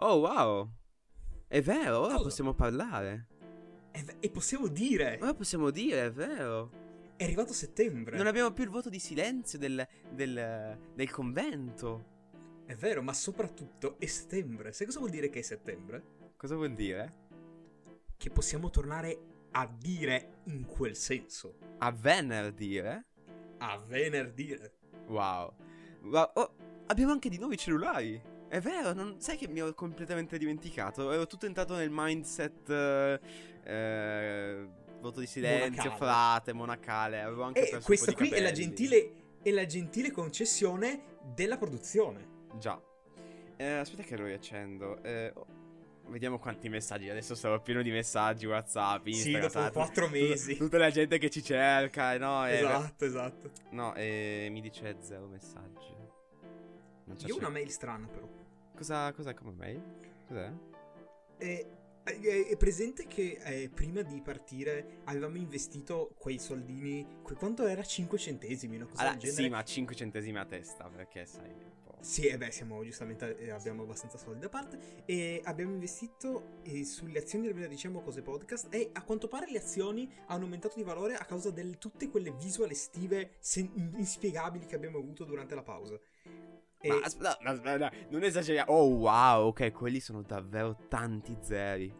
Oh wow. È vero, ora Cosa? possiamo parlare. E, e possiamo dire, Ora possiamo dire, è vero. è arrivato settembre. Non abbiamo più il voto di silenzio del, del, del convento. È vero, ma soprattutto è settembre. Sai cosa vuol dire che è settembre? Cosa vuol dire? Che possiamo tornare a dire in quel senso. A venerdì, eh? A venerdì. Wow. Wow, oh, abbiamo anche di nuovo i cellulari. È vero, non, sai che mi ho completamente dimenticato. Ero tutto entrato nel mindset. eh, eh, voto di silenzio, Monacale. frate, monacale. Avevo anche E questa qui è la, gentile, è la gentile concessione della produzione. Già. Eh, aspetta che lo riaccendo. Eh, vediamo quanti messaggi. Adesso sarò pieno di messaggi, WhatsApp, Sì, Instagram. dopo sai, quattro tutta- mesi. Tutta, la gente che ci cerca. No, eh, Esatto, esatto. no eh, mi dice zero messaggi. Io ho una mail strana però. Cosa, cos'è come mail? Cos'è? È, è- è presente che eh, prima di partire avevamo investito quei soldini. que- quanto era? 5 centesimi, una cosa Allora, del genere. sì, ma 5 centesimi a testa, perché sai un po'. Sì, e beh, siamo giustamente eh, abbiamo abbastanza soldi da parte e abbiamo investito eh, sulle azioni del diciamo cose podcast e a quanto pare le azioni hanno aumentato di valore a causa di tutte quelle visual estive sen- inspiegabili che abbiamo avuto durante la pausa. E Ma aspetta, no, aspetta, non esageriamo. Oh, wow, ok, quelli sono davvero tanti zeri.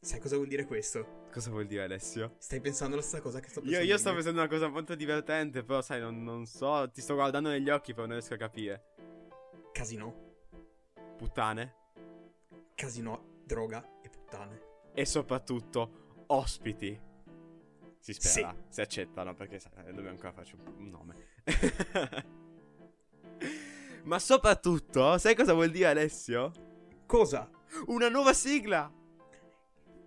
sai cosa vuol dire questo? Cosa vuol dire, Alessio? Stai pensando la stessa cosa che sto Io, pensando io sto pensando una cosa molto divertente, però sai, non, non so, ti sto guardando negli occhi, però non riesco a capire. Casino, Puttane. casino, droga e puttane. E soprattutto, ospiti. Si spera, si accettano, perché sai, dobbiamo ancora farci un nome. Ma soprattutto, sai cosa vuol dire, Alessio? Cosa? Una nuova sigla!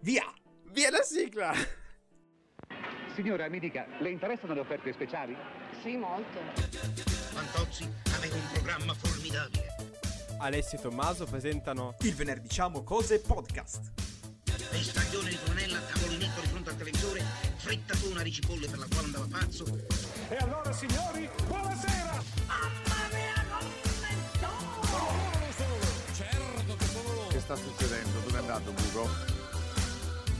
Via! Via la sigla! Signora, mi dica, le interessano le offerte speciali? Sì, molto. Fantozzi aveva un programma formidabile. Alessio e Tommaso presentano Il venerdì diciamo cose podcast. E stagione di Tonella, cavolinetto di fronte al televisore, frittatona di cipolle per la quale andava pazzo. E allora signori, buonasera! Sta succedendo? Dove è andato Bugo?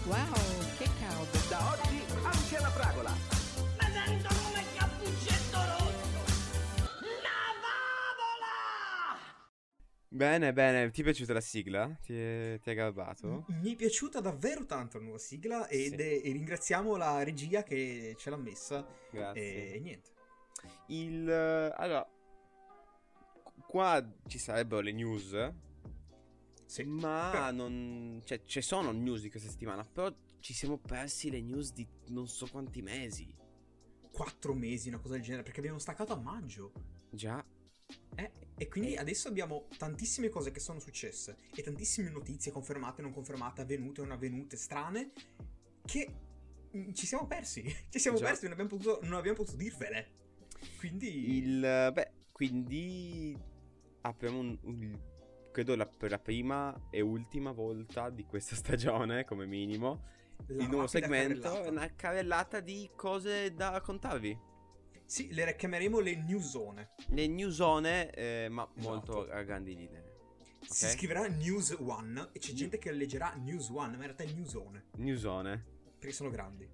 Wow, che caldo. Da oggi anche la fragola. Bene, bene, ti è piaciuta la sigla? Ti è, ti è garbato? Mi è piaciuta davvero tanto la nuova sigla ed Sì. è- e ringraziamo la regia che ce l'ha messa Grazie. e niente. Il... eh, Allora... Qua ci sarebbero le news, Sì. ma Però- non... Cioè, ci sono news di questa settimana, però ci siamo persi le news di non so quanti mesi. quattro mesi, una cosa del genere, perché abbiamo staccato a maggio. Già. Eh, e quindi adesso abbiamo tantissime cose che sono successe e tantissime notizie confermate, non confermate, avvenute non avvenute, strane, che mm, ci siamo persi. Ci siamo Già. persi, non abbiamo potuto, non abbiamo potuto dirvene. Quindi... Il... Beh, quindi... Apriamo un... un- Credo la- per la prima e ultima volta di questa stagione, come minimo. la il nuovo segmento è carrellata. una carrellata di cose da raccontarvi. Sì, le chiameremo le newsone. Le newsone, eh, ma Esatto. molto a grandi linee. Si Ok? scriverà News One e c'è New- gente che leggerà News One, ma in realtà è Newsone, Newsone. perché sono grandi.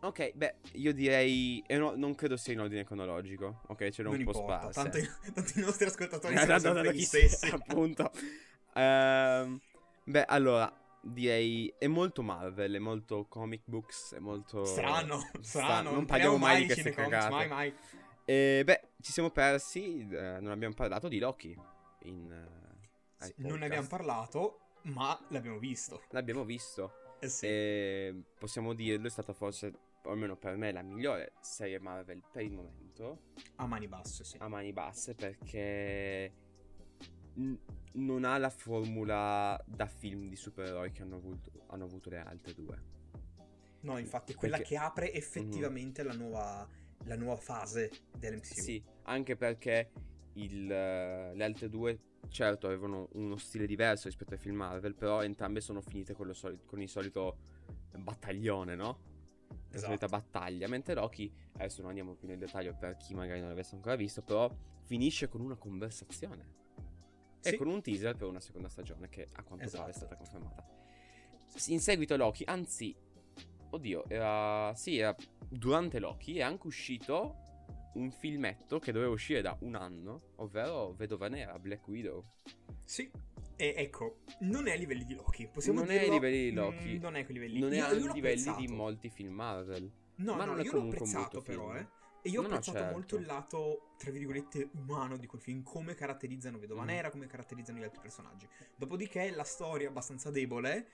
Ok, beh, io direi. eh, no, non credo sia in ordine cronologico. Ok, ce l'ho non un po' importa, sparse. tanto, i- tanto i nostri ascoltatori Eh, sono tanto- tanto gli stessi. appunto. Ehm, beh, allora, direi. È molto Marvel, è molto comic books, è molto. Strano, Stra- strano, non parliamo mai di queste cagate. mai mai. E beh, ci siamo persi. eh, non abbiamo parlato di Loki. In, eh, ai Non ne abbiamo parlato, ma l'abbiamo visto. L'abbiamo visto. Eh sì. E possiamo dirlo, è stata forse, o almeno per me, la migliore serie Marvel per il momento. A mani basse, sì. A mani basse perché n- non ha la formula da film di supereroi che hanno avuto, hanno avuto le altre due. No, infatti, quella Perché- che apre effettivamente la, nuova, la nuova fase dell'MCU. Sì, anche perché il, eh, le altre due, certo, avevano uno stile diverso rispetto ai film Marvel, però entrambe sono finite con, lo soli- con il solito battaglione, no? La Esatto. solita battaglia. Mentre Loki, adesso non andiamo più nel dettaglio per chi magari non l'avesse ancora visto, però finisce con una conversazione. e Sì. con un teaser per una seconda stagione che a quanto pare è Esatto. stata confermata. In seguito Loki, anzi, oddio, era, sì, era durante Loki è anche uscito un filmetto che doveva uscire da un anno, ovvero Vedova Nera, Black Widow. Sì. E ecco, non è a livelli di Loki. Possiamo Non è ai dirlo? livelli di Loki. Mm, non è a quei livelli. Non è Io- a io l'ho livelli apprezzato. di molti film Marvel. No, ma no, non è io l'ho apprezzato però, eh. E io ho No, no, apprezzato certo. molto il lato, tra virgolette, umano di quel film, come caratterizzano Vedova Mm. Nera, come caratterizzano gli altri personaggi. Dopodiché la storia è abbastanza debole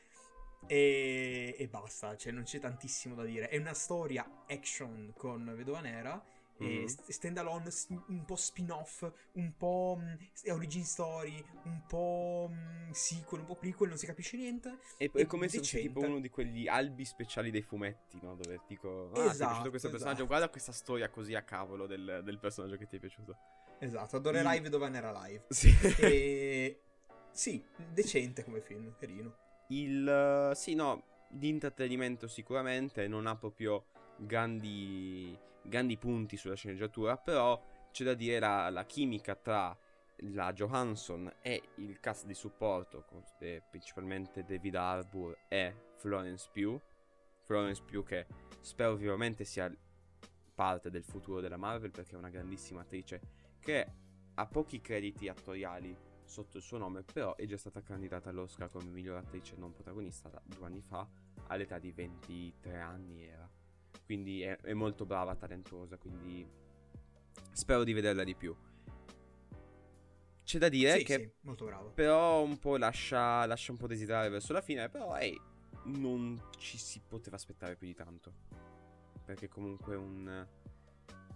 e, e basta, cioè non c'è tantissimo da dire. È una storia action con Vedova Nera. St- stand alone, un po' spin-off, un po' mh, origin story, un po' mh, sequel, un po' prequel, non si capisce niente. E E è come se fosse tipo uno di quegli albi speciali dei fumetti, no? Dove dico, ah, ti è Esatto, piaciuto questo personaggio, esatto. guarda questa storia così a cavolo del, del personaggio che ti è piaciuto. Esatto, adorerai Mm. Vedova Nera live. Sì. E... Sì, decente come film, carino. Il sì, no, di intrattenimento sicuramente non ha proprio grandi, grandi punti sulla sceneggiatura, però c'è da dire la, la chimica tra la Johansson e il cast di supporto, principalmente David Harbour e Florence Pugh. Florence Pugh che spero vivamente sia parte del futuro della Marvel perché è una grandissima attrice che ha pochi crediti attoriali sotto il suo nome, però è già stata candidata all'Oscar come miglior attrice non protagonista due anni fa, all'età di 23 anni era. Quindi è, è molto brava, talentuosa, quindi spero di vederla di più. C'è da dire sì, che sì, molto bravo. però un po' lascia, lascia un po' desiderare verso la fine, però ehi, non ci si poteva aspettare più di tanto. Perché comunque è un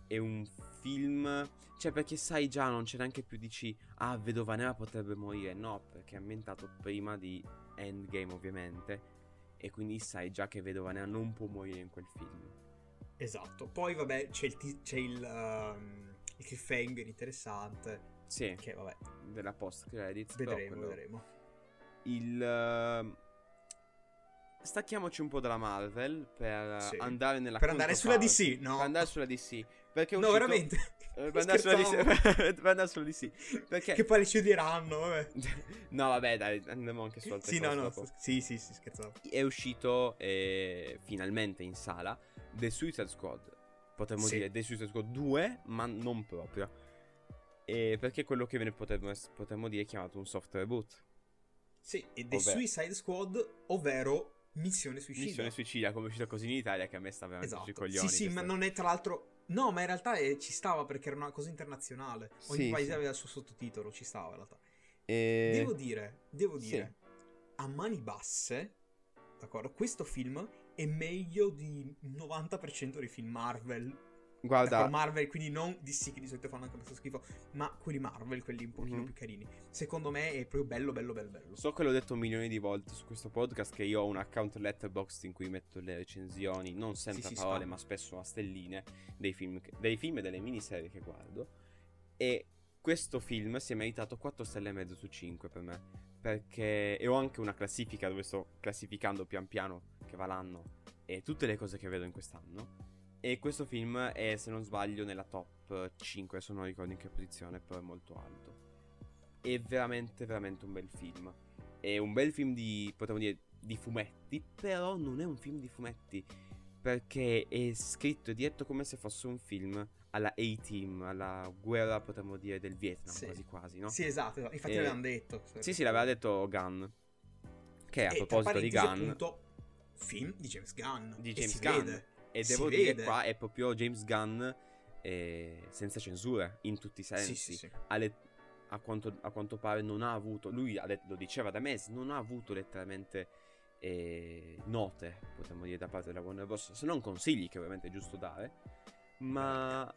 è un film, cioè perché sai già non c'è neanche più dici ah Vedova Nera potrebbe morire, no, perché è ambientato prima di Endgame ovviamente e quindi sai già che Vedova Nera non può morire in quel film. Esatto. Poi, vabbè, c'è il, ti- c'è il, um, il cliffhanger interessante. Sì, Che, vabbè, della post credits, vedremo, quello- vedremo. il ehm, stacchiamoci un po' dalla Marvel per Sì. andare nella Per andare sulla. DC, no? Per andare sulla DC. Perché è No, uscito- veramente. Eh. DC. per andare sulla DC. Perché Che poi diranno, vabbè. No, vabbè, dai, andiamo anche su altre Sì, no, cose no. dopo. Sì, sì, sì, scherzavo. È uscito eh, finalmente in sala The Suicide Squad. Potremmo Sì. dire The Suicide Squad 2, ma non proprio. E perché quello che viene potremmo, potremmo dire è chiamato un soft reboot. Sì, e The Ovvero- Suicide Squad, ovvero Missione Suicida. Missione Suicida, come è uscito così in Italia, che a me sta veramente sui Esatto. coglioni. Sì, sì, ma non è tra l'altro. No, ma in realtà eh, ci stava perché era una cosa internazionale. Ogni Sì, paese sì. aveva il suo sottotitolo, ci stava in realtà. E... Devo dire, devo sì. dire, a mani basse, d'accordo, questo film è meglio di 90% dei film Marvel. Guarda, D'accordo, Marvel, quindi non DC che di solito fanno anche questo schifo, ma quelli Marvel, quelli un pochino Mhm. più carini. Secondo me è proprio bello, bello, bello, bello. so che l'ho detto milioni di volte su questo podcast che io ho un account letterboxd in cui metto le recensioni, non sempre Sì, a sì, parole, spam. ma spesso a stelline dei film, che- dei film e delle miniserie che guardo. E questo film si è meritato 4 stelle e mezzo su 5 per me. Perché e ho anche una classifica dove sto classificando pian piano che va l'anno e tutte le cose che vedo in quest'anno. E questo film è, se non sbaglio, nella top 5, adesso non ricordo in che posizione, però è molto alto. È veramente, veramente un bel film. È un bel film di, potremmo dire, di fumetti, però non è un film di fumetti. Perché è scritto e diretto come se fosse un film alla A-Team, alla guerra, potremmo dire, del Vietnam, Sì. quasi quasi, no? Sì, esatto, esatto. infatti Eh, l'avevano detto. Sì, sì, l'aveva detto Gunn. Che a E, proposito di Gunn, appunto, film di James Gunn. di E James Gunn. vede. E Si devo dire vede. qua è proprio James Gunn eh, senza censure in tutti i sensi. Sì, sì, sì. Le- a, quanto, a quanto pare non ha avuto, lui lo diceva da mesi, non ha avuto letteralmente eh, note, potremmo dire, da parte della Warner Bros. Se non consigli, che ovviamente è giusto dare. Ma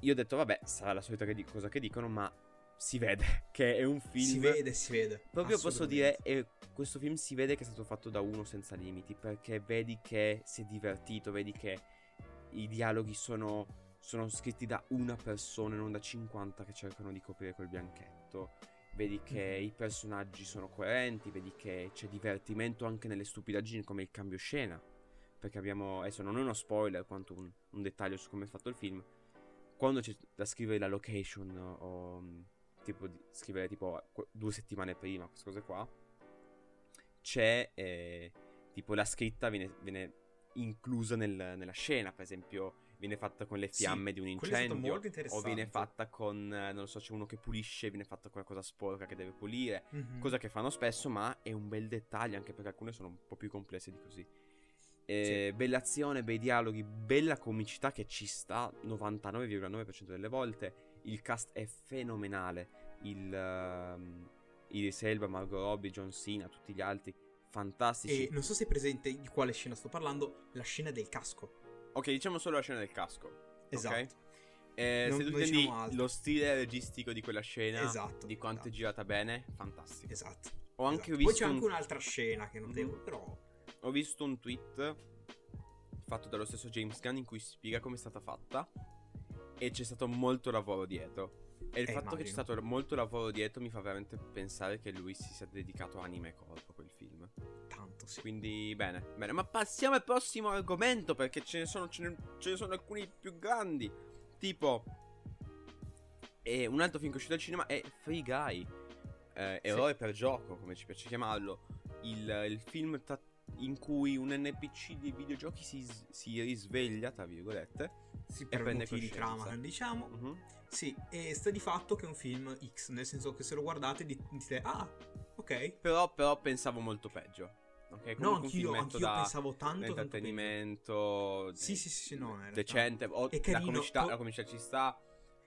io ho detto, vabbè, sarà la solita che di- cosa che dicono, ma si vede che è un film... Si vede, si vede. Proprio posso dire, eh, questo film si vede che è stato fatto da uno senza limiti, perché vedi che si è divertito, vedi che i dialoghi sono, sono scritti da una persona non da 50 che cercano di coprire quel bianchetto. Vedi che Mhm. i personaggi sono coerenti, vedi che c'è divertimento anche nelle stupidaggini come il cambio scena. Perché abbiamo, adesso non è uno spoiler quanto un, un dettaglio su come è fatto il film. Quando c'è da scrivere la location o mm, tipo di scrivere tipo due settimane prima, queste cose qua, c'è eh, tipo la scritta viene, viene inclusa nel- nella scena, per esempio viene fatta con le Sì, fiamme di un incendio o viene fatta con, eh, non lo so, c'è uno che pulisce, viene fatta qualcosa sporca che deve pulire, Mhm. cosa che fanno spesso, ma è un bel dettaglio anche perché alcune sono un po' più complesse di così. Eh, Bella azione, bei dialoghi, bella comicità che ci sta 99,9% delle volte. Il cast è fenomenale. Il ehm, Idris Elba, Margot Robbie, John Cena, tutti gli altri fantastici. E non so se è presente di quale scena sto parlando, la scena del casco. Ok, diciamo solo la scena del casco. Esatto. Eh, Non- se tu non intendi diciamo lo stile registico di quella scena, Esatto, di quanto è esatto. girata bene, fantastico. Esatto. Ho anche esatto. visto Poi c'è un- anche un'altra scena che è notevole, Mhm. però... Ho visto un tweet fatto dallo stesso James Gunn in cui spiega come è stata fatta e c'è stato molto lavoro dietro. E il Eh, fatto che c'è immagino. stato molto lavoro dietro mi fa veramente pensare che lui si sia dedicato anima e corpo a quel film. Tanto, sì. Quindi bene, bene. Ma passiamo al prossimo argomento perché ce ne sono, ce ne, ce ne sono alcuni più grandi. Tipo, e un altro film che è uscito al cinema è Free Guy. Eh, eroe per gioco, come ci piace chiamarlo. Il, il film tra- in cui un NPC dei videogiochi si, si risveglia, tra virgolette. Sì, per prende motivi di trama, diciamo. Mhm. Sì, e sta di fatto che è un film X, nel senso che se lo guardate di- dite, ah, ok. Però, però pensavo molto peggio. Ok, No, anch'io, anch'io da pensavo tanto, intrattenimento. Sì, sì, sì, sì, no, decente. o- È la, carino, comicità, po- la comicità ci sta.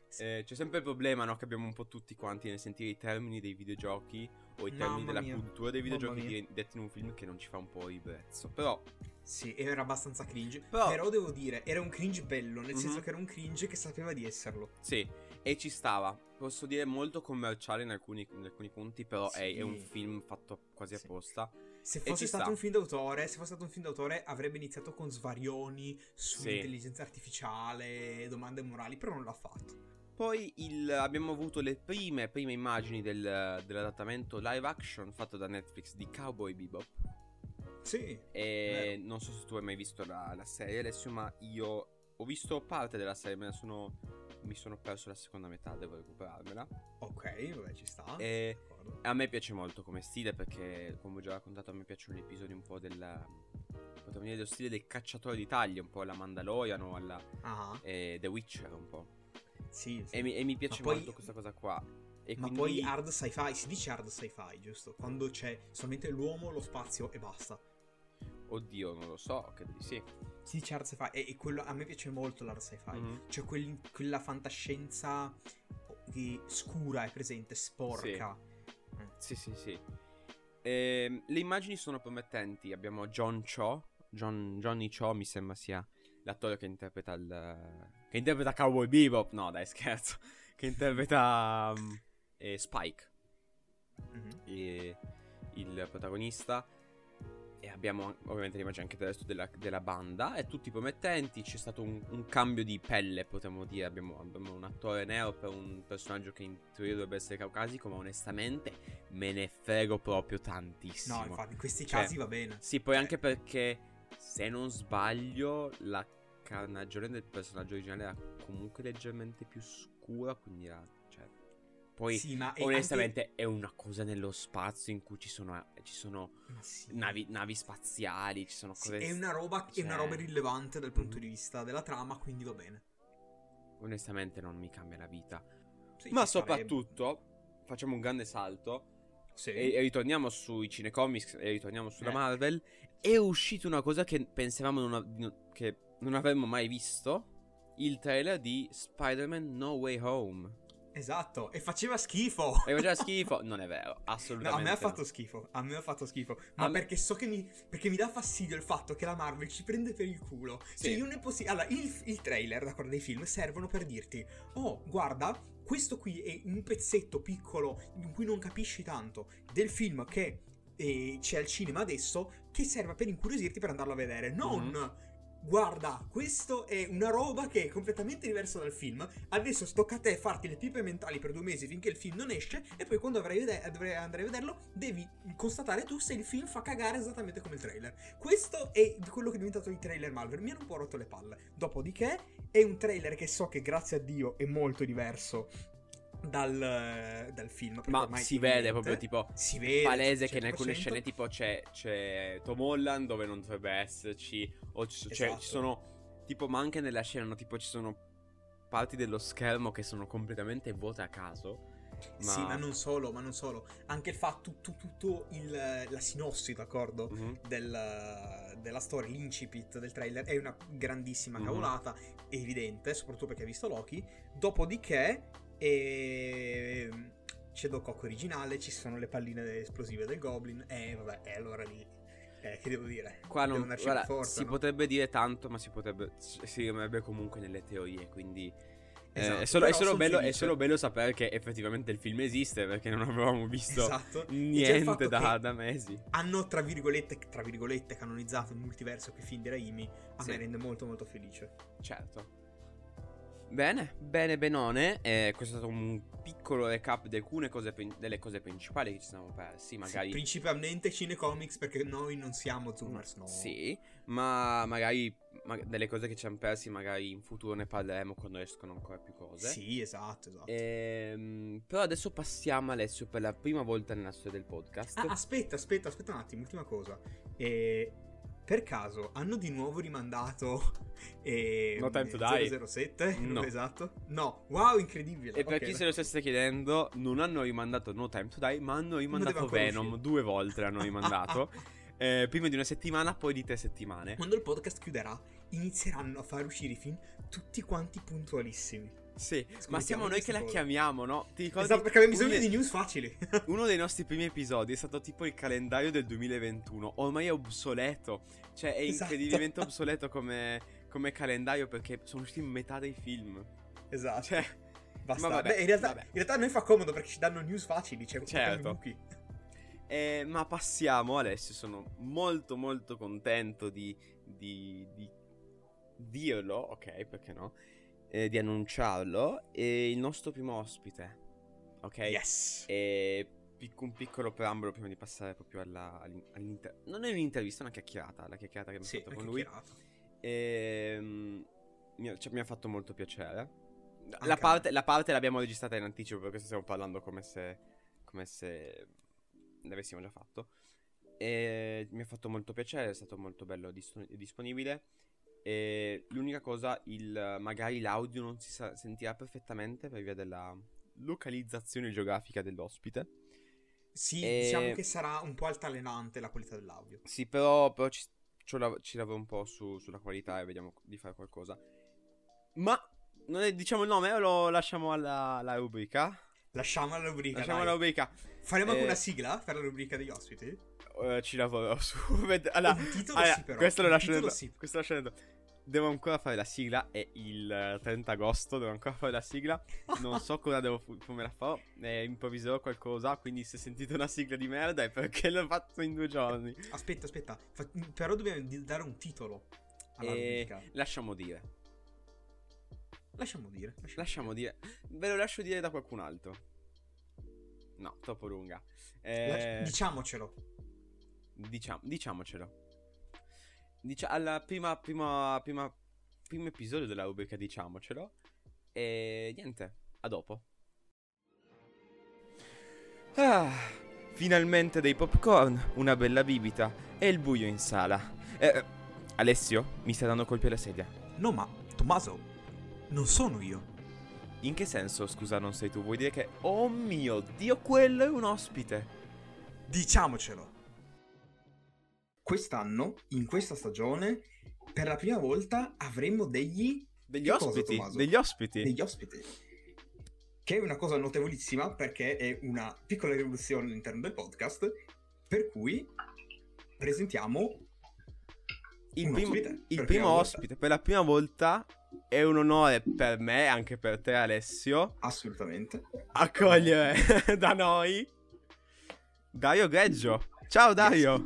Sì. Eh, c'è sempre il problema no, che abbiamo un po' tutti quanti nel sentire i termini dei videogiochi o i termini Mamma della mia. cultura dei videogiochi detti in un film che non ci fa un po' ribrezzo. Però, Sì, era abbastanza cringe. Però- Però, devo dire, era un cringe bello, nel Mhm. senso che era un cringe che sapeva di esserlo. sì, e ci stava. Posso dire molto commerciale in alcuni, in alcuni punti, però è, è un Sì. film fatto quasi Sì. apposta. Se fosse stato sta. un film d'autore, se fosse stato un film d'autore, avrebbe iniziato con svarioni Sì. sull'intelligenza artificiale, domande morali, però non l'ha fatto. Poi il- abbiamo avuto le prime, prime immagini del- dell'adattamento live action fatto da Netflix di Cowboy Bebop. Sì. E non so se tu hai mai visto la, la serie, Alessio, ma io ho visto parte della serie, me la sono, mi sono perso la seconda metà, devo recuperarmela. Ok, vabbè, ci sta. E D'accordo. a me piace molto come stile perché, come ho già raccontato, a me piacciono gli episodi un po' del... potremmo dire dello stile del cacciatore di taglie, un po' alla Mandalorian o alla Ah, eh, The Witcher un po'. sì. sì. E mi, e mi piace poi- molto questa cosa qua. E Ma quindi... poi hard sci-fi, si dice hard sci-fi, giusto? Quando c'è solamente l'uomo, lo spazio e basta. Oddio, non lo so, credo di sì. Si dice hard sci-fi e, e quello a me piace molto l'hard sci-fi. Mhm. C'è quel- quella fantascienza di- scura, è presente, sporca. Sì, sì, sì. Ehm, le immagini sono promettenti. Abbiamo John Cho. John, Johnny Cho mi sembra sia l'attore che interpreta il... Che interpreta Cowboy Bebop. No, dai, scherzo. Che interpreta um, eh, Spike, Mhm. e- il protagonista. E abbiamo ovviamente le immagini anche del resto della, della banda. E tutti promettenti. C'è stato un, un cambio di pelle, potremmo dire. Abbiamo, abbiamo un attore nero per un personaggio che in teoria dovrebbe essere caucasico. Ma onestamente me ne frego proprio tantissimo. No, infatti, in questi Cioè, casi va bene. Sì, poi Cioè- anche perché, se non sbaglio, la carnagione del personaggio originale era comunque leggermente più scura. Quindi era. Cioè. Poi. sì, ma Onestamente è una cosa nello spazio in cui ci sono, ci sono anche- sì. navi, navi spaziali, ci sono Sì, cose... è una roba, è una cioè- roba irrilevante dal punto di vista della trama, quindi va bene. Onestamente non mi cambia la vita. Sì, Ma soprattutto, facciamo un grande salto Sì. e, e ritorniamo sui cinecomics e ritorniamo sulla Eh. Marvel. È uscita una cosa che pensavamo non, av- che non avremmo mai visto. Il trailer di Spider-Man No Way Home. Esatto, e faceva schifo. E faceva schifo? Non è vero, No, assolutamente. a me ha no. fatto schifo. A me ha fatto schifo. Ma A me- perché so che mi. Perché mi dà fastidio il fatto che la Marvel ci prende per il culo. Sì. Cioè, io non è possibile. Allora, il, il trailer, d'accordo, dei film servono per dirti: Oh, guarda, questo qui è un pezzetto piccolo in cui non capisci tanto del film che eh, c'è al cinema adesso. Che serve per incuriosirti per andarlo a vedere. Non. Mhm. Guarda, questo è una roba che è completamente diversa dal film. Adesso tocca a te farti le pipe mentali per due mesi finché il film non esce. E poi quando avrai vede- andare a vederlo, devi constatare tu se il film fa cagare esattamente come il trailer. Questo è quello che è diventato il trailer Malver. Mi hanno un po' rotto le palle. Dopodiché, è un trailer che so che grazie a Dio è molto diverso dal, dal film. Ma si vede proprio tipo si vede palese che in 100%. alcune scene tipo c'è, c'è Tom Holland dove non dovrebbe esserci o ci, cioè, Esatto. ci sono tipo ma anche nella scena no, tipo ci sono parti dello schermo che sono completamente vuote a caso ma, Sì, ma non solo, ma non solo. Anche il fatto, tutto, tutto il, la sinossi, d'accordo? Mhm. Del- della storia, l'incipit del trailer è una grandissima Mhm. cavolata, evidente, soprattutto perché ha visto Loki. Dopodiché ehm, c'è Doc Ock originale, ci sono le palline esplosive del Goblin, e vabbè, e allora lì, eh, che devo dire? qua non guarda, forza, si no? potrebbe dire tanto ma si potrebbe si rimarrebbe comunque nelle teorie quindi eh, Esatto, è, solo, è solo bello, è solo bello sapere che effettivamente il film esiste perché non avevamo visto Esatto. E niente da, da mesi hanno tra virgolette, tra virgolette canonizzato il multiverso che film di Raimi a Sì. me rende molto molto felice. Certo. Bene, bene, benone. Eh, questo è stato un piccolo recap di alcune cose, delle cose principali che ci siamo persi. Magari. Sì, principalmente cinecomics perché noi non siamo zoomers, no. Sì, ma magari ma- delle cose che ci siamo persi, magari in futuro ne parleremo quando escono ancora più cose. Sì, esatto, esatto. Ehm, però adesso passiamo Alessio per la prima volta nella storia del podcast. Ah, aspetta, aspetta, aspetta un attimo, ultima cosa. Eh, per caso hanno di nuovo rimandato eh, No Time to Die? 007? No. Esatto. No, wow, incredibile. E per Ok. chi se lo stesse chiedendo, non hanno rimandato No Time to Die, ma hanno rimandato Venom. Due volte l'hanno rimandato. Eh, prima di una settimana, poi di tre settimane. Quando il podcast chiuderà, inizieranno a far uscire i film tutti quanti puntualissimi. Sì, ma Scommettiamo siamo noi che la cosa. chiamiamo, no? Ti ricordi? Esatto, perché abbiamo bisogno di news facili. uno dei nostri primi episodi è stato tipo il calendario del 2021. Ormai è obsoleto. Cioè, è Esatto. incredibilmente obsoleto come, come calendario perché sono usciti metà dei film. esatto. Cioè, Basta. ma vabbè, Beh, in, realtà, vabbè. in realtà a noi fa comodo perché ci danno news facili. Cioè, Certo. buchi. Eh, ma passiamo Alessio, sono molto molto contento di, di, di dirlo, ok, perché no? Eh, di annunciarlo. E il nostro primo ospite, ok? Yes. E pic- un piccolo preambolo prima di passare proprio alla, all'in- all'inter- Non è un'intervista, è una chiacchierata, la chiacchierata che abbiamo Sì, fatto con lui. chiacchierata. Ehm, mi, ha- cioè, mi ha fatto molto piacere. La parte, la parte l'abbiamo registrata in anticipo, per questo stiamo parlando come se, come se l'avessimo già fatto. E mi ha fatto molto piacere, è stato molto bello dis- disponibile. E l'unica cosa, il, magari l'audio non si sa- sentirà perfettamente per via della localizzazione geografica dell'ospite. Sì, E- diciamo che sarà un po' altalenante la qualità dell'audio. Sì, però, però ci, ci lav- ci lavoro un po' su- sulla qualità e vediamo di fare qualcosa. Ma non è- diciamo il nome o lo lasciamo alla, alla rubrica? Lasciamo la rubrica. Lasciamo dai. la rubrica. Faremo anche Eh, una sigla per la rubrica degli ospiti? Eh, ci lavorerò su. Allora, allora, sì, questo lo lascio dentro. sì. Questo lo lascio dentro. Devo ancora fare la sigla. È il eh, 30 agosto. Devo ancora fare la sigla. Non so cosa devo come la farò. Eh, improvviserò qualcosa. Quindi, se sentite una sigla di merda, è perché l'ho fatto in due giorni. Aspetta, aspetta. Fa- però dobbiamo dare un titolo alla E rubrica. lasciamo dire. Lasciamo dire. Lasciamo dire. Ve lo lascio dire da qualcun altro. No, troppo lunga. Eh, Diciamocelo. Diciamo, diciamocelo. Dicia- alla prima, prima, prima, primo episodio della rubrica diciamocelo. E niente, a dopo. Ah, finalmente dei popcorn, una bella bibita e il buio in sala. Eh, Alessio, mi stai dando colpi alla sedia. No, ma Tommaso, non sono io. In che senso, scusa, non sei tu? Vuoi dire che... Oh mio Dio, quello è un ospite. Diciamocelo. Quest'anno, in questa stagione, per la prima volta avremo degli Degli cosa, ospiti, Tommaso? degli ospiti. degli ospiti. Che è una cosa notevolissima perché è una piccola rivoluzione all'interno del podcast. Per cui presentiamo Il, ospite, il per la primo prima volta. ospite, per la prima volta, è un onore per me, anche per te Alessio, assolutamente. accogliere da noi Dario Greggio. Ciao Dario.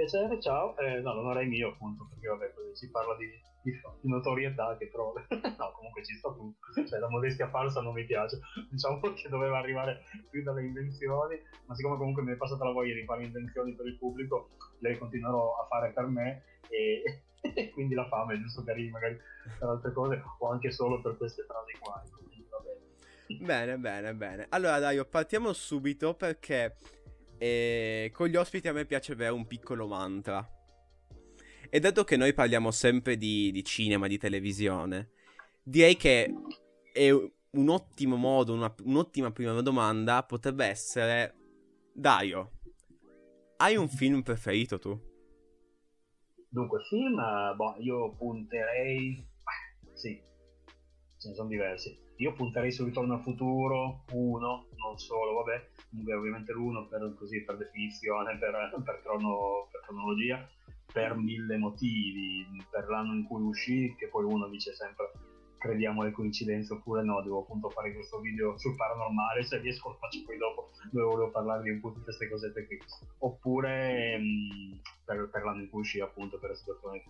Piacere, ciao. Eh, no, l'onore è mio, appunto, perché vabbè, così si parla di, di, di notorietà che però... no, comunque ci sta tutto. Cioè, la modestia falsa non mi piace. Diciamo che doveva arrivare più dalle invenzioni, ma siccome comunque mi è passata la voglia di fare invenzioni per il pubblico, le continuerò a fare per me e, e quindi la fame è giusto che arrivi magari per altre cose o anche solo per queste frasi qua. Quindi, vabbè. Bene, bene, bene. Allora, Dario, partiamo subito perché eh, con gli ospiti a me piace avere un piccolo mantra. E dato che noi parliamo sempre di, di cinema, di televisione, direi che è un ottimo modo, una- un'ottima prima domanda potrebbe essere... Dario, hai un film preferito tu? Dunque, film, eh, boh, io punterei... sì, ce ne sono diversi. Io punterei su Ritorno al futuro, uno, non solo, vabbè, comunque ovviamente l'uno per, così, per definizione, per, per crono- per cronologia, per mille motivi, per l'anno in cui uscì, che poi uno dice sempre crediamo alle coincidenze oppure no, devo appunto fare questo video sul paranormale, se riesco lo faccio poi dopo, dove volevo parlarvi un po' di tutte queste cosette qui. Oppure mh, per, per l'anno in cui uscì appunto, per la situazione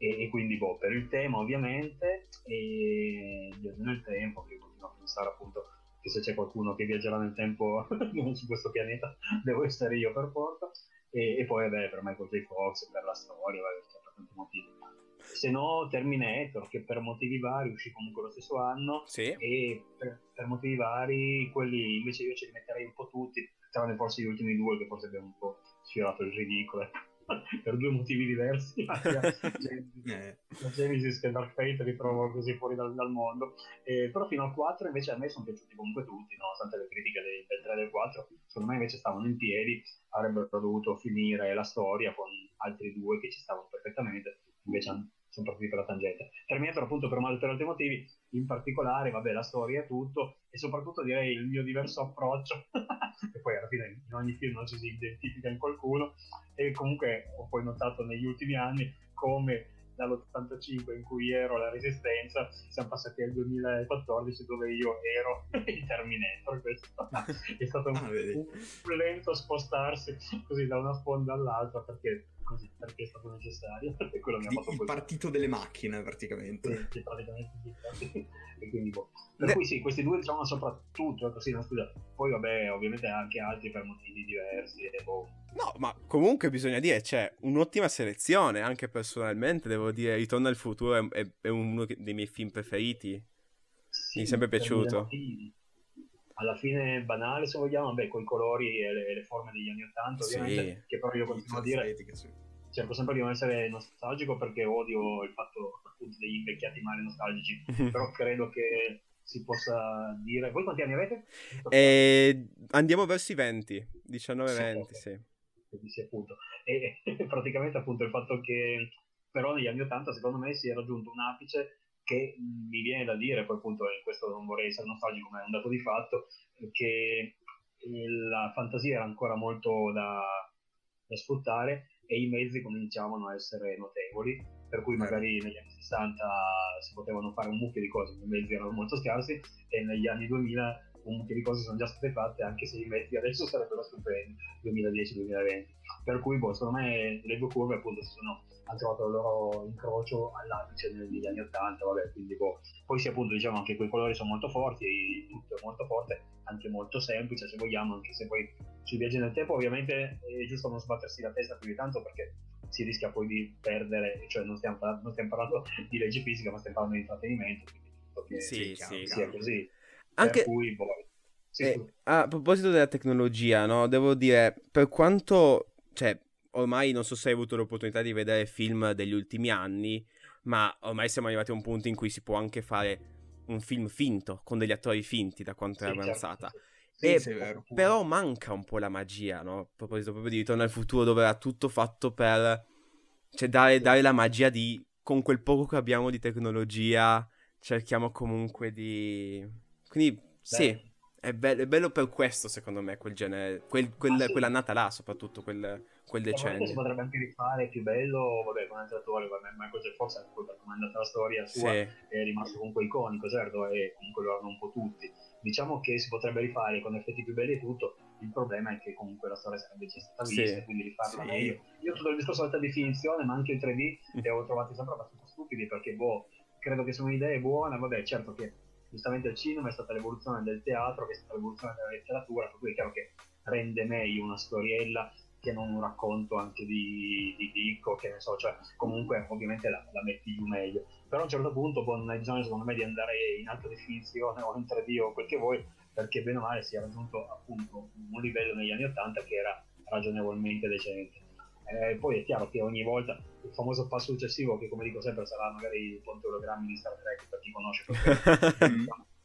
e, e quindi boh, per il tema ovviamente e viaggio nel tempo, che continuo a pensare appunto che se c'è qualcuno che viaggerà nel tempo su questo pianeta devo essere io per forza e, e poi vabbè per Michael J. Fox, per la storia, vabbè, per tanti motivi. Se no Terminator, che per motivi vari uscì comunque lo stesso anno Sì. e per, per motivi vari quelli invece io ce li metterei un po' tutti, tranne forse gli ultimi due che forse abbiamo un po' sfiorato il ridicolo ecco. per due motivi diversi Genesis- Eh, la Genesis che Dark Fate ritrovo così fuori dal, dal mondo. Eh, però fino al 4 invece a me sono piaciuti comunque tutti nonostante le critiche dei- del 3 e del 4 secondo me invece stavano in piedi avrebbero dovuto finire la storia con altri due che ci stavano perfettamente invece sono partiti per la tangente Terminator appunto per, mal- per altri motivi in particolare vabbè la storia è tutto e soprattutto direi il mio diverso approccio che poi alla fine in ogni film non ci si identifica in qualcuno e comunque ho poi notato negli ultimi anni come dall'85 in cui ero alla Resistenza siamo passati al 2014 dove io ero il Terminator questo è stato un, Ah, vedi. un lento spostarsi così da una sponda all'altra perché, così, perché è stato necessario e quello mi ha fatto il poi partito delle macchine praticamente. sì, praticamente sì. e quindi boh. per Ne- cui sì questi due diciamo soprattutto ecco, sì, no, scusa poi vabbè ovviamente anche altri per motivi diversi e boh. No, ma comunque bisogna dire, c'è un'ottima selezione, anche personalmente, devo dire, Ritorno al futuro è, è- è uno dei miei film preferiti. Sì, Mi è sempre per piaciuto. motivi. Alla fine banale se vogliamo vabbè con i colori e le, le forme degli anni 80 Sì. ovviamente che però io continuo a dire sì. cerco sempre di non essere nostalgico perché odio il fatto appunto degli invecchiati male nostalgici però credo che si possa dire voi quanti anni avete? E andiamo verso i 20, 19-20, Sì, sì. Sì, appunto. E praticamente appunto il fatto che però negli anni 80 secondo me si è raggiunto un apice che mi viene da dire, poi appunto in questo non vorrei essere nostalgico ma è un dato di fatto, che la fantasia era ancora molto da, da sfruttare e i mezzi cominciavano a essere notevoli, per cui magari negli anni 60 si potevano fare un mucchio di cose, i mezzi erano molto scarsi e negli anni 2000 un mucchio di cose sono già state fatte anche se i mezzi adesso sarebbero stupendi 2010-2020 per cui boh, secondo me le due curve appunto si sono hanno trovato il loro incrocio all'apice negli anni 80 vabbè quindi boh poi sì appunto diciamo anche quei colori sono molto forti tutto è molto forte anche molto semplice se vogliamo anche se poi sui viaggi nel tempo ovviamente è giusto non sbattersi la testa più di tanto perché si rischia poi di perdere cioè non stiamo, par- non stiamo parlando di legge fisica ma stiamo parlando di intrattenimento quindi tutto che Sì, chiaro, sì. sia così Anche... cui boh, sì, Eh, a proposito della tecnologia, no? Devo dire, per quanto, cioè, ormai non so se hai avuto l'opportunità di vedere film degli ultimi anni, ma ormai siamo arrivati a un punto in cui si può anche fare un film finto, con degli attori finti, da quanto è Sì, certo, avanzata. sì, Sì, E vero. Però manca un po' la magia, no? A proposito proprio di Ritorno al futuro, dove era tutto fatto per, cioè, dare, dare la magia di, con quel poco che abbiamo di tecnologia, cerchiamo comunque di... Quindi, sì. È bello, è bello per questo, secondo me, quel genere, quel, quel- Ah, sì. quell'annata là, soprattutto quel, quel Probabilmente si decennio. potrebbe anche rifare più bello, vabbè, con altri attori, vabbè, Michael J. Fox, anche poi per come è andata la storia sua, Sì, è rimasto comunque iconico, certo, e comunque lo hanno un po' tutti. Diciamo che si potrebbe rifare con effetti più belli e tutto, il problema è che comunque la storia sarebbe già stata Sì. vista, quindi rifarla Sì. meglio. Io tutto il discorso dell'alta definizione, ma anche il 3D, li ho trovati sempre abbastanza stupidi, perché, boh, credo che sia un'idea buona, vabbè, certo che giustamente il cinema è stata l'evoluzione del teatro, che è stata l'evoluzione della letteratura, per cui è chiaro che rende meglio una storiella che non un racconto anche di, di Dick o che ne so, cioè comunque ovviamente la, la metti giù meglio. Però a un certo punto poi non hai bisogno secondo me di andare in alta definizione o in 3D o quel che vuoi, perché bene o male si è raggiunto appunto un livello negli anni 80 che era ragionevolmente decente. Eh, poi è chiaro che ogni volta il famoso passo successivo, che come dico sempre sarà magari il ponte ologrammi di Star Trek per chi conosce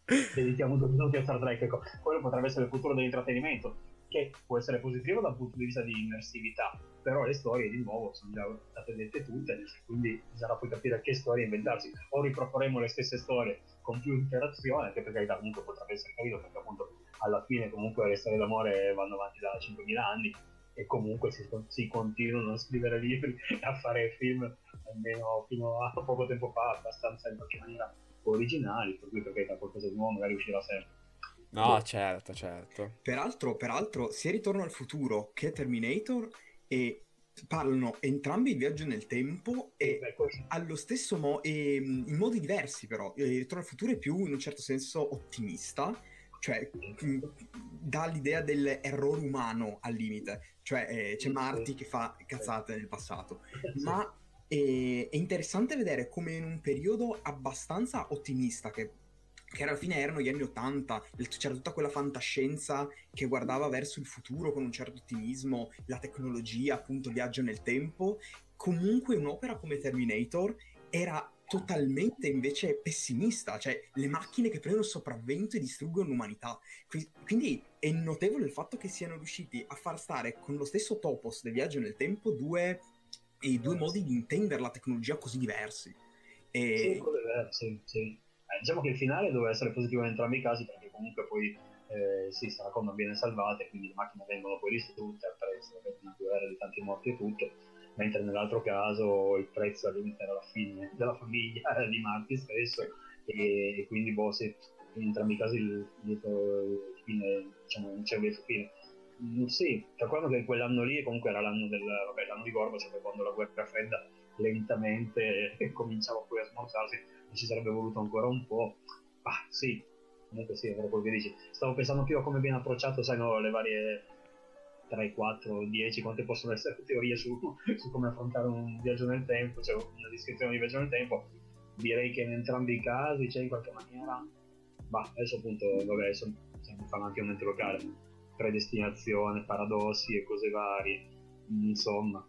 perché dedichiamo due minuti a Star Trek, ecco, quello potrebbe essere il futuro dell'intrattenimento, che può essere positivo dal punto di vista di immersività, però le storie di nuovo sono già state dette tutte, quindi bisogna poi capire che storie inventarsi, o riproporremo le stesse storie con più interazione, che per carità comunque potrebbe essere carino, perché appunto alla fine comunque le storie d'amore vanno avanti da 5.000 anni, e comunque si, si, continuano a scrivere libri e a fare film almeno fino a poco tempo fa abbastanza in qualche maniera originali per cui perché da qualcosa di nuovo magari uscirà sempre. No certo certo. Peraltro, peraltro sia Ritorno al futuro che Terminator e parlano entrambi di viaggio nel tempo e Beh, allo stesso modo in modi diversi però. Eh, Ritorno al futuro è più in un certo senso ottimista cioè mh, dà l'idea dell'errore umano al limite. Cioè eh, c'è Marty che fa cazzate nel passato. Ma è, è interessante vedere come in un periodo abbastanza ottimista che, che alla fine erano gli anni 80 il- c'era tutta quella fantascienza che guardava verso il futuro con un certo ottimismo la tecnologia appunto viaggio nel tempo. Comunque un'opera come Terminator era totalmente invece pessimista cioè le macchine che prendono sopravvento e distruggono l'umanità Qui- quindi è notevole il fatto che siano riusciti a far stare con lo stesso topos del viaggio nel tempo due, i due modi di intendere la tecnologia così diversi. E... Sì, sì. Eh, diciamo che il finale doveva essere positivo in entrambi i casi perché comunque poi eh, sì, si raccontano bene salvate, quindi le macchine vengono poi distrutte di una guerra di tanti morti e tutto, mentre nell'altro caso il prezzo limite era la fine della famiglia di Marty stesso e, quindi boh, sì, in entrambi i casi il, lieto fine, diciamo, non c'è un lieto fine. Mm, sì, ricordo che quell'anno lì comunque era l'anno, del, vabbè, l'anno di Gorbaciov, cioè quando la guerra fredda lentamente cominciava poi a smorzarsi e ci sarebbe voluto ancora un po'. Ah, sì, comunque sì, è vero quello che dici. Stavo pensando più a come viene approcciato, sai, no, le varie 3, 4, 10, quante possono essere teorie su, su come affrontare un viaggio nel tempo, cioè una descrizione di viaggio nel tempo. Direi che in entrambi i casi c'è in qualche maniera, bah, adesso appunto, vabbè, adesso stiamo anche un ente locale, predestinazione, paradossi e cose varie, insomma.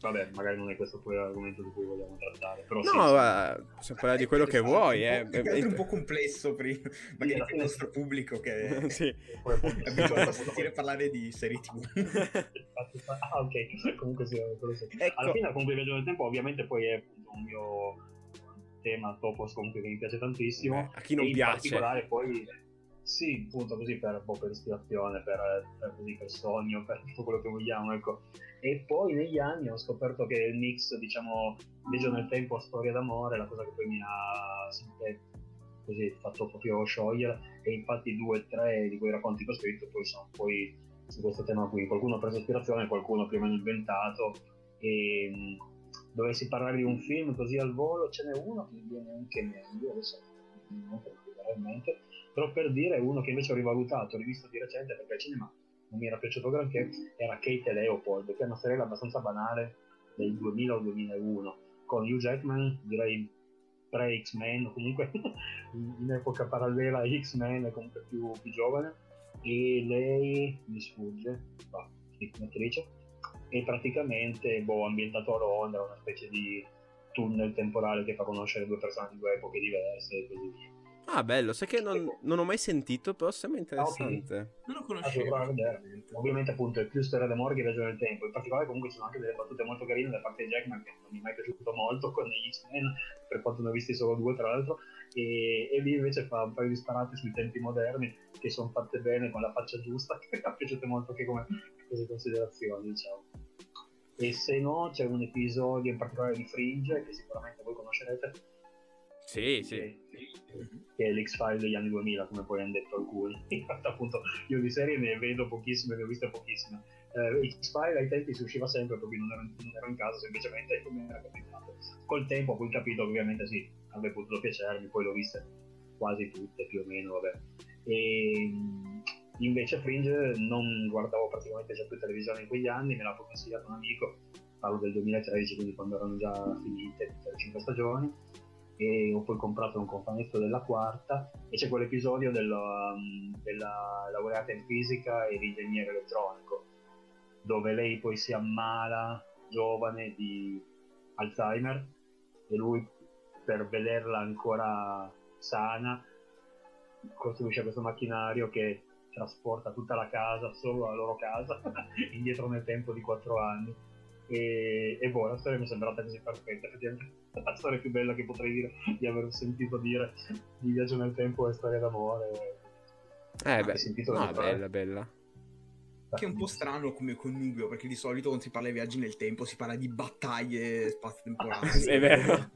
Vabbè, magari non è questo poi l'argomento di cui vogliamo trattare, però No, sì. guarda, possiamo parlare di quello che vuoi, eh. Più che altro un po' complesso il, magari per il nostro pubblico che sì. È abituato a sentire parlare di serie tv. ah, ok, comunque sì, quello sì. Ecco. Alla fine, comunque, il viaggio nel tempo, ovviamente, poi è un mio tema topos comunque che mi piace tantissimo. Beh, a chi non e in piace? particolare, poi, sì, appunto così per, boh, per ispirazione, per, per, così, per sogno, per tutto quello che vogliamo, ecco. E poi negli anni ho scoperto che il mix, diciamo, viaggio nel tempo, storia d'amore, la cosa che poi mi ha sempre così fatto proprio sciogliere. E infatti due o tre di quei racconti che ho scritto poi sono poi su questo tema qui. Qualcuno ha preso ispirazione qualcuno più o meno inventato. E dovessi parlare di un film così al volo ce n'è uno che mi viene anche meglio adesso non particolarmente in mente però per dire uno che invece ho rivalutato ho rivisto di recente perché al cinema non mi era piaciuto granché era Kate Leopold che è una serie abbastanza banale del 2000 o 2001 con Hugh Jackman direi pre X-Men o comunque in epoca parallela a X-Men comunque più, più giovane e lei mi sfugge va, sì, un'attrice e praticamente boh, ambientato a Londra una specie di tunnel temporale che fa conoscere due persone di due epoche diverse e così via Ah, bello, sai che non, non ho mai sentito, però sembra Ah, interessante. Non lo Ah, conoscevo. provare a vedere. Ovviamente appunto è più storia d'amore che viaggio nel tempo. In particolare comunque ci sono anche delle battute molto carine da parte di Jackman che non mi è mai piaciuto molto con gli X-Men, per quanto ne ho visti solo due tra l'altro. E, e lì invece fa un paio di sparate sui tempi moderni che sono fatte bene con la faccia giusta, che mi è piaciuto molto anche come cose considerazioni, diciamo. E se no c'è un episodio in particolare di Fringe che sicuramente voi conoscerete, Sì, sì. che, è l'X-File degli anni 2000, come poi hanno detto alcuni. In realtà, appunto, io di serie ne vedo pochissime, ne ho viste pochissime. Eh, X-File ai tempi si usciva sempre, perché non ero, non ero in casa, semplicemente come era capitato. Col tempo ho poi capito che ovviamente sì, avrebbe potuto piacermi, poi l'ho viste quasi tutte più o meno, vabbè. E, Invece Fringe non guardavo praticamente già più televisione in quegli anni, me l'ha consigliato un amico, parlo del 2013, quindi quando erano già finite tutte le 5 stagioni, e ho poi comprato un cofanetto della quarta e c'è quell'episodio della, um, della laureata in fisica e di ingegnere elettronico, dove lei poi si ammala giovane di Alzheimer e lui per vederla ancora sana costruisce questo macchinario che trasporta tutta la casa, solo la loro casa, indietro nel tempo di 4 anni. E, e boh, la storia mi è sembrata così perfetta, effettivamente la storia più bella che potrei dire di aver sentito dire di viaggio nel tempo e storia d'amore. Eh beh, sentito no, bella, bella. Che è un po' strano come connubio, perché di solito quando si parla di viaggi nel tempo si parla di battaglie spazio-temporali. È vero.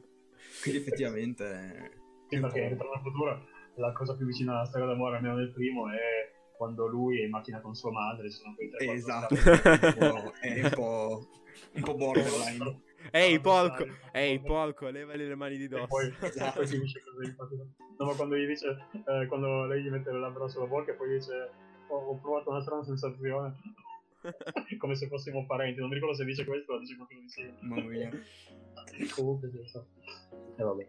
Quindi effettivamente... Sì, perché Ritorno al futuro la cosa più vicina alla storia d'amore, almeno nel primo, è quando lui è in macchina con sua madre, sono quei tre Esatto, è un po', è un po', borderline. Ehi, Ah, porco! Ehi, porco, levali le mani di E dosso. poi, e poi finisce così, infatti. No, ma quando gli dice, eh, quando lei gli mette le labbra sulla bocca e poi dice ho, ho provato una strana sensazione, come se fossimo parenti, non mi ricordo se dice questo o dice qualcosa di simile. Mamma mia. Comunque, sì, so. E vabbè.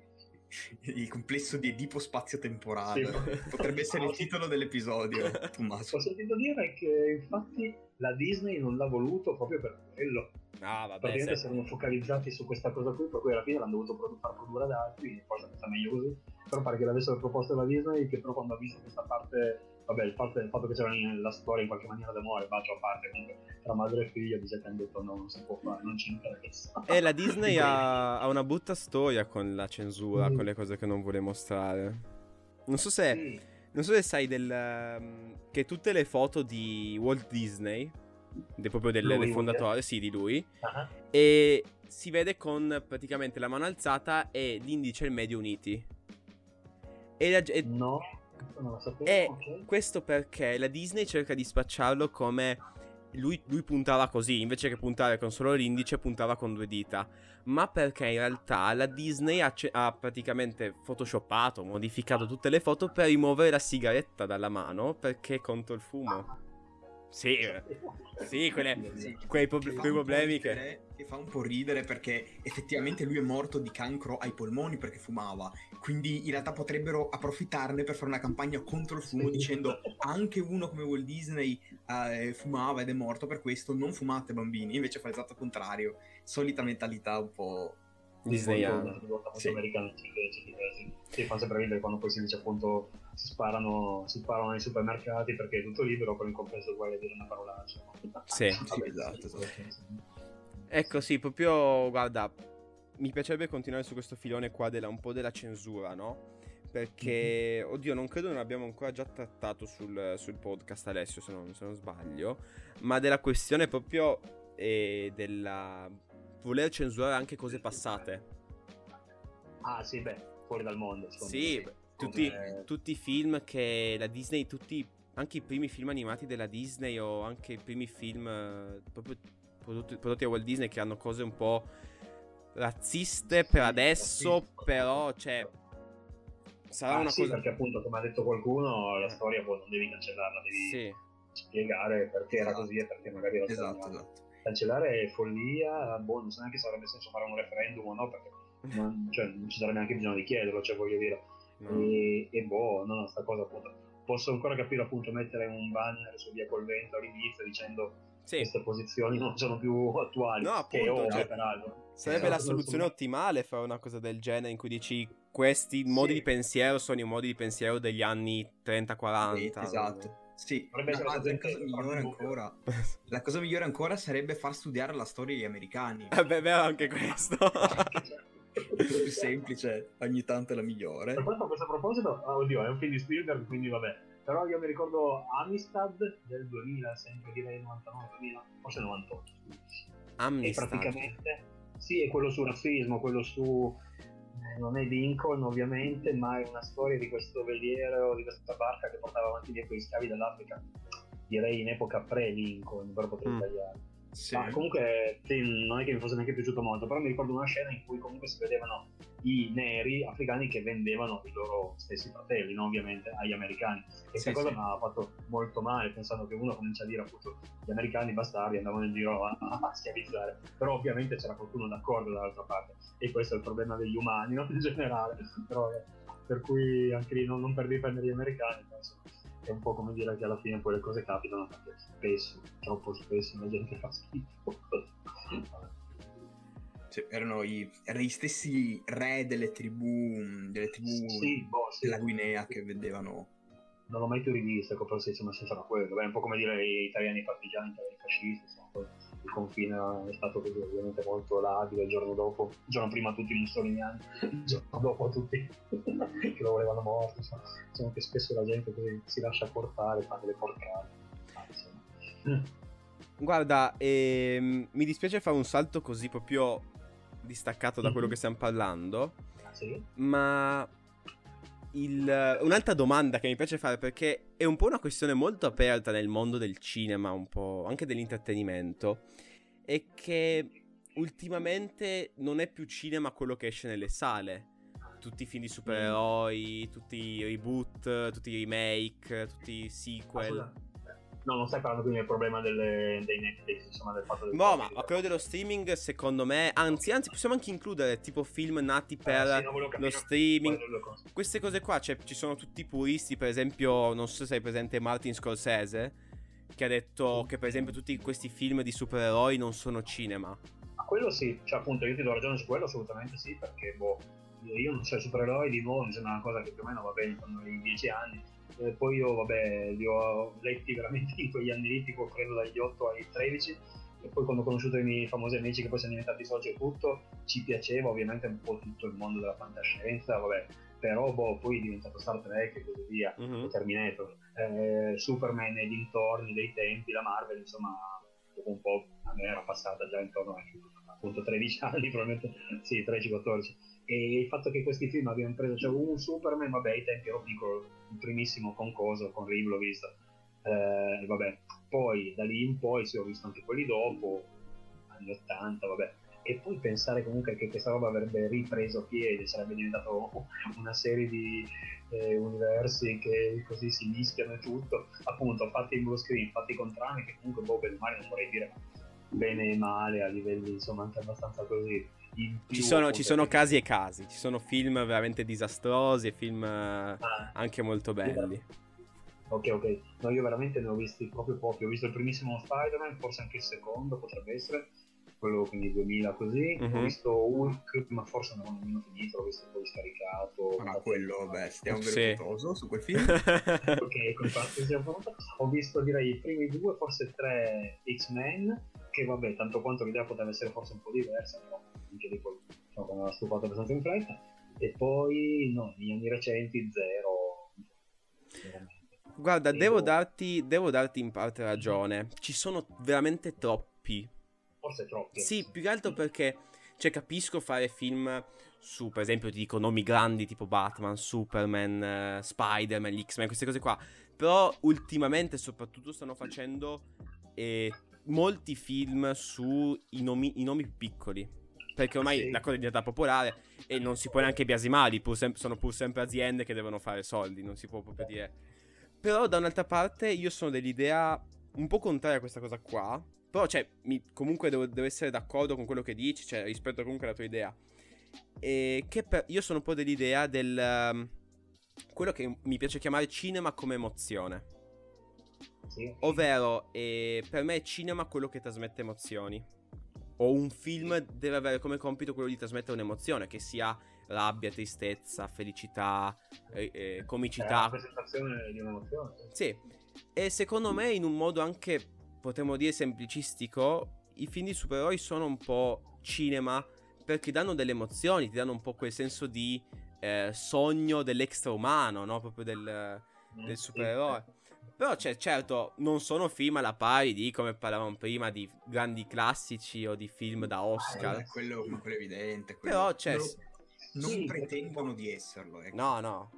Il complesso di Edipo spazio-temporale. Sì. Potrebbe essere il titolo dell'episodio, Tommaso. Ho sentito dire che infatti la Disney non l'ha voluto proprio per quello. Ah, vabbè, Praticamente se- si erano focalizzati su questa cosa qui, per cui alla fine l'hanno dovuto produ- far produrre ad altri, forse sta meglio così. Però pare che l'avessero proposto alla Disney, che però quando ha visto questa parte, vabbè, il fatto, il fatto che c'era la storia in qualche maniera d'amore, bacio a parte comunque, tra madre e figlio, che hanno detto no, non si può fare, non ci interessa. E la Disney ha, ha una brutta storia con la censura, Mm. con le cose che non vuole mostrare. Non so se, Sì. non so se sai del, ehm, che tutte le foto di Walt Disney, de- proprio del, Lui, del eh? fondatore, sì, di lui, Ah, e si vede con praticamente la mano alzata e l'indice e il medio uniti. E, la- e- No, sapevo. e ok. questo perché la Disney cerca di spacciarlo come lui, lui puntava così, invece che puntare con solo l'indice, puntava con due dita. Ma perché in realtà la Disney ha, ce- ha praticamente photoshoppato, modificato tutte le foto per rimuovere la sigaretta dalla mano perché contro il fumo. Sì, eh. sì, quelle- Sì. quei, fa quei un po' problemi che... che fa un po' ridere perché effettivamente lui è morto di cancro ai polmoni perché fumava. Quindi in realtà potrebbero approfittarne per fare una campagna contro il fumo Sì. dicendo anche uno come Walt Disney eh, fumava ed è morto per questo, non fumate bambini. Invece fa l'esatto contrario. Solita mentalità un po'... Disneyano. Sì. americano. Sì, fa sempre ridere quando poi si dice appunto si sparano, si sparano nei supermercati perché è tutto libero, però in compenso uguale a dire una parolaccia. Sì. Sì, esatto, esatto. Ecco, sì, proprio, guarda, mi piacerebbe continuare su questo filone qua della, un po' della censura, no? Perché, oddio, non credo non abbiamo ancora già trattato sul, sul podcast Alessio, se non, se non sbaglio, ma della questione proprio eh, della voler censurare anche cose passate. Ah sì, beh, fuori dal mondo. Sì, me. tutti, Come- tutti i film che la Disney, tutti, anche i primi film animati della Disney o anche i primi film eh, proprio prodotti, prodotti da Walt Disney che hanno cose un po' razziste per adesso, razziste. però, cioè, sarà Ah, una sì, cosa... perché appunto, come ha detto qualcuno, la Eh. storia poi non devi cancellarla, devi Sì, spiegare perché era Esatto. così e perché magari era Esatto, esatto. Cancellare è follia, boh, non so neanche se avrebbe senso fare un referendum o no, perché non, cioè, non ci sarebbe neanche bisogno di chiederlo, cioè voglio dire. no. E, e boh, no, no, sta cosa appunto. Posso ancora capire appunto mettere un banner su Via col Vento all'inizio dicendo Sì, queste posizioni non sono più attuali. No, appunto, ovvio, cioè, peraltro. sarebbe Eh, la soluzione sono- ottimale fare una cosa del genere in cui dici questi modi Sì. di pensiero sono i modi di pensiero degli anni 30-40. Esatto. Sì, ma la cosa migliore ancora La cosa migliore ancora sarebbe far studiare la storia agli americani. Eh beh, vero anche questo. È più semplice, ogni tanto è la migliore. Per quanto a questo proposito, ah, oddio, è un film di Spielberg, quindi vabbè. Però io mi ricordo Amistad del 2000, sempre direi 99-2000, forse 98. E Amistad. praticamente, sì, è quello sul razzismo, quello su... Non è Lincoln ovviamente, ma è una storia di questo veliero, di questa barca che portava avanti via quei schiavi dall'Africa. Direi in epoca pre-Lincoln, però potrei Mm. sbagliare. Sì. Ma comunque non è che mi fosse neanche piaciuto molto, però mi ricordo una scena in cui comunque si vedevano i neri africani che vendevano i loro stessi fratelli, no? ovviamente, agli americani. E questa Sì, cosa sì. mi ha fatto molto male, pensando che uno comincia a dire appunto gli americani bastardi andavano in giro a, a schiavizzare. Però ovviamente c'era qualcuno d'accordo dall'altra parte. E questo è il problema degli umani, no? in generale. Però, eh, per cui anche lì non, non per difendere gli americani, penso è un po' come dire che alla fine poi le cose capitano perché spesso, troppo spesso la gente fa schifo. Sì, erano, i, erano gli stessi re delle tribù, delle tribù Sì, boh, sì. della Guinea che vendevano. Non l'ho mai più rivista, ecco, però sì, insomma, senza quello. Beh, è un po' come dire gli italiani partigiani, gli italiani fascisti, insomma, poi il confine è stato così, ovviamente molto labile il giorno dopo, il giorno prima tutti i mussoliniani, il giorno dopo tutti che lo volevano morto, insomma, diciamo che spesso la gente si lascia portare, fa delle porcate. Insomma. Guarda, ehm, mi dispiace fare un salto così proprio distaccato da quello Mhm. che stiamo parlando, Ah, sì? ma il- un'altra domanda che mi piace fare perché è un po' una questione molto aperta nel mondo del cinema, un po' anche dell'intrattenimento, è che ultimamente non è più cinema quello che esce nelle sale. Tutti i film di supereroi, tutti i reboot, tutti i remake, tutti i Ah, sequel. No, non stai parlando quindi del problema delle- dei Netflix, insomma, del fatto del No, ma a quello dello streaming, secondo me, anzi, anzi, possiamo anche includere tipo film nati per Eh, sì, no, lo streaming. Queste cose qua, cioè, ci sono tutti i puristi, per esempio, non so se sei presente Martin Scorsese, che ha detto che per esempio tutti questi film di supereroi non sono cinema. Ma quello sì, cioè appunto io ti do ragione su quello, assolutamente sì, perché boh, io non so, i supereroi di nuovo mi sembra una cosa che più o meno va bene quando hai 10 anni. Eh, poi io, vabbè, li ho letti veramente in quegli anni lì, tipo credo dagli 8 ai 13. E poi quando ho conosciuto i miei famosi amici che poi sono diventati soci e tutto, ci piaceva ovviamente un po' tutto il mondo della fantascienza, vabbè. Però boh, poi è diventato Star Trek e così via, Mhm. e Terminator, eh, Superman e dintorni dei tempi, la Marvel, insomma, dopo un po' a me era passata già intorno ai appunto 13 anni, probabilmente sì, 13-14. E il fatto che questi film abbiano preso, cioè un Superman, vabbè, ai tempi ero piccolo, il primissimo con Coso, con Reeve l'ho visto, eh, vabbè, poi da lì in poi sì, ho visto anche quelli dopo, anni 80, vabbè. E poi pensare comunque che questa roba avrebbe ripreso piede, sarebbe diventato una serie di eh, universi che così si mischiano e tutto, appunto fatti in blue screen, fatti con trame che comunque boh, bene male non vorrei dire bene e male a livelli insomma anche abbastanza così. Ci sono, ci sono casi e casi, ci sono film veramente disastrosi e film Ah, anche molto belli. Ok, ok. No, io veramente ne ho visti proprio pochi. Ho visto il primissimo Spider-Man, forse anche il secondo potrebbe essere, quello quindi 2000 così. Mhm. Ho visto Hulk, ma forse non ho nemmeno finito, l'ho visto poi scaricato. Ma quello, beh, stiamo Sì. velocoso su quel film. ok, con infatti siamo pronti. Ho visto direi i primi due, forse tre X-Men, che vabbè, tanto quanto l'idea poteva essere forse un po' diversa, però anche lì poi diciamo, ha stufato abbastanza in fretta. E poi, no, negli anni recenti, zero. Veramente. Guarda, Sì, devo boh. darti, devo darti in parte ragione. Ci sono veramente troppi. Forse troppi. Sì, più che altro perché, cioè, capisco fare film su, per esempio, ti dico nomi grandi tipo Batman, Superman, eh, Spider-Man, gli X-Men, queste cose qua. Però ultimamente, soprattutto, stanno facendo eh, molti film sui nomi, nomi più piccoli. Perché ormai Sì. la cosa è diventata popolare e non si può neanche biasimare, pur sem- sono pur sempre aziende che devono fare soldi, non si può proprio dire. Però da un'altra parte io sono dell'idea un po' contraria a questa cosa qua. Però, cioè, mi- comunque devo, devo essere d'accordo con quello che dici, cioè, rispetto comunque alla tua idea. E che per- io sono un po' dell'idea del... um, quello che mi piace chiamare cinema come emozione. Sì. Ovvero, eh, per me è cinema quello che trasmette emozioni. O un film deve avere come compito quello di trasmettere un'emozione, che sia rabbia, tristezza, felicità, eh, eh, È la comicità. rappresentazione di un'emozione. sì. E secondo me in un modo anche, potremmo dire, semplicistico, i film di supereroi sono un po' cinema perché danno delle emozioni, ti danno un po' quel senso di eh, sogno dell'extraumano, no? Proprio del, Mm, del supereroe. Però, cioè, certo, non sono film alla pari di, come parlavamo prima, di grandi classici o di film da Oscar. Eh, quello, ma quello è evidente. quello- Però, cioè, non, s- non Sì, pretendono di esserlo. Ecco. no, no.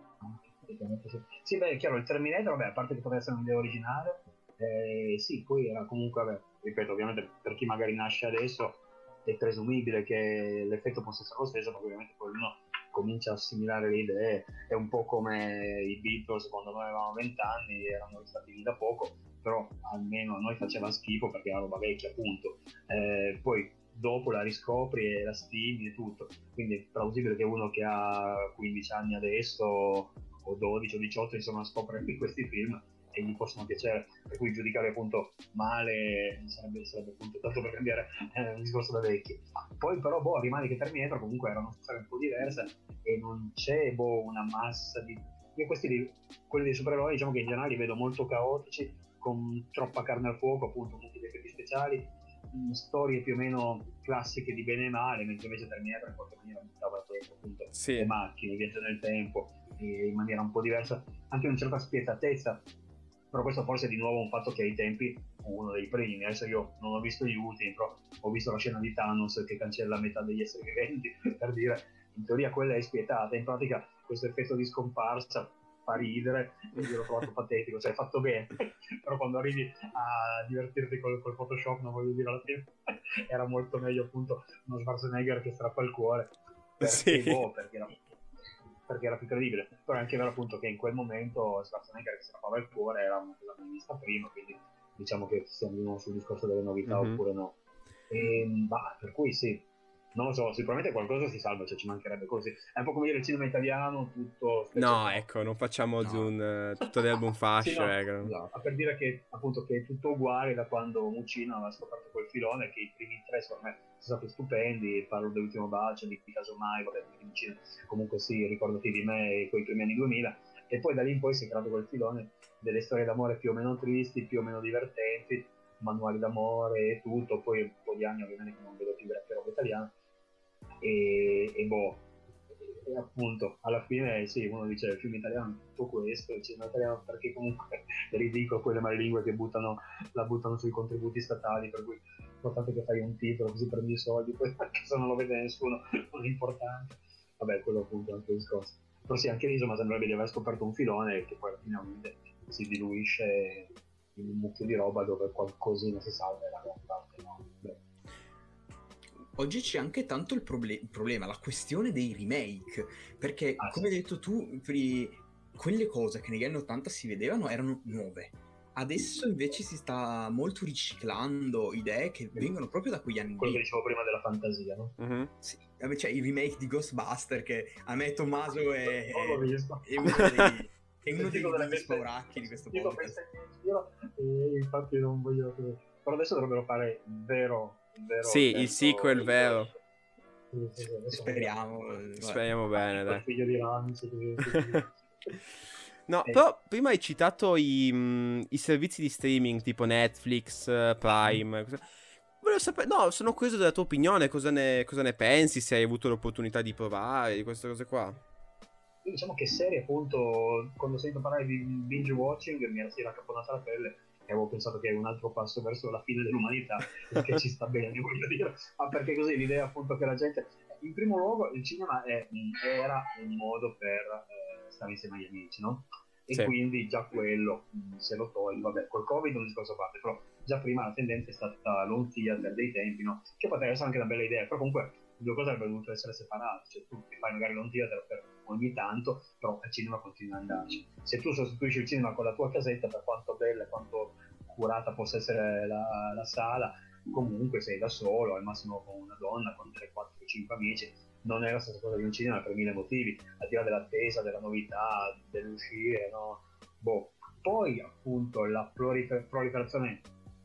Sì. Beh, è chiaro, il Terminator, vabbè, a parte che poteva essere un'idea originale, Eh, sì, poi era comunque, vabbè, ripeto, ovviamente per chi magari nasce adesso è presumibile che l'effetto possa essere lo stesso, perché ovviamente poi uno comincia a assimilare le idee, è un po' come i Beatles quando noi avevamo 20 anni, erano stati lì da poco, però almeno a noi faceva schifo perché era roba vecchia, appunto. Eh, poi dopo la riscopri e la stimi e tutto, quindi è plausibile che uno che ha 15 anni adesso o 12 o 18 insomma scopre questi film e gli possono piacere, per cui giudicare appunto male sarebbe, sarebbe appunto tanto per cambiare eh, un discorso da vecchi. Poi però boh, rimane che Terminator comunque era una storia un po' diversa e non c'è boh, una massa di... Io questi, li- quelli dei supereroi diciamo che in generale li vedo molto caotici, con troppa carne al fuoco, appunto, molti effetti speciali, mh, storie più o meno classiche di bene e male, mentre invece Terminator in qualche maniera buttava dentro appunto Sì. le macchine, il viaggio nel tempo, e in maniera un po' diversa, anche una certa spietatezza, però questo forse è di nuovo un fatto che ai tempi fu uno dei primi, adesso io non ho visto gli ultimi, però ho visto la scena di Thanos che cancella metà degli esseri viventi, per dire, in teoria quella è spietata, in pratica questo effetto di scomparsa fa ridere, quindi l'ho trovato patetico, cioè fatto bene, però quando arrivi a divertirti col, col Photoshop, non voglio dire alla fine, era molto meglio appunto uno Schwarzenegger che strappa il cuore, perché, Sì. boh, perché era perché era più credibile. Però è anche vero appunto che in quel momento Schwarzenegger che strappava il cuore era una cosa mai vista prima, quindi diciamo che siamo di nuovo sul discorso delle novità Mhm. oppure no. E, bah, per cui sì, non lo so, sicuramente qualcosa si salva, cioè ci mancherebbe così. È un po' come dire il cinema italiano, tutto... specie- No, ecco, non facciamo No. Zoom, eh, tutto l'album fascio, Sì, no, ecco. esatto. per dire che appunto che è tutto uguale da quando Muccino aveva scoperto quel filone che i primi tre secondo me sono stati stupendi parlo dell'ultimo bacio di Casomai vabbè di comunque sì ricordati di me quei primi anni 2000 e poi da lì in poi si è creato quel filone delle storie d'amore più o meno tristi più o meno divertenti manuali d'amore e tutto poi un po' di anni ovviamente che non vedo più grazie roba italiana e, e boh e appunto alla fine sì uno dice il film italiano è tutto questo il cinema italiano perché comunque è ridicolo quelle malelingue che buttano la buttano sui contributi statali per cui l'importante è che fai un titolo così prendi i soldi poi anche se non lo vede nessuno non è importante vabbè quello appunto è un altro discorso però sì anche lì insomma sembrerebbe di aver scoperto un filone che poi alla fine si diluisce in un mucchio di roba dove qualcosina si salva e la gran parte no Beh, Oggi c'è anche tanto il, proble- il problema, la questione dei remake, perché Ah, come sì. hai detto tu, quelle cose che negli anni 80 si vedevano erano nuove. Adesso invece si sta molto riciclando idee che vengono proprio da quegli anni quello che dicevo prima della fantasia no? Mhm. Sì, c'è il remake di Ghostbuster che a me Tommaso è, è uno dei, è uno dei, spauracchi di questo Io podcast. messa in giro e infatti non voglio però adesso dovrebbero fare il vero, il vero Sì, il sequel vero. Speriamo. eh. Speriamo bene, Il dai. figlio di Ramsey. No, Eh. però prima hai citato i, mm, i servizi di streaming tipo Netflix, eh, Prime. cosa- Volevo sapere, no, sono curioso della tua opinione, cosa ne, cosa ne pensi, se hai avuto l'opportunità di provare, di queste cose qua. Io diciamo che serie appunto quando sento parlare di binge watching mi era si era caponata la pelle e avevo pensato che è un altro passo verso la fine dell'umanità che ci sta bene voglio dire ma perché così l'idea appunto che la gente in primo luogo il cinema è- era un modo per eh, stare insieme agli amici no? e Sì. quindi già quello mh, se lo togli vabbè col covid è un discorso a parte però già prima la tendenza è stata l'home theater dei tempi no? che potrebbe essere anche una bella idea però comunque le due cose avrebbero dovuto essere separate cioè tu ti fai magari l'home theater per ogni tanto però al cinema continua ad andarci se tu sostituisci il cinema con la tua casetta per quanto bella e quanto curata possa essere la, la sala comunque sei da solo al massimo con una donna con 3, 4, 5 amici non è la stessa cosa di un cinema per mille motivi al di là dell'attesa, della novità, dell'uscire no? boh. poi appunto la prolifer- proliferazione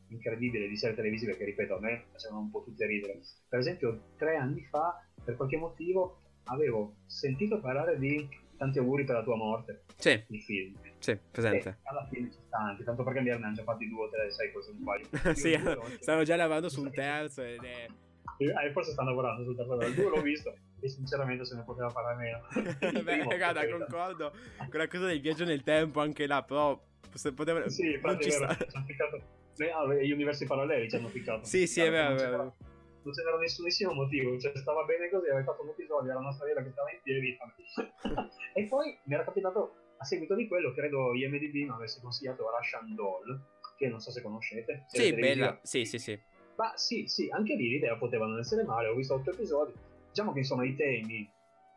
incredibile di serie televisive che ripeto a me facevano un po' tutte ridere per esempio tre anni fa per qualche motivo avevo sentito parlare di Tanti auguri per la tua morte Sì, il film sì, presente. e alla fine ci sta anche tanto per cambiare ne hanno già fatti due o tre sai cosa non sbaglio sì, stanno già lavorando su un terzo ed è... eh, forse stanno lavorando sul terzo il due l'ho visto e sinceramente se ne poteva fare meno Beh, guarda, concordo con la cosa del viaggio nel tempo anche là, però se poteva... sì non ci vero sta. eh, ah, gli universi paralleli ci hanno ficcato Sì, sì, è vero, non c'era- vero. non c'era nessunissimo motivo, cioè stava bene così, aveva fatto un episodio, era una storiella che stava in piedi. e poi mi era capitato, a seguito di quello, credo IMDB mi avesse consigliato Russian Doll, che non so se conoscete. Sì, bella. Sì, sì, sì. Ma sì, sì, anche lì l'idea poteva non essere male, ho visto otto episodi. Diciamo che insomma i temi,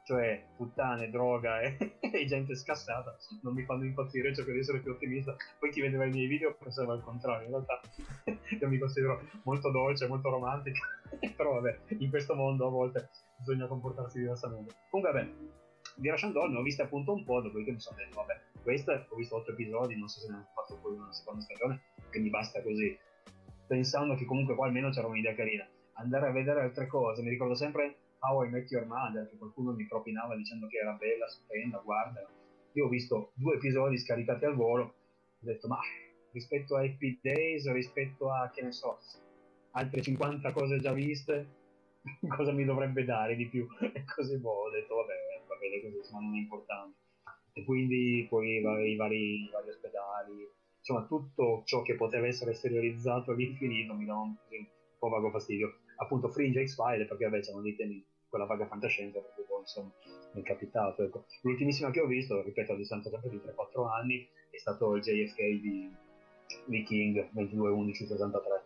cioè puttane, droga e, e gente scassata, non mi fanno impazzire, cerco di essere più ottimista. Poi chi vedeva i miei video pensava al contrario, in realtà io mi considero molto dolce, molto romantica, però vabbè, in questo mondo a volte bisogna comportarsi diversamente. Comunque vabbè, di Russian Doll ne ho viste appunto un po', dopodiché mi sono detto, vabbè, questa ho visto otto episodi, non so se ne hanno fatto poi una seconda stagione, che mi basta così pensando che comunque qua almeno c'era un'idea carina. Andare a vedere altre cose, mi ricordo sempre How I Met Your Mother, che qualcuno mi propinava dicendo che era bella, stupenda, guarda. Io ho visto due episodi scaricati al volo, ho detto ma rispetto a Happy Days, rispetto a, che ne so, altre 50 cose già viste, cosa mi dovrebbe dare di più? E così boh, ho detto vabbè, va bene così, insomma non è importante. E quindi poi i vari, i vari ospedali, insomma tutto ciò che poteva essere esteriorizzato all'infinito mi dava un, un po' vago fastidio. Appunto Fringe e X-File perché vabbè c'erano dei temi, quella vaga fantascienza, perché poi insomma mi è capitato. Ecco. L'ultimissima che ho visto, ripeto a distanza sempre di 3-4 anni, è stato il JFK di, di King 22-11-63.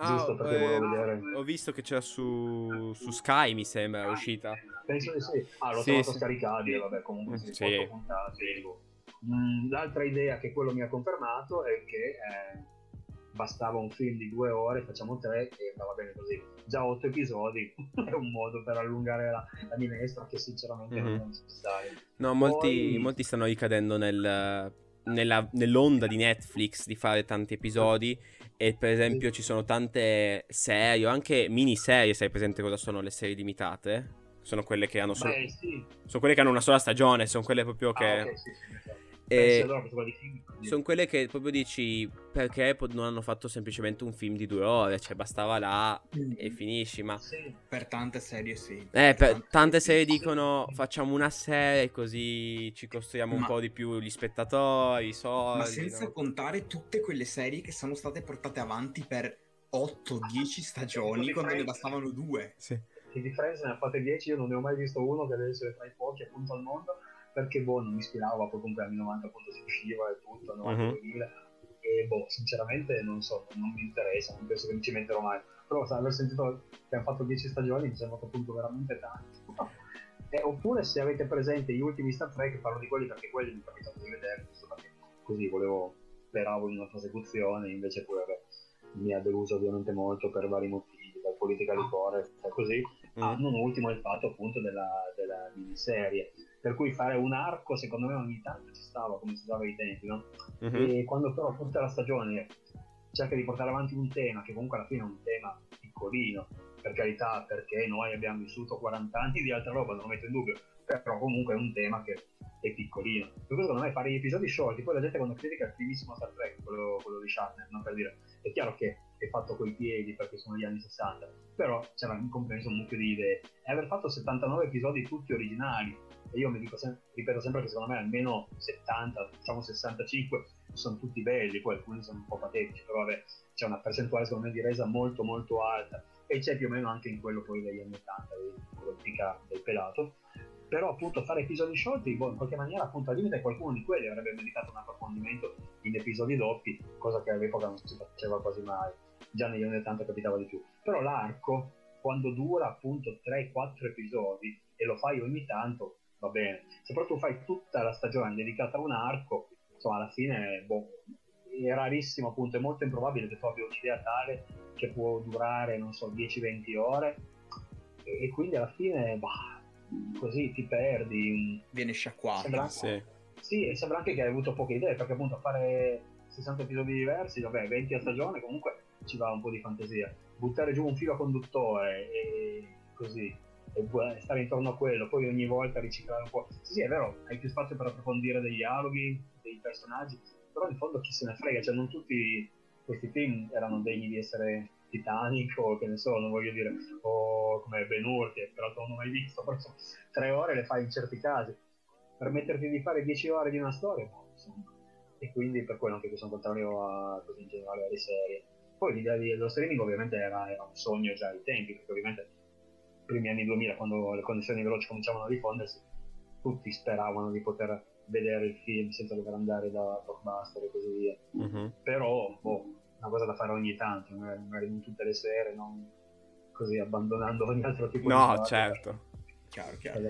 Giusto perché eh, volevo vedere. Ho visto che c'era su, su Sky, mi sembra, è uscita. Penso di sì. Ah, l'ho Sì, trovato sì. scaricabile, vabbè, comunque sì, Sì. otto puntate, Mm, L'altra idea che quello mi ha confermato è che eh, bastava un film di due ore, facciamo tre e andava bene così. Già otto episodi è un modo per allungare la, la minestra che sinceramente non Mhm. è necessario. No, molti, Poi- molti stanno ricadendo nel- nella- nell'onda di Netflix di fare tanti episodi e per esempio ci sono tante serie o anche miniserie, sai presente cosa sono le serie limitate? Sono quelle che hanno solo, Beh, sì. sono quelle che hanno una sola stagione, sono quelle proprio che... Ah, ok, sì, sì, E- quindi- Sono quelle che proprio dici perché non hanno fatto semplicemente un film di due ore, cioè bastava là e finisci, ma... Sì. Per tante serie sì. Eh, per tante serie sì. dicono facciamo una serie così ci costruiamo un Ma- po' di più gli spettatori, i soldi. Ma senza no? contare tutte quelle serie che sono state portate avanti per 8-10 stagioni quando ne bastavano due. Sì. che di Friends ne ha fatte 10, io non ne ho mai visto uno che deve essere tra i pochi appunto al mondo, perché boh, non mi ispirava, poi comunque anni 90 appunto si usciva e tutto, 90 Mhm. 2000, e boh, sinceramente non so, non mi interessa, non penso che mi ci metterò mai, però sai, aver sentito che hanno fatto 10 stagioni mi sembra appunto veramente tanto. Eh, oppure se avete presente gli ultimi Star Trek, parlo di quelli perché quelli mi è capitato di vedere, così volevo, speravo in una prosecuzione, invece poi vabbè, mi ha deluso ovviamente molto per vari motivi, dal politically correct e così, Ah, Mm. non ultimo il fatto appunto della, della miniserie, per cui fare un arco secondo me ogni tanto ci stava come si usava ai tempi, no? Mhm. E quando però tutta la stagione cerca di portare avanti un tema che comunque alla fine è un tema piccolino, per carità, perché noi abbiamo vissuto 40 anni di altra roba, non lo metto in dubbio, però comunque è un tema che è piccolino. Per questo secondo me fare gli episodi sciolti, poi la gente quando critica il primissimo Star Trek, quello, quello di Shatner, no? per dire, è chiaro che è fatto coi piedi perché sono gli anni 60, però c'era in compenso un mucchio di idee. E aver fatto 79 episodi tutti originali, e io mi dico sem- ripeto sempre che secondo me almeno 70, diciamo 65 sono tutti belli, poi alcuni sono un po' patetici, però vabbè, c'è una percentuale secondo me di resa molto molto alta e c'è più o meno anche in quello poi degli anni 80, quello pica del pelato. Però appunto fare episodi sciolti, boh, in qualche maniera appunto al limite qualcuno di quelli avrebbe meritato un approfondimento in episodi doppi, cosa che all'epoca non si faceva quasi mai, già negli anni 80 capitava di più. Però l'arco, quando dura appunto 3-4 episodi e lo fai ogni tanto, va bene. Se però tu fai tutta la stagione dedicata a un arco, insomma alla fine boh, è rarissimo appunto, è molto improbabile che tu abbia un'idea tale che può durare, non so, 10-20 ore e, e quindi alla fine, bah, così ti perdi. Viene sciacquata. Sembra, Sì. sì, e sembra anche che hai avuto poche idee, perché appunto a fare 60 episodi diversi, vabbè, 20 a stagione, comunque ci va un po' di fantasia. Buttare giù un filo conduttore e così, stare intorno a quello, poi ogni volta riciclare un po'. Sì, sì, è vero, hai più spazio per approfondire dei dialoghi, dei personaggi, però in fondo chi se ne frega, cioè non tutti questi film erano degni di essere Titanic o che ne so, non voglio dire, o come Ben Hur, che peraltro non ho mai visto, però tre ore le fai in certi casi. Permetterti di fare dieci ore di una storia, boh, insomma. E quindi per quello anche che sono contrario a così in generale alle serie. Poi l'idea dello streaming ovviamente era, era un sogno già ai tempi, perché ovviamente primi anni 2000, quando le connessioni veloci cominciavano a diffondersi, tutti speravano di poter vedere il film senza dover andare da blockbuster e così via. Mhm. Però, boh, una cosa da fare ogni tanto, magari non tutte le sere, non così abbandonando ogni altro tipo di No, certo. Chiaro, chiaro.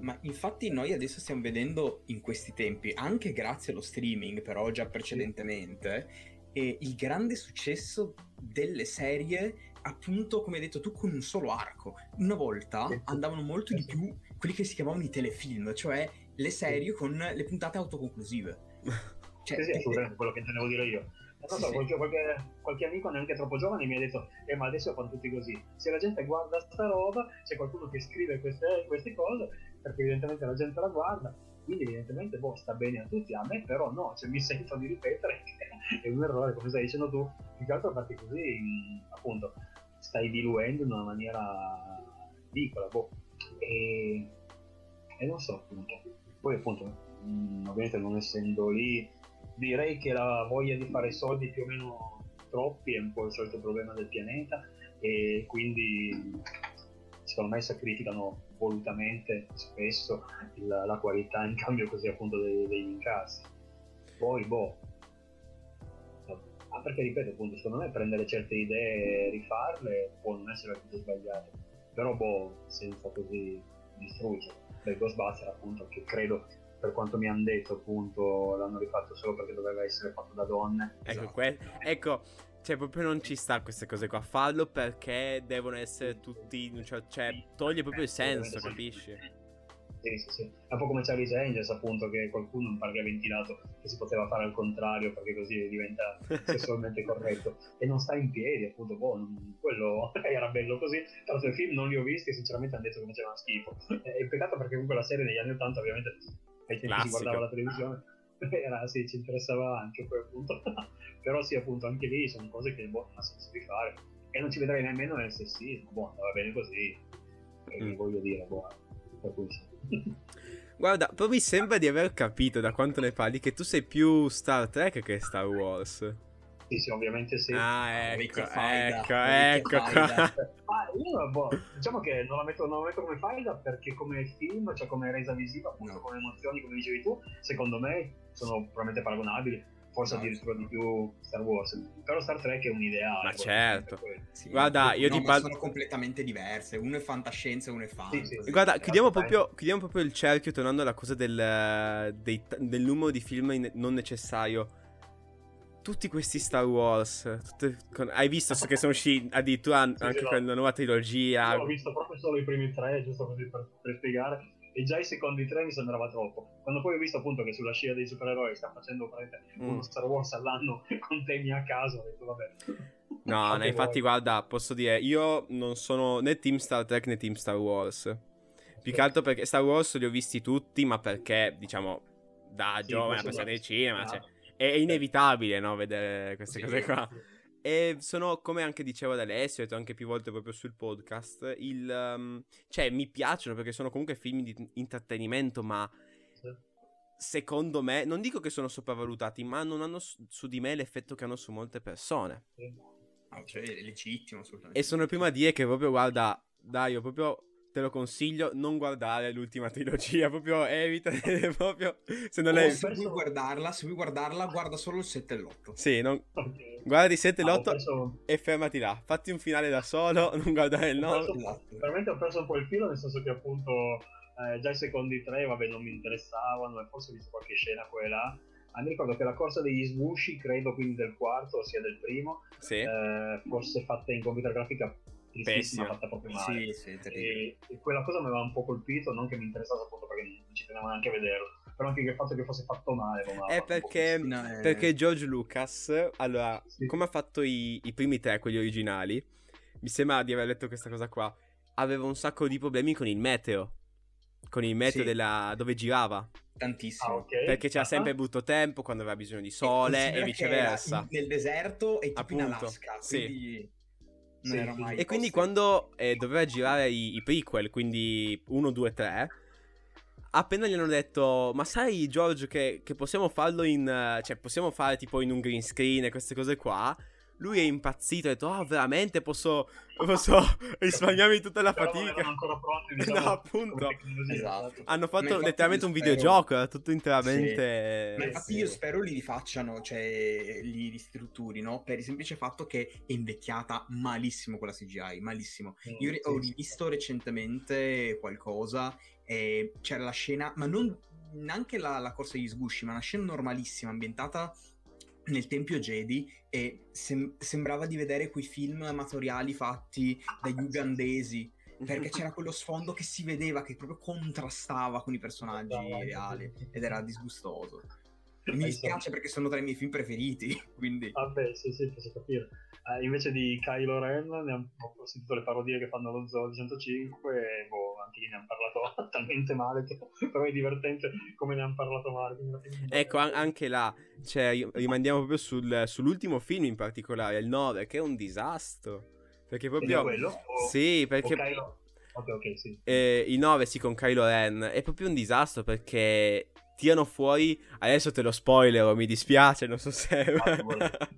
Ma infatti noi adesso stiamo vedendo in questi tempi, anche grazie allo streaming, però già precedentemente, eh, il grande successo delle serie, appunto, come hai detto tu, con un solo arco. Una volta Sì. andavano molto di più quelli che si chiamavano i telefilm, cioè le serie con le puntate autoconclusive. Cioè, Sì, sì, eh, assolutamente, quello che intendevo dire io. Non so, qualche, qualche- qualche amico neanche troppo giovane mi ha detto, eh ma adesso fanno tutti così. Se la gente guarda sta roba, c'è qualcuno che scrive queste, queste cose, perché evidentemente la gente la guarda, quindi evidentemente boh, sta bene a tutti, a me però no, cioè mi sento di ripetere che è un errore, come stai dicendo tu, più che altro perché così, appunto, stai diluendo in una maniera ridicola, boh. E, e non so, appunto. Poi appunto, mh, ovviamente non essendo lì, direi che la voglia di fare soldi più o meno troppi è un po' il solito problema del pianeta e quindi secondo me sacrificano volutamente spesso il- la qualità in cambio così appunto dei- degli incassi. Poi boh, ah, perché ripeto appunto secondo me prendere certe idee e rifarle può non essere tutto sbagliato, però boh senza così distruggere. Per Ghostbuster appunto che credo per quanto mi hanno detto appunto l'hanno rifatto solo perché doveva essere fatto da donne. Ecco, Esatto. que- ecco, cioè proprio non ci sta queste cose qua. Farlo perché devono essere tutti. Cioè, cioè, toglie proprio il senso, capisci? Sì, sì, sì. È un po' come Charlie's Angels, appunto, che qualcuno pare che ha ventilato che si poteva fare al contrario perché così diventa sessualmente corretto. E non sta in piedi, appunto, boh, non- quello era bello così. Tra l'altro i film non li ho visti e sinceramente hanno detto che facevano schifo. È peccato perché comunque la serie negli anni 80 ovviamente ai tempi si guardava la televisione. Era, sì, ci interessava anche poi appunto. Però sì, appunto, anche lì sono cose che boh, non ha senso di fare. E non ci vedrei nemmeno nel sessismo, boh, andava bene così. E Mm. voglio dire, boh, per cui sì. Guarda, però mi sembra di aver capito da quanto ne parli che tu sei più Star Trek che Star Wars. Sì, sì, ovviamente sì. Ah, ecco, faida, ecco, ecco. Ah, io boh, diciamo che non la, metto, non la metto come faida perché come film, cioè come resa visiva, appunto No. come emozioni, come dicevi tu, secondo me sono probabilmente paragonabili, forse No, addirittura di più Star Wars. Però Star Trek è un ideale. Ma certo. Sì, Guarda, io no, ti parlo- sono completamente diverse. Uno è fantascienza e uno è fantasy. sì. Guarda, Eh, chiudiamo proprio, chiudiamo proprio il cerchio tornando alla cosa del, dei- del numero di film in- non necessario. Tutti questi Star Wars, tutte- con- hai visto so che sono usciti addirittura an- Sì, anche sì, no. con la nuova trilogia. Io ho visto proprio solo i primi tre, giusto così per, per spiegare. E già i secondi tre mi sembrava troppo. Quando poi ho visto appunto che sulla scia dei supereroi sta facendo Mm. uno Star Wars all'anno con temi a caso, ho detto vabbè. No, no, infatti guarda, posso dire, io non sono né team Star Trek né team Star Wars. Più che altro perché Star Wars li ho visti tutti, ma perché, diciamo, da Sì, giovane, questo passare del cinema, cioè, Ah, è inevitabile, no, vedere queste sì, cose qua. sì. E sono, come anche dicevo ad Alessio, ho detto anche più volte proprio sul podcast, il... um, cioè, mi piacciono perché sono comunque film di intrattenimento, ma secondo me, non dico che sono sopravvalutati, ma non hanno su, su di me l'effetto che hanno su molte persone. Ah, cioè, è legittimo, assolutamente. E sono il primo a dire che proprio, guarda, dai, io proprio te lo consiglio, non guardare l'ultima trilogia, proprio evita, proprio, se non O è... se vuoi guardarla, se vuoi guardarla, guarda solo il 7 e l'8. Sì, non... Ok. guarda i 7 e Ah, ho l'8 perso- e fermati là, fatti un finale da solo, non guardare il ho 9. perso- Esatto. veramente ho perso un po' il filo, nel senso che appunto eh, già i secondi tre, vabbè, non mi interessavano e forse ho visto qualche scena qua e là. Ah, mi ricordo che la corsa degli smushi, credo quindi del quarto, ossia del primo, Sì. eh, fosse fatta in computer grafica tristissima, Pessima. fatta proprio male. Sì, sì. E, e quella cosa mi aveva un po' colpito, non che mi interessasse appunto perché non ci tenevo neanche a vederlo, però anche il fatto che fosse fatto male. È perché. No, eh, perché George Lucas, allora, Sì. come ha fatto i, i primi tre, quelli originali, mi sembra di aver letto questa cosa qua, aveva un sacco di problemi con il meteo, con il meteo Sì. della, dove girava, Ah, tantissimo. ok. perché c'era Ah, sempre brutto tempo quando aveva bisogno di sole considera e che viceversa. in- nel deserto e tipo in Appunto, Alaska, sì. Non Sì, era mai E quindi quando eh, doveva girare i, i prequel, quindi 1, 2, 3, appena gli hanno detto, ma sai George che, che possiamo farlo in... cioè possiamo fare tipo in un green screen e queste cose qua, lui è impazzito, ha detto, oh veramente posso, posso risparmiarmi tutta la Però fatica. ancora pronti, No, diciamo, appunto. come tecnologia. Esatto. Hanno fatto letteralmente un spero- videogioco, era tutto interamente... Ma infatti sì. io spero li rifacciano, cioè li ristrutturi, no? Per il semplice fatto che è invecchiata malissimo quella CGI, malissimo. Mm, Io sì, ho sì. rivisto recentemente qualcosa e c'era la scena, ma non neanche la, la corsa degli sgusci, ma una scena normalissima ambientata nel Tempio Jedi e sem- sembrava di vedere quei film amatoriali fatti dagli ugandesi perché c'era quello sfondo che si vedeva che proprio contrastava con i personaggi reali ed era disgustoso. Mi dispiace perché sono tra i miei film preferiti, quindi Vabbè, sì, sì, posso capire. Eh, invece di Kylo Ren ne ho, ho sentito le parodie che fanno lo Zoo di 105 e boh, anche lì ne hanno parlato talmente male che però è divertente come ne hanno parlato male. Ecco, an- anche là, cioè, ri- rimandiamo proprio sul- sull'ultimo film in particolare, il 9, che è un disastro. Perché proprio... quello? O, Sì, o perché... Kylo? Ok, ok, sì. eh, il 9 sì con Kylo Ren è proprio un disastro perché tirano fuori adesso te lo spoiler mi dispiace non so se Ah.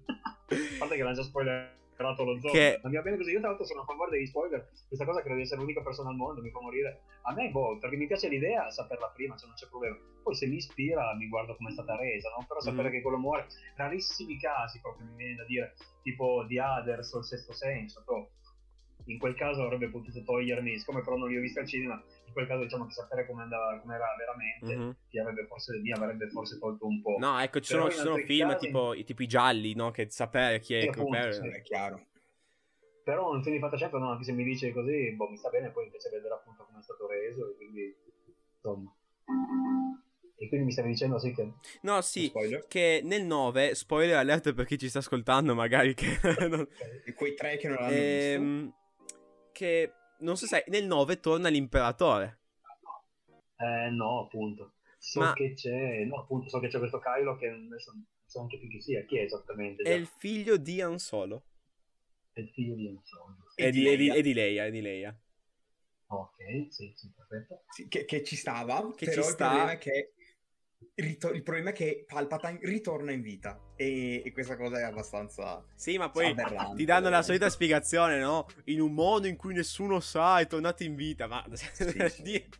A parte che l'hanno già spoilerato lo zoo. Che- Non mi va bene così. Io, tra l'altro, sono a favore degli spoiler. Questa cosa credo di essere l'unica persona al mondo. Mi fa morire. A me, boh, perché mi piace l'idea, saperla prima, cioè non c'è problema. Poi se mi ispira, mi guardo come è stata resa, no? Però sapere Mhm. che quello muore. Rarissimi casi, proprio mi viene da dire, tipo The Others o il sesto senso. toh. In quel caso avrebbe potuto togliermi, siccome però non li ho visti al cinema, in quel caso diciamo che sapere come andava, come era veramente, Mhm. mi, avrebbe forse, mi avrebbe forse tolto un po'. no ecco ci Però sono, ci sono film casi- tipo, i- tipo i gialli no che sapere chi è Sì, appunto, sì. è chiaro. Però un film di fantascienza, no, anche se mi dice così, boh, mi sta bene, poi invece vedere appunto come è stato reso, e quindi, insomma. E quindi mi stavi dicendo sì che... no sì che nel 9 spoiler alert per chi ci sta ascoltando magari che non- quei tre che non l'hanno visto. Che non so se nel 9 torna l'imperatore Eh, no, appunto. So Ma- che c'è, no, appunto, so che c'è questo Kylo che adesso non so anche più chi sia, chi è esattamente. è già? il figlio di Han Solo È il figlio di Han Solo. e di, di- e di Leia e di Leia Ok, sì, sì, perfetto. Sì, che, che ci stava, Che però ci il sta. problema è che rito- il problema è che Palpatine ritorna in vita e, e questa cosa è abbastanza Sì, ma poi ti danno la solita spiegazione, no? In un mondo in cui nessuno sa, è tornato in vita. Ma sì.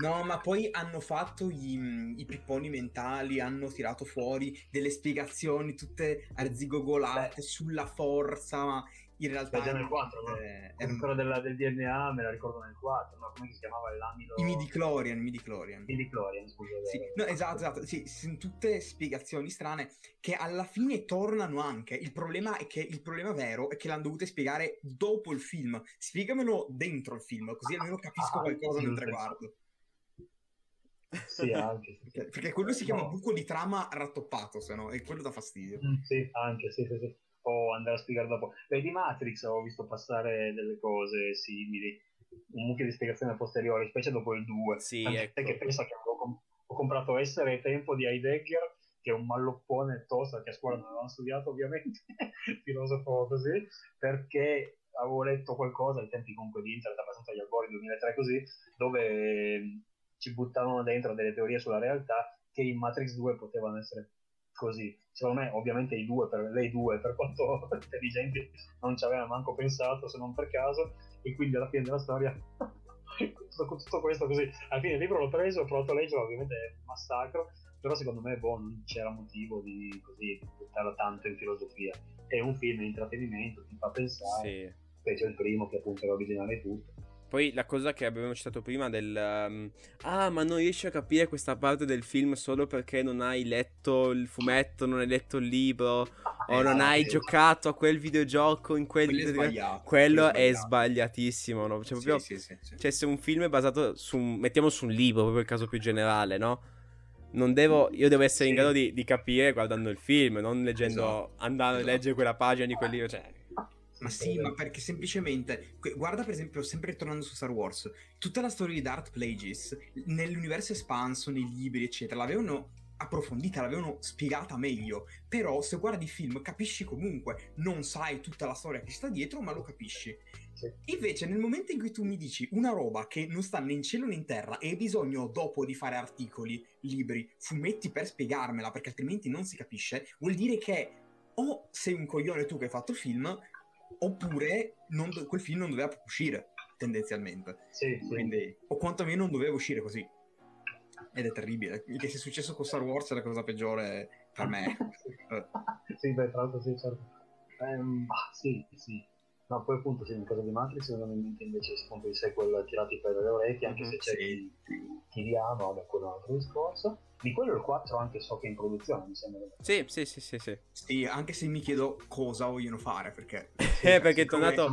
No, ma poi hanno fatto gli, i pipponi mentali, hanno tirato fuori delle spiegazioni tutte arzigogolate sulla forza, ma in realtà... È già nel 4, no? eh, È ancora della, del DNA, me la ricordo nel 4, ma come si chiamava l'amido? I midichlorian, i midichlorian. Midichlorian, scusa. Sì, no, esatto, esatto, sì, sono tutte spiegazioni strane che alla fine tornano anche. Il problema è che il problema vero è che l'hanno dovute spiegare dopo il film. Spiegamelo dentro il film, così almeno capisco Ah, qualcosa mentre sì. guardo. Sì, anche. Sì, Perché, perché quello si chiama No. buco di trama rattoppato, se no, e quello dà fastidio. Mm, sì, anche, sì, sì, sì. O andare a spiegare dopo. Beh, di Matrix ho visto passare delle cose simili, un mucchio di spiegazioni a posteriori, specie dopo il 2. Sì, Tant'è ecco. che pensa che com- ho comprato Essere e Tempo di Heidegger, che è un malloppone tosto che a scuola non avevamo studiato ovviamente, filosofo così, perché avevo letto qualcosa ai tempi comunque di internet, abbastanza agli albori, 2003 così, dove eh, ci buttavano dentro delle teorie sulla realtà che in Matrix 2 potevano essere così. Secondo me, ovviamente, i due, per, lei due, per quanto intelligenti, non ci aveva manco pensato, se non per caso, e quindi alla fine della storia, tutto, tutto questo così. Alla fine il libro l'ho preso, ho provato a leggerlo, ovviamente è un massacro, però secondo me, boh, non c'era motivo di così buttarlo tanto in filosofia. È un film di intrattenimento, ti fa pensare, Sì. specie il primo che appunto era originale tutto. Poi la cosa che abbiamo citato prima del... um, ah, ma non riesci a capire questa parte del film solo perché non hai letto il fumetto, non hai letto il libro, o non Ah, hai giocato a quel videogioco in quel... Quello è sbagliato. Quello è sbagliato. sbagliatissimo, no? Cioè, proprio... sì, sì, sì. Cioè, se un film è basato su un... mettiamo su un libro, proprio il caso più generale, no? Non devo... Io devo essere in grado di, di capire guardando il film, non leggendo... Esatto. andando a Esatto. leggere quella pagina di quel libro, cioè... Ma sì, ma perché semplicemente guarda per esempio, sempre tornando su Star Wars, tutta la storia di Darth Plagueis nell'universo espanso, nei libri, eccetera, l'avevano approfondita, l'avevano spiegata meglio. Però se guardi il film capisci comunque, non sai tutta la storia che sta dietro, ma lo capisci. Sì. Invece, nel momento in cui tu mi dici una roba che non sta né in cielo né in terra e hai bisogno dopo di fare articoli, libri, fumetti per spiegarmela, perché altrimenti non si capisce, vuol dire che o sei un coglione tu che hai fatto il film, oppure non do- quel film non doveva proprio uscire, tendenzialmente. Sì, sì. Quindi, o quantomeno non doveva uscire così. Ed è terribile. Il che sia successo con Star Wars è la cosa peggiore per me. Sì, beh, tra l'altro sì, certo. Ehm, bah, sì, sì. No, poi appunto sì, in caso di Matrix vengono in mente invece appunto i sequel tirati per le orecchie, anche Mhm, se c'è sì. chi, chi li ama, vabbè, quello è un altro discorso. Di quello il 4 anche so che è in produzione, mi sembra. Sì, sì, sì, sì, sì. sì, anche se mi chiedo cosa vogliono fare, perché... Eh, perché è tornato-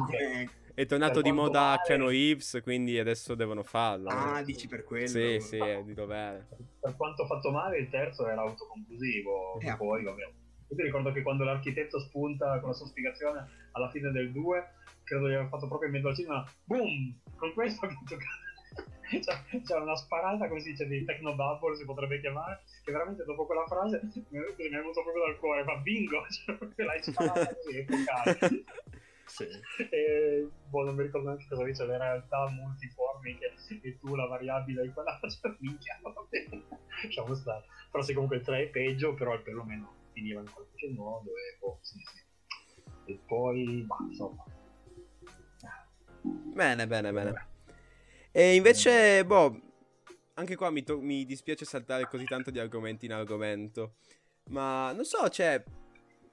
È tornato Per di moda male- Keanu Reeves, quindi adesso devono farlo. Ah, dici per quello? sì, sì, è di dovere. Per quanto fatto male, il terzo era autoconclusivo. Eh, poi, vabbè. Io ti ricordo che quando l'architetto spunta con la sua spiegazione alla fine del 2, credo di aver fatto proprio in mezzo al cinema, boom! Con questo che c'è, c'è una sparata, come si dice, di technobubble si potrebbe chiamare, che veramente dopo quella frase mi è venuto proprio dal cuore, ma bingo! Cioè, l'hai sparata così, epocale. Sì. E, boh, non mi ricordo neanche cosa dice, le realtà multiformi che, e tu la variabile e quella, cioè, minchia, va bene, stare. Però sì, comunque il 3 è peggio, però perlomeno finiva in qualche modo e boh, sì, sì. E poi, bah, insomma, Bene, bene, bene. E invece, boh, anche qua mi, to- mi dispiace saltare così tanto di argomenti in argomento. Ma non so, cioè,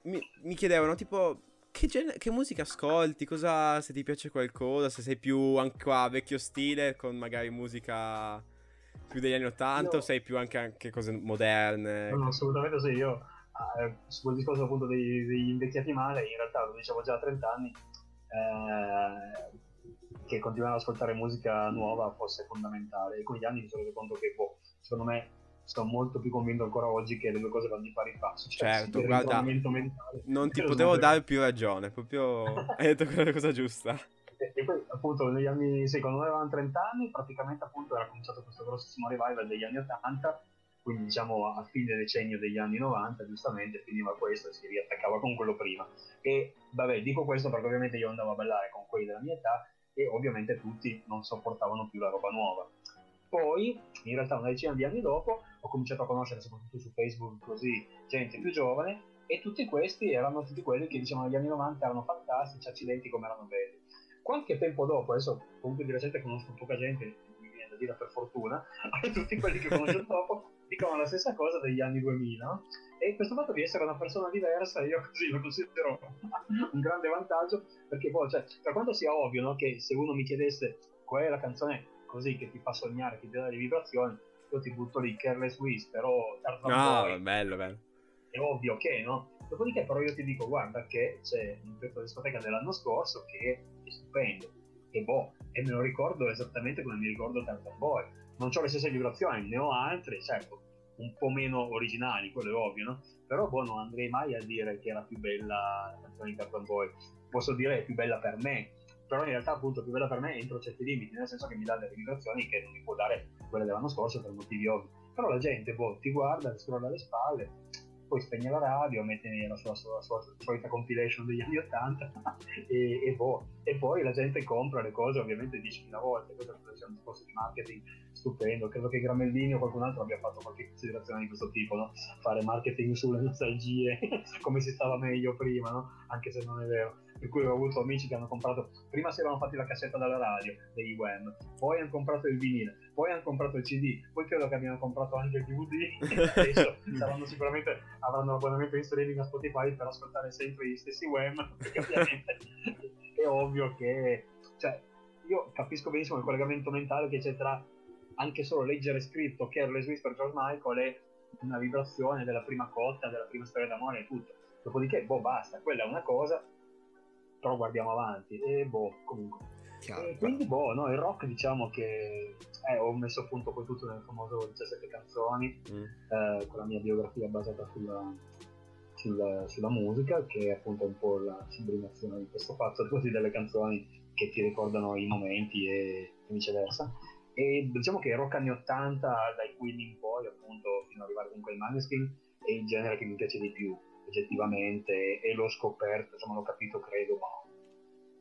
mi, mi chiedevano tipo, che, gen- che musica ascolti? Cosa, se ti piace qualcosa, se sei più anche qua vecchio stile, con magari musica più degli anni 80 Io- o sei più anche, anche cose moderne? No, no, assolutamente sì, io eh, su quel discorso appunto degli invecchiati male, in realtà lo dicevo già a 30 anni, eh, che continuare ad ascoltare musica nuova fosse fondamentale. E con gli anni mi sono reso conto che, boh, secondo me, sono molto più convinto ancora oggi che le due cose vanno di pari passo. Cioè, Certo, guarda, mentale. Non ti potevo dare più ragione, proprio hai detto quella cosa giusta. E, e poi appunto negli anni, sì, quando avevamo 30 anni, praticamente appunto era cominciato questo grossissimo revival degli anni 80, quindi diciamo a fine decennio degli anni 90, giustamente finiva questo e si riattaccava con quello prima. E vabbè, dico questo perché ovviamente io andavo a ballare con quelli della mia età e ovviamente tutti non sopportavano più la roba nuova. Poi, in realtà una decina di anni dopo, ho cominciato a conoscere soprattutto su Facebook così gente più giovane e tutti questi erano tutti quelli che dicevano negli anni 90 erano fantastici, accidenti come erano belli. Qualche tempo dopo, adesso comunque di recente conosco poca gente, mi viene da dire per fortuna, tutti quelli che conosco dopo dicono la stessa cosa degli anni 2000 no? e questo fatto di essere una persona diversa io così lo considero un grande vantaggio perché poi, cioè, per quanto sia ovvio no, che se uno mi chiedesse qual è la canzone così che ti fa sognare, che ti dà le vibrazioni, io ti butto lì Careless Whisper o Tarzan Ah, Boy, bello, bello. è ovvio che no. Dopodiché però io ti dico, guarda che c'è un pezzo di discoteca dell'anno scorso che è stupendo, e boh, e me lo ricordo esattamente come mi ricordo Tarzan Boy. Non ho le stesse vibrazioni, ne ho altre, certo, un po' meno originali, quello è ovvio, no? Però boh, non andrei mai a dire che è la più bella la canzone di Tarzan Boy. Posso dire è più bella per me, però in realtà appunto più bella per me entro certi limiti, nel senso che mi dà delle vibrazioni che non mi può dare quelle dell'anno scorso per motivi ovvi. Però la gente boh, ti guarda, ti scrolla le spalle, poi spegne la radio, mette la sua, sua, sua solita compilation degli anni 80 e, e, boh, e poi la gente compra le cose ovviamente 10.000 volte, questo è un discorso di marketing stupendo, credo che Gramellini o qualcun altro abbia fatto qualche considerazione di questo tipo, no? fare marketing sulle nostalgie, come si stava meglio prima, no? anche se non è vero. Per cui ho avuto amici che hanno comprato, prima si erano fatti la cassetta dalla radio dei Wham, poi hanno comprato il vinile, poi hanno comprato il CD, poi credo che abbiano comprato anche il DVD, adesso saranno sicuramente avranno l'abbonamento in streaming a Spotify per ascoltare sempre gli stessi Wham, perché ovviamente è ovvio che, cioè, io capisco benissimo il collegamento mentale che c'è tra anche solo leggere scritto Careless Whisper George Michael è una vibrazione della prima cotta, della prima storia d'amore e tutto. Dopodiché, boh, basta, quella è una cosa, però guardiamo avanti e boh, comunque. Chiaro, E quindi, boh, no, il rock diciamo che eh, ho messo appunto poi tutto nel famoso 17 canzoni, Mm. eh, con la mia biografia basata sulla, sulla, sulla musica, che è appunto un po' la sublimazione di questo fatto così delle canzoni che ti ricordano i momenti e viceversa. E diciamo che rock anni 80, dai Queen in poi, appunto, fino ad arrivare comunque ai Maneskin, è il genere che mi piace di più, oggettivamente, e l'ho scoperto, insomma l'ho capito, credo, ma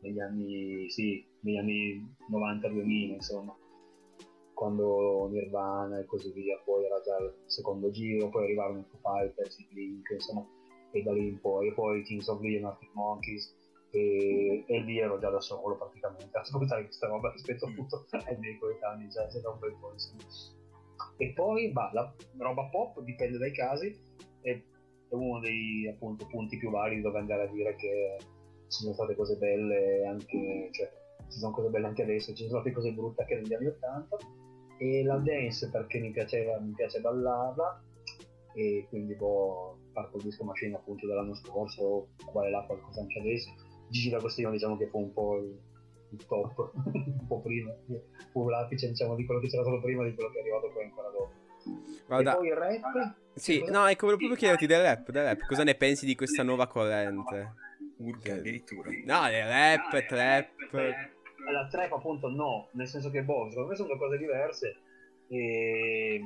negli anni, sì, negli anni 90-2000, insomma, quando Nirvana e così via, poi era già il secondo giro, poi arrivarono Foo Fighters, i Blink, insomma, e da lì in poi, e poi Kings of Leon, Arctic Monkeys, e, e lì ero già da solo praticamente a ascoltare questa roba rispetto appunto ai miei coetanei già da un bel po' insomma. E poi bah, la roba pop dipende dai casi, è, è uno dei appunto punti più validi dove andare a dire che ci sono state cose belle anche, cioè ci sono cose belle anche adesso, ci sono state cose brutte anche negli anni 80 e la dance perché mi piaceva, mi piace ballarla e quindi boh, parto il disco machine appunto dell'anno scorso, quale là qualcosa anche adesso. Gigi D'Agostino diciamo che fu un po' il, il top, un po' prima, fu l'apice diciamo di quello che c'era stato prima di quello che è arrivato poi ancora dopo. Guarda, E poi il rap? sì, cosa? no, ecco, volevo proprio chiederti del rap, del rap, cosa ne pensi di questa nuova corrente? Urca, addirittura. No, del rap, trap. La trap appunto no, nel senso che boh, secondo me sono due cose diverse e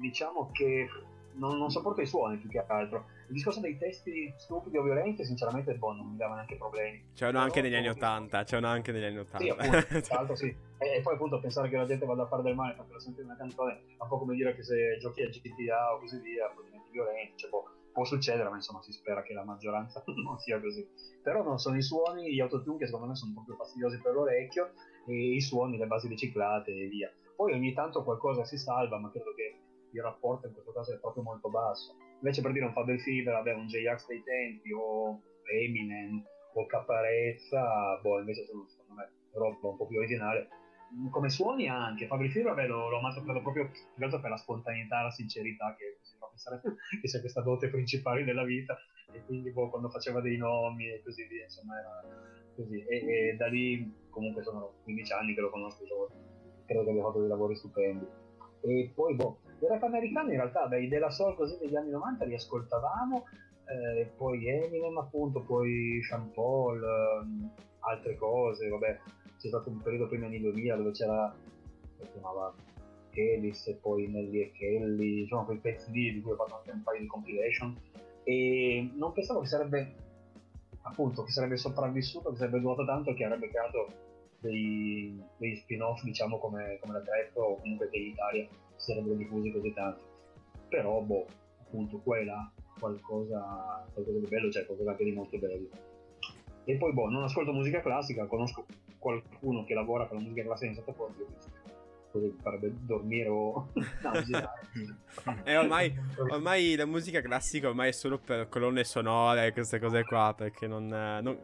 diciamo che non, non sopporto i suoni più che altro. Il discorso dei testi stupidi o violenti sinceramente boh, non mi dava neanche problemi. C'erano anche negli anni 80, c'erano anche negli anni Sì, 80. appunto, tra l'altro sì. E, e poi appunto pensare che la gente vada a fare del male perché lo sente una canzone è un po' come dire che se giochi a GTA o così via poi diventi violento, cioè, boh, può succedere, ma insomma si spera che la maggioranza non sia così. Però non sono i suoni, gli autotune che secondo me sono proprio fastidiosi per l'orecchio e i suoni, le basi riciclate e via. Poi ogni tanto qualcosa si salva, ma credo che il rapporto in questo caso è proprio molto basso. Invece per dire un Fabio Fever, vabbè, un J-Ax dei tempi o Eminem o Caparezza, boh, invece sono secondo me roba un po' più originale. Come suoni anche, Fabri vabbè, lo, lo amato proprio per la spontaneità, la sincerità che fa pensare che sia questa dote principale della vita e quindi boh, quando faceva dei nomi e così via, insomma era così. E, e da lì comunque sono 15 anni che lo conosco, diciamo, credo che abbia fatto dei lavori stupendi. E poi boh, il rap americano in realtà, i della Soul così degli anni 90 li ascoltavamo, eh, poi Eminem appunto, poi Sean Paul, ehm, altre cose, vabbè, c'è stato un periodo prima anni 2000 dove c'era, si chiamava Ellis e poi Nelly e Kelly, insomma quei pezzi lì di cui ho fatto anche un paio di compilation. E non pensavo che sarebbe appunto che sarebbe sopravvissuto, che sarebbe durato tanto e che avrebbe creato dei, dei spin-off diciamo come, come la trap o comunque che in Italia si sarebbero diffusi così tanto. Però boh appunto qua là qualcosa, qualcosa di bello c'è qualcosa anche di molto bello. E poi boh non ascolto musica classica conosco qualcuno che lavora con la musica classica in sottofondo così farebbe dormire o nauseare E ormai, ormai la musica classica ormai è solo per colonne sonore e queste cose qua, perché non, eh, non,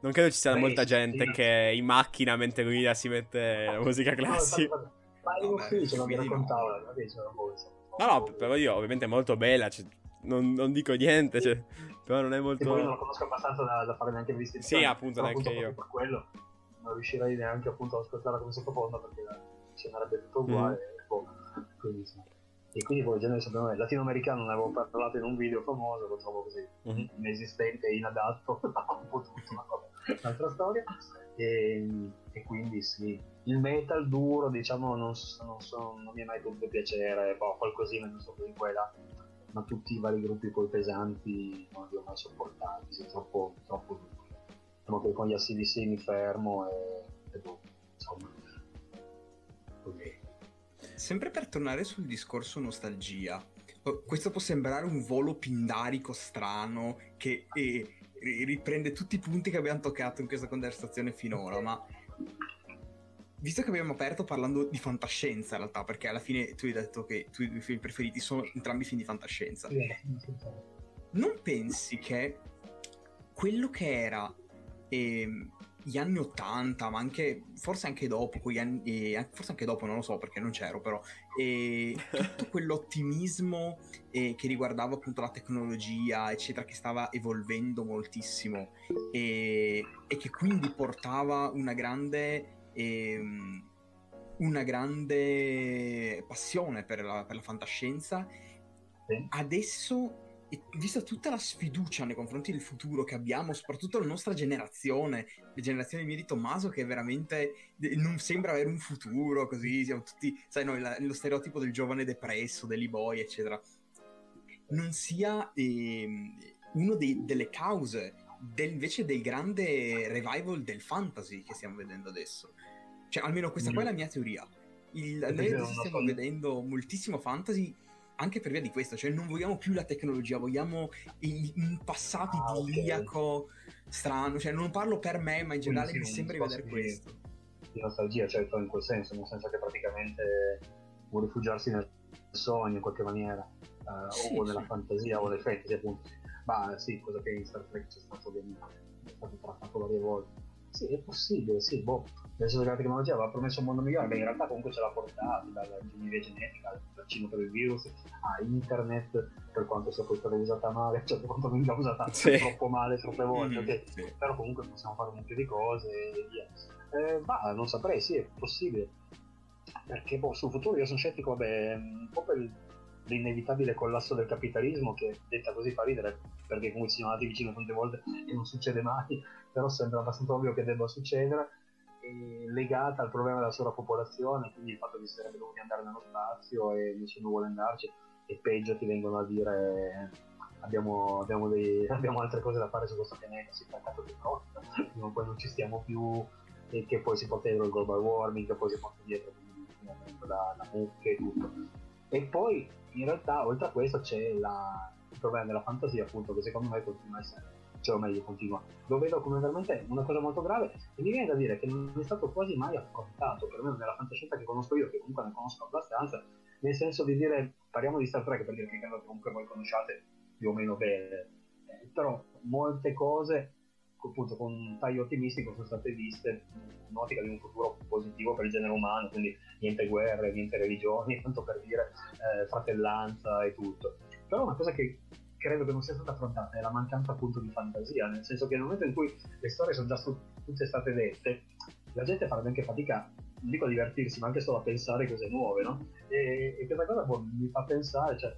non credo ci sia Beh, molta sì, gente sì. che in macchina mentre guida si mette la musica classica. ma in Vabbè, ufficio non mi quindi no. no. però io ovviamente è molto bella, cioè, non, non dico niente, cioè, però non è E poi non molto... lo conosco abbastanza da, da fare neanche distinzioni. Sì, appunto, neanche proprio io. Per quello non riuscirei neanche appunto ad ascoltarla come sottofondo perché suonerebbe tutto uguale. Mm. e boh, quindi, insomma. E quindi poi il genere secondo me latinoamericano ne avevo parlato in un video famoso, lo trovo così Mhm. inesistente e inadatto, un ma vabbè, un'altra storia. E, e quindi sì, il metal duro diciamo non, non, so- non mi è mai potuto piacere, boh, qualcosina non so così qua e là, ma tutti i vari gruppi poi pesanti non li ho mai sopportati, sono troppo, troppo duri. Diciamo che con gli ACDC mi fermo e, e boh, insomma, così. Sempre per tornare sul discorso nostalgia, oh, questo può sembrare un volo pindarico strano che eh, ri- riprende tutti i punti che abbiamo toccato in questa conversazione finora, ma visto che abbiamo aperto parlando di fantascienza in realtà, perché alla fine tu hai detto che i tuoi due film preferiti sono entrambi film di fantascienza, non pensi che quello che era ehm, gli anni 80, ma anche forse anche dopo, anni, eh, forse anche dopo, non lo so perché non c'ero, però eh, tutto quell'ottimismo eh, che riguardava appunto la tecnologia, eccetera, che stava evolvendo moltissimo e, che quindi portava una grande. ehm, una grande passione per la, per la fantascienza. Adesso e vista tutta la sfiducia nei confronti del futuro che abbiamo, soprattutto la nostra generazione, la generazione mia di Tommaso, che veramente eh, non sembra avere un futuro, così siamo tutti, sai, noi, la- lo stereotipo del giovane depresso, dell'e-boy, eccetera, non sia uno dei- delle cause del- invece del grande revival del fantasy che stiamo vedendo adesso. Cioè, almeno questa qua è la mia teoria. Il, noi stiamo vedendo moltissimo fantasy anche per via di questo, cioè non vogliamo più la tecnologia, vogliamo il- un passato Ah, idilliaco, strano, cioè non parlo per me, ma in generale sì, mi sembra di vedere questo. di nostalgia, certo in quel senso, nel senso che praticamente vuole rifugiarsi nel sogno in qualche maniera, eh, Sì, o nella sì. fantasia o nel fantasy appunto. Ma sì, cosa che in Star Trek c'è stato ben è stato trattato varie volte. Sì, è possibile, sì, boh. Nel senso che la tecnologia aveva promesso un mondo migliore, beh in realtà comunque ce l'ha portato, dalla ingegneria genetica, al vaccino per il virus, a internet, per quanto sia poi stata usata male, cioè per quanto venga usata Sì. troppo male troppe volte, Mm, ok? sì. però comunque possiamo fare un mucchio di cose e via. Eh, ma non saprei, sì, è possibile. Perché boh, sul futuro io sono scettico, vabbè, un po' per l'inevitabile collasso del capitalismo che detta così fa ridere, perché comunque ci siamo andati vicino tante volte e non succede mai, però sembra abbastanza ovvio che debba succedere, legata al problema della sovrappopolazione, quindi il fatto che si sarebbe dovuti andare nello spazio e nessuno vuole andarci, e peggio ti vengono a dire abbiamo, abbiamo, dei- abbiamo altre cose da fare su questo pianeta, si fa cazzo di frutta, prima o poi non ci stiamo più, e che poi si porta dietro il global warming, che poi si porta dietro da, da mucche e tutto. E poi in realtà oltre a questo c'è la- il problema della fantasia appunto che secondo me continua a essere, cioè o meglio continua, lo vedo come veramente una cosa molto grave e mi viene da dire che non è stato quasi mai affrontato, perlomeno nella fantascienza che conosco io, che comunque ne conosco abbastanza, nel senso di dire, parliamo di Star Trek per dire che credo comunque voi conosciate più o meno bene, Eh, però molte cose appunto con un taglio ottimistico sono state viste in un'ottica di un futuro positivo per il genere umano, quindi niente guerre, niente religioni, tanto per dire eh, fratellanza e tutto. Però una cosa che credo che non sia stata affrontata è la mancanza appunto di fantasia, nel senso che nel momento in cui le storie sono già stu- tutte state dette, la gente farebbe anche fatica, non dico a divertirsi, ma anche solo a pensare cose nuove, no? E, e questa cosa boh, mi fa pensare, cioè,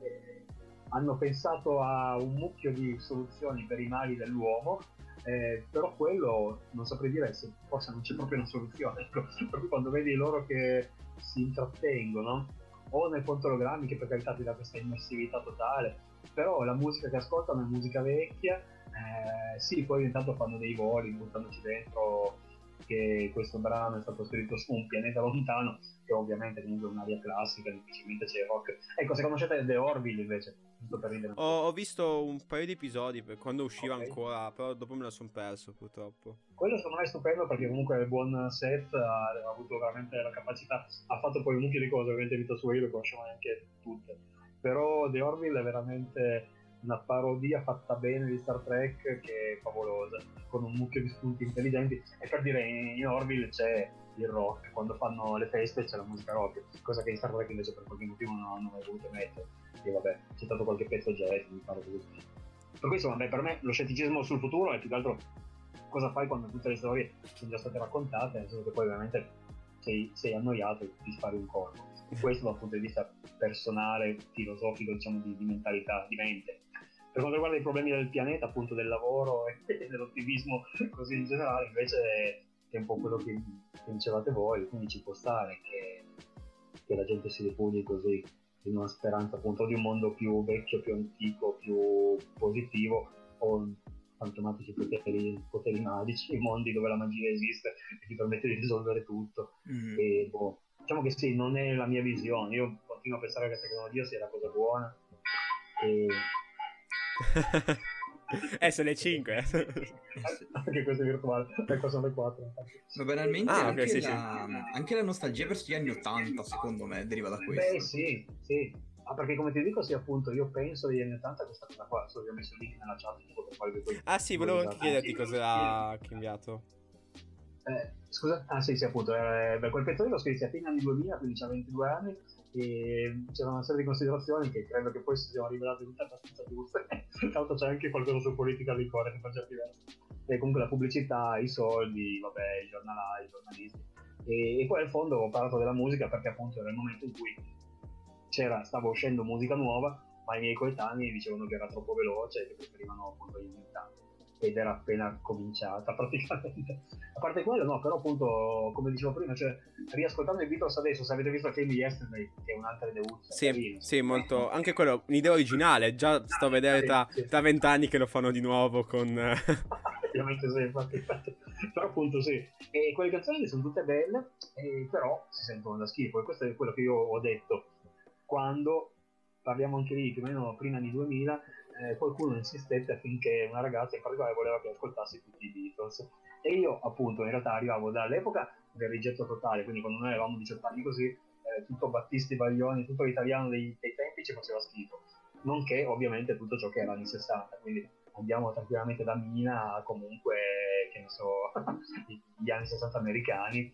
eh, hanno pensato a un mucchio di soluzioni per i mali dell'uomo, eh, però quello non saprei dire se forse non c'è proprio una soluzione. Ecco, per cui quando vedi loro che si intrattengono, o nei fotogrammi che per carità ti dà questa immersività totale, però la musica che ascoltano è musica vecchia, eh, sì, poi intanto fanno dei voli buttandoci dentro che questo brano è stato scritto su un pianeta lontano, che ovviamente comunque è un'aria classica, difficilmente c'è rock. Ecco, se conoscete The Orville invece, giusto per ridere. Ho, ho visto un paio di episodi per quando usciva Ok. ancora, però dopo me lo sono perso purtroppo. Quello secondo me è stupendo perché comunque il buon set ha, ha avuto veramente la capacità, ha fatto poi un mucchio di cose, ovviamente Vito Suoi le conosciamo neanche tutte, però The Orville è veramente una parodia fatta bene di Star Trek che è favolosa, con un mucchio di spunti intelligenti e per dire in Orville c'è il rock, quando fanno le feste c'è la musica rock, cosa che in Star Trek invece per qualche motivo non hanno mai voluto mettere, e vabbè c'è stato qualche pezzo jazz, mi pare così. Per insomma, beh, per me lo scetticismo sul futuro è più che altro cosa fai quando tutte le storie sono già state raccontate, nel senso che poi ovviamente sei, sei annoiato e ti spari un corpo. Questo dal punto di vista personale, filosofico, diciamo, di, di mentalità, di mente. Per quanto riguarda i problemi del pianeta, appunto del lavoro e dell'ottimismo così in generale, invece è un po' quello che, che dicevate voi, quindi ci può stare che, che la gente si rifuggi così in una speranza appunto di un mondo più vecchio, più antico, più positivo o fantomatici poteri, poteri magici, mondi dove la magia esiste e ti permette di risolvere tutto. Mm. E boh, diciamo che sì, non è la mia visione. Io continuo a pensare che la tecnologia sia la cosa buona. E eh, sono le 5. anche questo è virtuale, ecco sono le 4. Ma banalmente Ah, anche, sì, sì. la, anche la nostalgia verso gli anni 80, secondo me, deriva da questo. Beh, sì, sì. Ah, perché come ti dico, sì, appunto, io penso degli anni 80 questa cosa qua, solo che ho messo il link nella chat ah sì, volevo anche chiederti cosa ha cambiato. Eh, scusa? Ah sì, sì, appunto, eh, beh, quel pezzo l'ho scritto a fine anni 2000, quindi c'ha 22 anni, e c'era una serie di considerazioni che credo che poi si siano rivelate tutte abbastanza giuste. L'altro c'è anche qualcosa su politica di core per certi versi. E comunque la pubblicità, i soldi, vabbè, i giornalai, i giornalisti. E, e poi al fondo ho parlato della musica perché appunto era il momento in cui c'era, stava uscendo musica nuova, ma i miei coetanei dicevano che era troppo veloce e che preferivano appunto gli 80 ed era appena cominciata praticamente. A parte quello, no, però appunto, come dicevo prima, cioè, riascoltando i Beatles adesso, se avete visto il film di Yesterday, che è un'altra deus, Sì, sì, molto. Anche quello, un'idea originale. Già sto a vedere tra, tra vent'anni che lo fanno di nuovo con. Ovviamente sì, infatti, infatti. Però appunto sì. E quelle canzoni sono tutte belle, eh, però si sentono da schifo. E questo è quello che io ho detto quando parliamo anche lì più o meno prima anni 2000, eh, qualcuno insistette affinché una ragazza in particolare voleva che ascoltassi tutti i Beatles. E io appunto in realtà arrivavo dall'epoca del rigetto totale, quindi quando noi avevamo 18 anni così, eh, tutto Battisti, Baglioni, tutto l'italiano dei, dei tempi ci faceva schifo, nonché ovviamente tutto ciò che era anni 60, quindi andiamo tranquillamente da Mina a comunque, che ne so, gli anni 60 americani,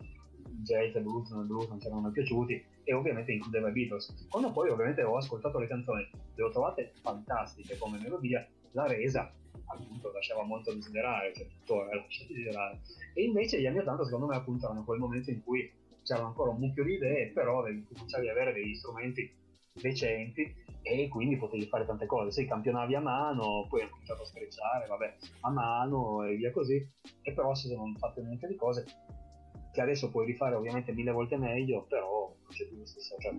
jazz e blues, blues non ci erano piaciuti e ovviamente includeva i Beatles. Quando poi ovviamente ho ascoltato le canzoni, le ho trovate fantastiche come melodia, la resa appunto lasciava molto a desiderare, cioè tuttora lascia a desiderare. E invece gli anni 80 secondo me appunto erano quel momento in cui c'erano ancora un mucchio di idee, però cominciavi ad avere degli strumenti decenti e quindi potevi fare tante cose. Se campionavi a mano, poi hai cominciato a sfrecciare, vabbè, a mano e via così. E però si sono fatte un di cose che adesso puoi rifare ovviamente mille volte meglio, però non c'è più lo stesso, cioè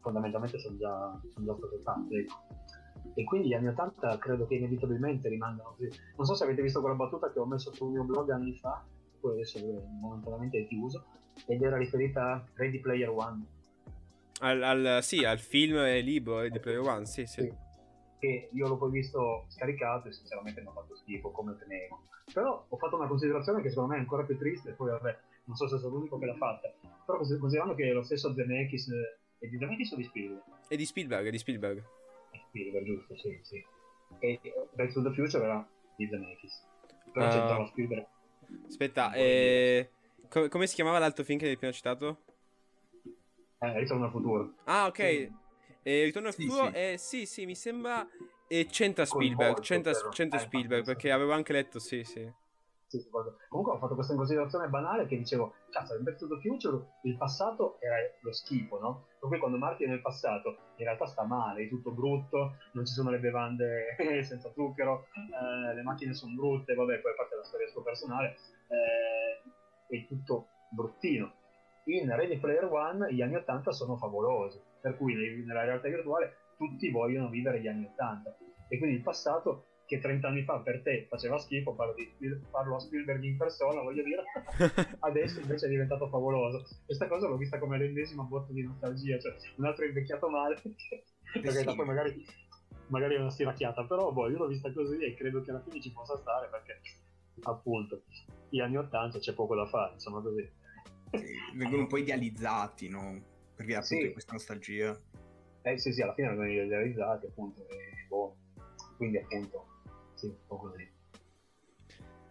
fondamentalmente sono già, sono già state fatte. Ecco. E quindi gli anni 80 credo che inevitabilmente rimangano così. Non so se avete visto quella battuta che ho messo sul mio blog anni fa, poi adesso momentaneamente è chiuso, ed era riferita a Ready Player One. Al, al, sì, al film e libro Ready Player One, sì, sì. sì. Che io l'ho poi visto scaricato e sinceramente mi ha fatto schifo come tenevo. Però ho fatto una considerazione che secondo me è ancora più triste, poi vabbè, non so se sono l'unico che l'ha fatta, però considerando che lo stesso Zemeckis è di Zemeckis o di Spielberg? È di Spielberg, è di Spielberg. È Spielberg, giusto, sì, sì. E Back to the Future era di Zemeckis. Però uh, c'entrava Spielberg. Aspetta, eh, come, come si chiamava l'altro film che hai appena citato? Eh, Ritorno al futuro. Ah, ok. Sì. E Ritorno al sì, futuro, sì. Eh, sì, sì, mi sembra... E c'entra Spielberg, c'entra, c'entra eh, Spielberg, perché avevo anche letto, sì, sì. Sì, Comunque ho fatto questa considerazione banale che dicevo, cazzo, in Back to the Future il passato era lo schifo, no? Per cui quando Marty è nel passato in realtà sta male, è tutto brutto, non ci sono le bevande senza zucchero, eh, le macchine sono brutte, vabbè, poi a parte la storia sua personale, eh, è tutto bruttino. In Ready Player One gli anni 80 sono favolosi, per cui nella realtà virtuale tutti vogliono vivere gli anni 80 e quindi il passato che 30 anni fa per te faceva schifo, parlo, di, parlo a Spielberg in persona, voglio dire, adesso invece è diventato favoloso. Questa cosa l'ho vista come l'ennesima botta di nostalgia, cioè un altro invecchiato male, perché sì. poi magari, magari è una stiracchiata, però boh, io l'ho vista così e credo che alla fine ci possa stare perché appunto gli anni 80 c'è poco da fare, insomma così. Sì, vengono un po' idealizzati, no? Perché appunto sì. questa nostalgia. Eh sì, sì, alla fine vengono idealizzati, appunto, e boh, quindi appunto sì, un po' così.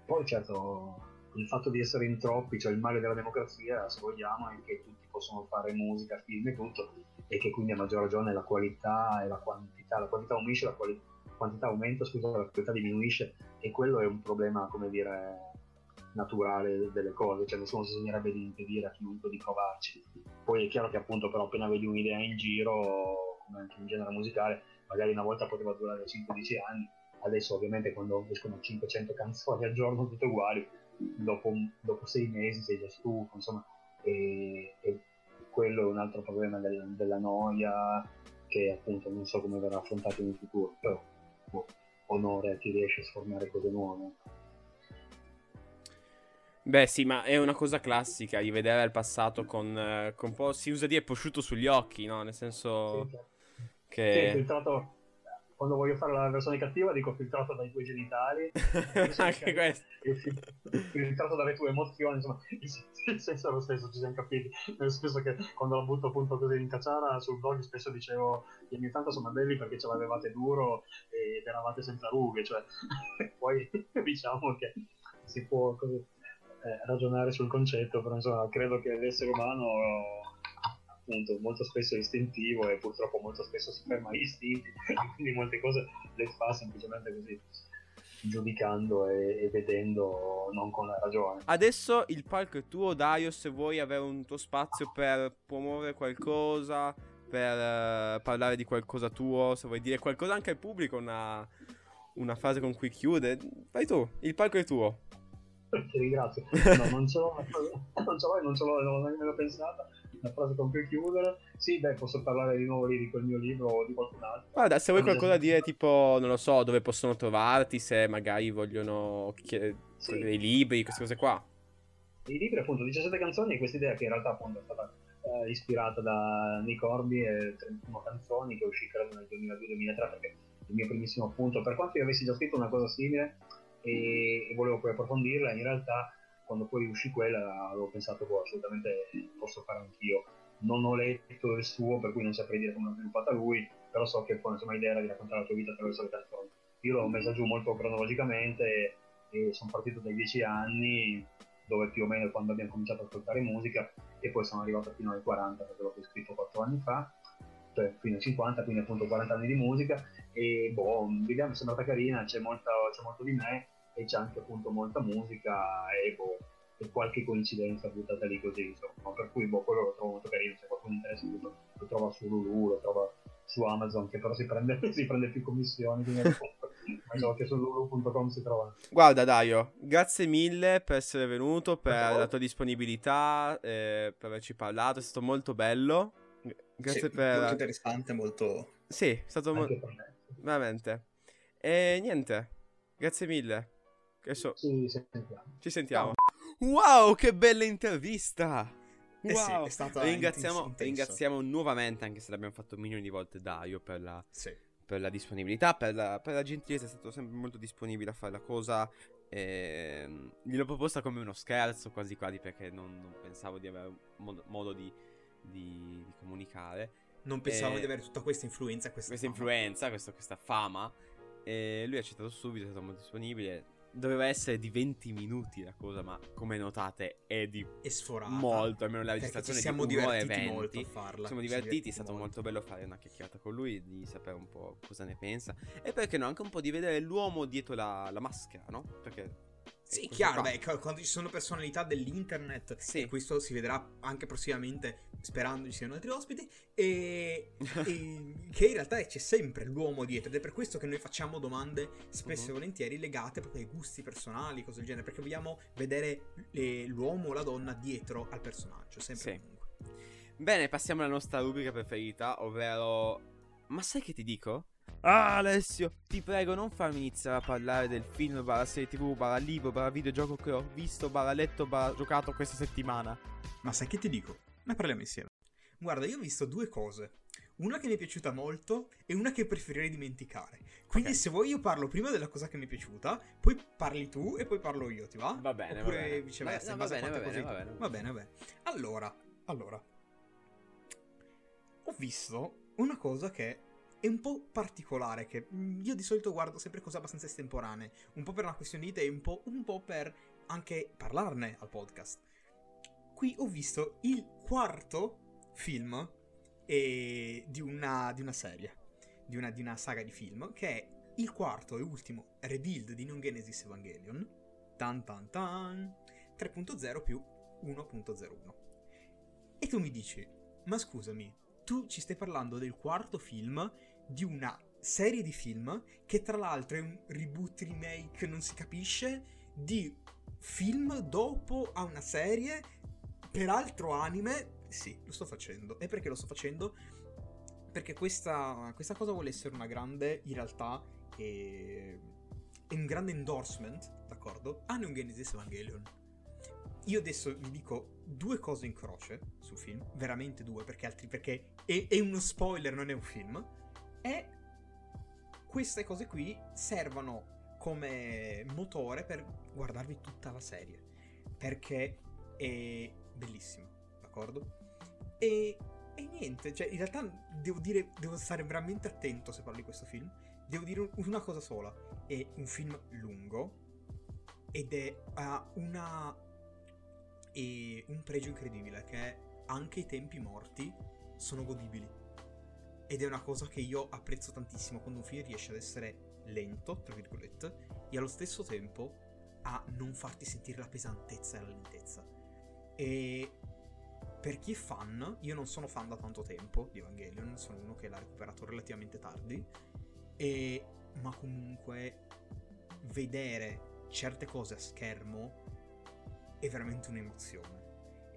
Poi certo, il fatto di essere in troppi, cioè il male della democrazia, se vogliamo, è che tutti possono fare musica, film e tutto, e che quindi a maggior ragione la qualità e la quantità, la quantità unisce, la quali- quantità aumenta, scusa, la qualità diminuisce, e quello è un problema, come dire, naturale delle cose, cioè nessuno si sognerebbe di impedire a chiunque di provarci. Poi è chiaro che appunto però appena vedi un'idea in giro, come anche in genere musicale, magari una volta poteva durare 5-10 anni, adesso ovviamente quando escono 500 canzoni al giorno tutte uguali, dopo, dopo sei mesi sei già stufo, insomma, e, e quello è un altro problema del, della noia che appunto non so come verrà affrontato in futuro, però boh, onore a chi riesce a sformare cose nuove. Beh sì, ma è una cosa classica di vedere il passato con, eh, con un po', si usa dire, prosciutto sugli occhi, no? Nel senso sì, che... Sì, filtrato, quando voglio fare la versione cattiva dico filtrato dai tuoi genitali. Anche questo. filtrato dalle tue emozioni insomma il senso è lo stesso ci siamo capiti. Nel senso che quando la butto appunto così in cacciara sul blog spesso dicevo gli anni 80 sono belli perché ce l'avevate duro ed eravate senza rughe cioè poi diciamo che si può così eh, ragionare sul concetto però insomma credo che l'essere umano appunto molto spesso istintivo e purtroppo molto spesso si ferma agli istinti quindi molte cose le fa semplicemente così giudicando e, e, vedendo non con la ragione. Adesso il palco è tuo Dario se vuoi avere un tuo spazio per promuovere qualcosa per uh, parlare di qualcosa tuo se vuoi dire qualcosa anche al pubblico una, una frase con cui chiude vai tu il palco è tuo. Ti ringrazio. No non ce l'ho non ce l'ho non ce l'ho non l'ho nemmeno pensata una frase con cui chiudere. Sì, beh, posso parlare di nuovo lì di quel mio libro o di qualcun altro. Guarda, se vuoi qualcosa da dire, tipo, non lo so, dove possono trovarti, se magari vogliono chied- sì. dei libri, queste cose qua. I libri, appunto, 17 canzoni, questa idea che in realtà appunto è stata eh, ispirata da Nick Horby e 31 canzoni che uscì credo nel 2002-2003 perché il mio primissimo appunto per quanto io avessi già scritto una cosa simile e, e volevo poi approfondirla in realtà quando poi uscì quella avevo pensato boh assolutamente posso fare anch'io non ho letto il suo per cui non saprei dire come l'ha sviluppata lui però so che poi insomma l'idea era di raccontare la tua vita attraverso le canzoni io l'ho messa giù molto cronologicamente e, sono partito dai 10 anni dove più o meno quando abbiamo cominciato ad ascoltare musica e poi sono arrivato fino ai 40 perché l'ho scritto 4 anni fa cioè fino ai 50 quindi appunto 40 anni di musica e boh l'idea mi è sembrata carina c'è, molta, c'è molto di me e c'è anche appunto molta musica e boh e qualche coincidenza buttata lì così insomma per cui boh quello lo trovo molto carino se qualcuno interessa lo, lo trova su Lulu lo trova su Amazon che però si prende, si prende più commissioni quindi ma che su lulu.com si trova Guarda Dario, grazie mille per essere venuto, per Prego. la tua disponibilità, eh, per averci parlato, è stato molto bello. Grazie Sì, per... Molto interessante, molto... Sì, è stato mo- anche per me veramente. E niente, grazie mille. Adesso ci sentiamo ci sentiamo. Wow, che bella intervista! Eh sì, Wow. è stata ringraziamo, intensa. ringraziamo nuovamente, anche se l'abbiamo fatto milioni di volte, Dario, per la, Sì. per la disponibilità, per la, per la gentilezza, è stato sempre molto disponibile a fare la cosa. ehm, gliel'ho proposta come uno scherzo, quasi quasi, perché non, non pensavo di avere modo, modo di, di- di comunicare. Non pensavo Eh, di avere tutta questa influenza, questa, Questa fama. influenza, questo- questa fama. E lui ha accettato subito, è stato molto disponibile. Doveva essere di 20 minuti la cosa, ma come notate è di è sforata. molto, almeno la Perché ci registrazione siamo di divertiti 20. molto a farla. Siamo ci divertiti, è stato molto. molto bello fare una chiacchierata con lui, di sapere un po' cosa ne pensa. E perché no, anche un po' di vedere l'uomo dietro la, la maschera, no? Perché... Sì, chiaro, beh, quando ci sono personalità dell'internet, Sì. questo si vedrà anche prossimamente, sperando ci siano altri ospiti, e, e che in realtà c'è sempre l'uomo dietro, ed è per questo che noi facciamo domande spesso e Mhm. volentieri legate proprio ai gusti personali, cose del genere, perché vogliamo vedere eh, l'uomo o la donna dietro al personaggio, sempre Sì. comunque. Bene, passiamo alla nostra rubrica preferita, ovvero... Ma sai che ti dico? Ah, Alessio, ti prego non farmi iniziare a parlare del film, barra serie tv, barra libro, barra videogioco che ho visto, barra letto, barra giocato questa settimana. Ma sai che ti dico? Ne parliamo insieme. Guarda, io ho visto due cose. Una che mi è piaciuta molto e una che preferirei dimenticare. Quindi Ok. se vuoi io parlo prima della cosa che mi è piaciuta, poi parli tu e poi parlo io, ti va? Va bene, Oppure va bene. viceversa, Va- in no, base a va bene, quante va cose- bene, va bene. Va bene, va bene. Allora, allora. Ho visto una cosa che è un po' particolare, che mm, io di solito guardo sempre cose abbastanza estemporanee, un po' per una questione di tempo, un po' per anche parlarne al podcast. Qui ho visto il quarto film eh, di, una, di una serie, di una, di una saga di film, che è il quarto e ultimo rebuild di Non Genesis Evangelion, tan tan tan, 3.0 più 1.01. E tu mi dici, ma scusami, tu ci stai parlando del quarto film di una serie di film che tra l'altro è un reboot, remake, non si capisce, di film dopo a una serie, peraltro anime. Sì, lo sto facendo. E perché lo sto facendo? Perché questa, questa cosa vuole essere una grande, in realtà, eh, è un grande endorsement, d'accordo? A Neon Genesis Evangelion. Io adesso vi dico due cose in croce sul film, veramente due, perché altri perché è, è uno spoiler, non è un film. E queste cose qui servono come motore per guardarvi tutta la serie. Perché è bellissimo, d'accordo? E, e niente, cioè in realtà devo dire, devo stare veramente attento se parlo di questo film. Devo dire un- una cosa sola, è un film lungo ed è ha una e un pregio incredibile che anche i tempi morti sono godibili. Ed è una cosa che io apprezzo tantissimo quando un film riesce ad essere lento, tra virgolette, e allo stesso tempo a non farti sentire la pesantezza e la lentezza. E per chi è fan, io non sono fan da tanto tempo di Evangelion, sono uno che l'ha recuperato relativamente tardi, e, ma comunque vedere certe cose a schermo è veramente un'emozione.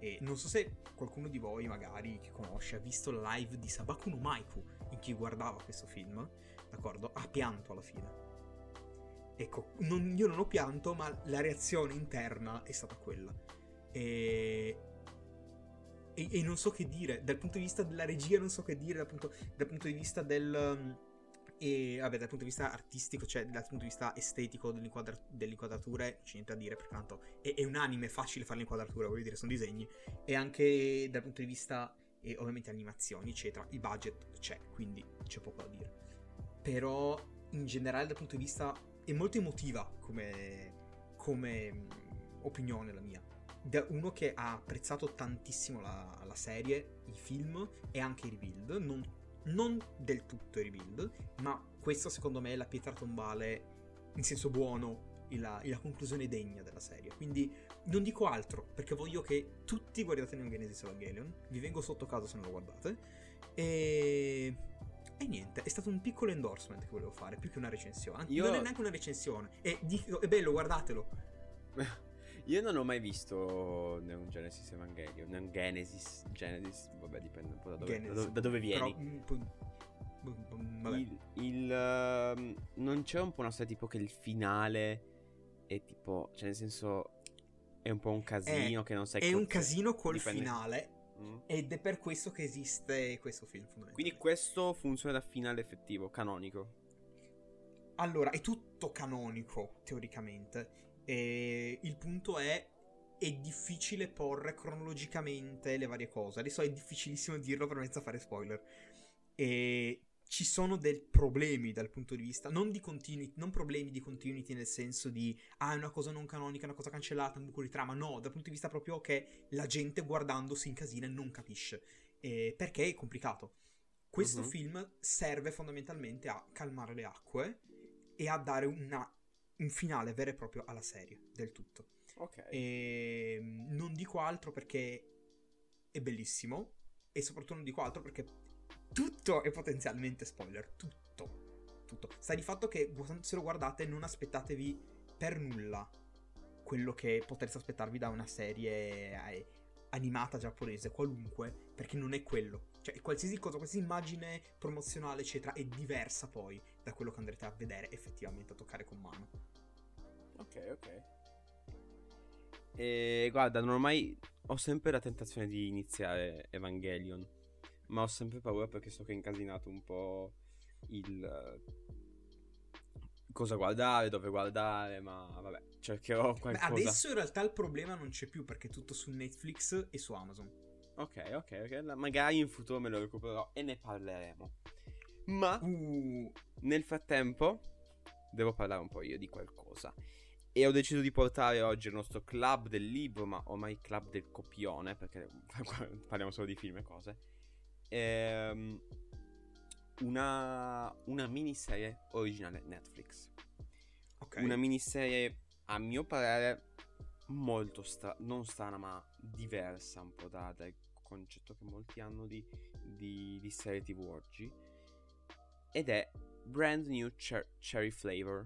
E non so se qualcuno di voi, magari, che conosce, ha visto la live di Sabaku no Maiku in cui guardava questo film, d'accordo? Ha pianto alla fine. Ecco, non- io non ho pianto, ma la reazione interna è stata quella. E e, e non so che dire, dal punto di vista della regia non so che dire, dal punto, dal punto di vista del... e vabbè, dal punto di vista artistico, cioè dal punto di vista estetico dell'inquadra- delle inquadrature, c'è niente da dire, perché tanto è, è un anime, è facile fare l'inquadratura, voglio dire, sono disegni. E anche dal punto di vista, e ovviamente animazioni, eccetera, il budget c'è, quindi c'è poco da dire. Però in generale dal punto di vista è molto emotiva come, come mh, opinione la mia. Da uno che ha apprezzato tantissimo la, la serie, i film e anche i rebuild, non, non del tutto i rebuild, ma questo secondo me è la pietra tombale in senso buono, la, la conclusione degna della serie. Quindi non dico altro, perché voglio che tutti guardiate Neon Genesis Evangelion, vi vengo sotto casa se non lo guardate, e... E niente, è stato un piccolo endorsement che volevo fare, più che una recensione. Io- Non è neanche una recensione. E dico, è bello, guardatelo. Io non ho mai visto Neon Genesis Evangelion. Neon Genesis, Genesis, vabbè, dipende un po' da dove, da dove- da dove vieni. Però, mm, vabbè. Il, il, ehm, non c'è un po' una storia tipo che il finale è tipo, cioè nel senso è un po' un casino che non sai È un cosa- casino col dipende- finale. Mm. Ed è per questo che esiste questo film. Quindi questo funziona da finale effettivo, canonico. Allora, è tutto canonico, teoricamente. E il punto è. È difficile porre cronologicamente le varie cose. Adesso è difficilissimo dirlo per mezzo a fare spoiler. E ci sono dei problemi dal punto di vista. Non di continuity, non problemi di continuity nel senso di. Ah, è una cosa non canonica, è una cosa cancellata, un buco di trama. No, dal punto di vista proprio che la gente guardando si incasina e non capisce. Eh, perché è complicato. Questo Mhm. film serve fondamentalmente a calmare le acque e a dare una- un finale vero e proprio alla serie del tutto. Ok. E mm, non dico altro perché è bellissimo e soprattutto non dico altro perché tutto è potenzialmente spoiler, tutto. Tutto. Sta di fatto che se lo guardate non aspettatevi per nulla quello che potreste aspettarvi da una serie eh, animata giapponese, qualunque, perché non è quello. Cioè, qualsiasi cosa, qualsiasi immagine promozionale, eccetera, è diversa poi da quello che andrete a vedere effettivamente, a toccare con mano. Ok, ok. E guarda, non ho mai. Ho sempre la tentazione di iniziare Evangelion. Ma ho sempre paura perché so che è incasinato un po' il. eh, Cosa guardare, dove guardare, ma vabbè, cercherò Beh, qualcosa. adesso in realtà il problema non c'è più perché è tutto su Netflix e su Amazon. Ok, ok, ok. Magari in futuro me lo recupererò e ne parleremo. Ma Uh, nel frattempo devo parlare un po' io di qualcosa. E ho deciso di portare oggi il nostro club del libro, ma ormai club del copione, perché parliamo solo di film e cose. Ehm, una, una miniserie originale Netflix. ok. Una miniserie, a mio parere, molto stra- non strana, ma diversa un po' da- dal concetto che molti hanno di, di, di serie TV oggi. Ed è Brand New Cher- Cherry Flavor,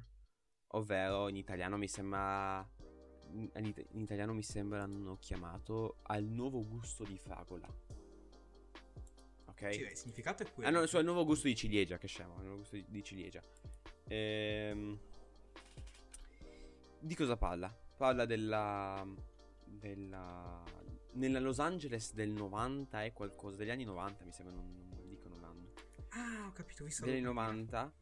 ovvero in italiano mi sembra. In, in it- in italiano mi sembra hanno chiamato al nuovo gusto di fragola. Ok? Sì, il significato è quello. Ah no, so, il nuovo gusto di ciliegia, che scemo, il nuovo gusto di, di ciliegia. Ehm... Di cosa parla? Parla della... della... Nella Los Angeles del 90 e qualcosa, degli anni 90 mi sembra, non. Ah, ho capito, ho visto. Anni 90,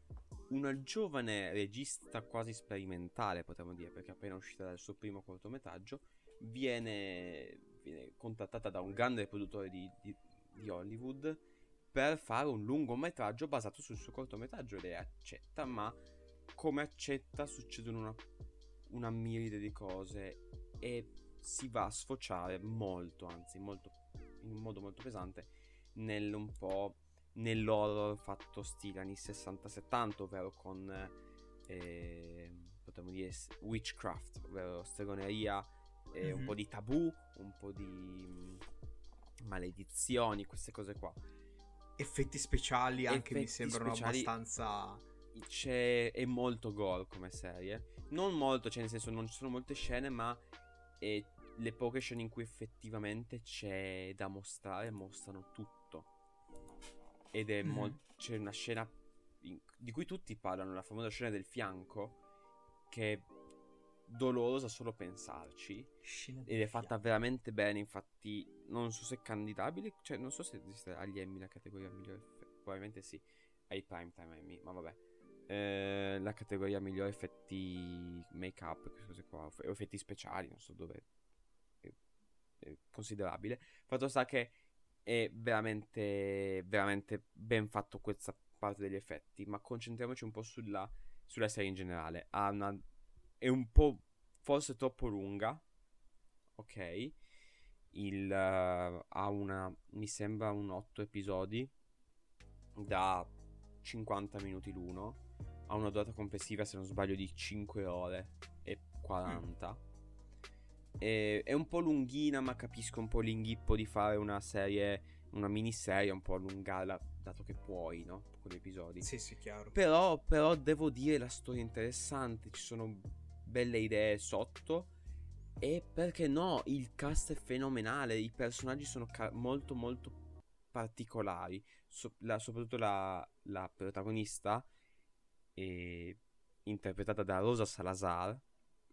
una giovane regista quasi sperimentale, potremmo dire, perché è appena uscita dal suo primo cortometraggio, viene, viene contattata da un grande produttore di, di- di Hollywood per fare un lungometraggio basato sul suo cortometraggio. Lei accetta, ma come accetta succedono una, una miride di cose e si va a sfociare molto, anzi molto, in un modo molto pesante, nel un po' nell'horror fatto stile anni 60-70, ovvero con eh, potremmo dire witchcraft, ovvero stregoneria, eh, un Mhm. po' di tabù, un po' di mm, maledizioni, queste cose qua. Effetti speciali anche mi Effetti sembrano speciali- abbastanza. C'è, è molto gore come serie. Non molto, cioè nel senso non ci sono molte scene, ma eh, le poche scene in cui effettivamente c'è da mostrare mostrano tutto. Ed è Mhm. mol- c'è una scena in- di cui tutti parlano, la famosa scena del fianco, che dolorosa solo pensarci. Scena Ed è fatta fiamme. veramente bene, infatti non so se è candidabile, cioè non so se esiste agli Emmy la categoria migliore probabilmente sì, ai Primetime Emmy, ma vabbè. Eh, la categoria migliore effetti make up, queste cose qua, o effetti speciali, non so dove è, è considerabile. Fatto sta che è veramente, veramente ben fatto questa parte degli effetti, ma concentriamoci un po' sulla, sulla serie in generale. Una, è un po' forse troppo lunga, ok? Il, eh, ha una, mi sembra un 8 episodi da 50 minuti l'uno. Ha una durata complessiva, se non sbaglio, di 5 ore e 40. E- è un po' lunghina, ma capisco un po' l'inghippo di fare una serie, una miniserie, un po' allungarla, dato che puoi, no? Con gli episodi. Sì, sì, chiaro. Però, però devo dire la storia è interessante, ci sono belle idee sotto. E perché no, il cast è fenomenale, i personaggi sono ca- molto molto particolari, So- la- soprattutto la, la protagonista, è interpretata da Rosa Salazar,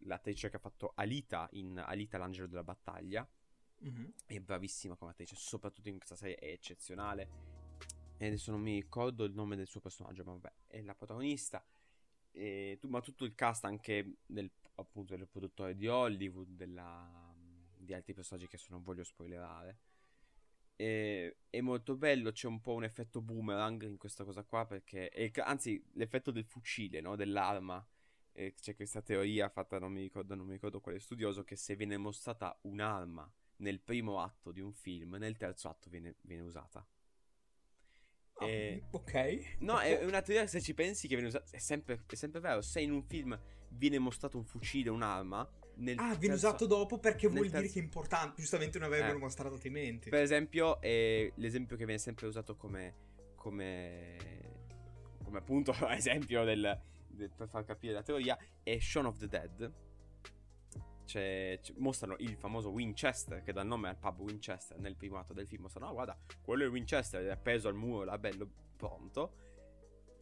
l'attrice che ha fatto Alita in Alita l'angelo della battaglia, Mhm. è bravissima come attrice, soprattutto in questa serie è eccezionale. E adesso non mi ricordo il nome del suo personaggio, ma vabbè, è la protagonista. E tu- ma tutto il cast anche del, appunto del produttore di Hollywood, della, di altri personaggi che adesso non voglio spoilerare. E- è molto bello, c'è un po' un effetto boomerang in questa cosa qua, perché, è anzi, l'effetto del fucile, no? Dell'arma. E c'è questa teoria fatta, non mi ricordo, non mi ricordo quale studioso, che se viene mostrata un'arma nel primo atto di un film, nel terzo atto viene, viene usata. Ah, E- ok. No, è una teoria, se ci pensi, che viene usata. È sempre, è sempre vero. Se in un film viene mostrato un fucile, un'arma. Nel Ah, viene terzo- usato dopo perché vuol dire terzo- che è importante. Giustamente non avrebbero Eh. mostrato altrimenti. Per esempio, è l'esempio che viene sempre usato come. come. come appunto esempio del- per far capire la teoria è Shaun of the Dead. Cioè, c- mostrano il famoso Winchester che dà il nome al pub Winchester nel primo atto del film. Mostrano, "Ah, guarda, quello è Winchester, è appeso al muro, là, bello pronto.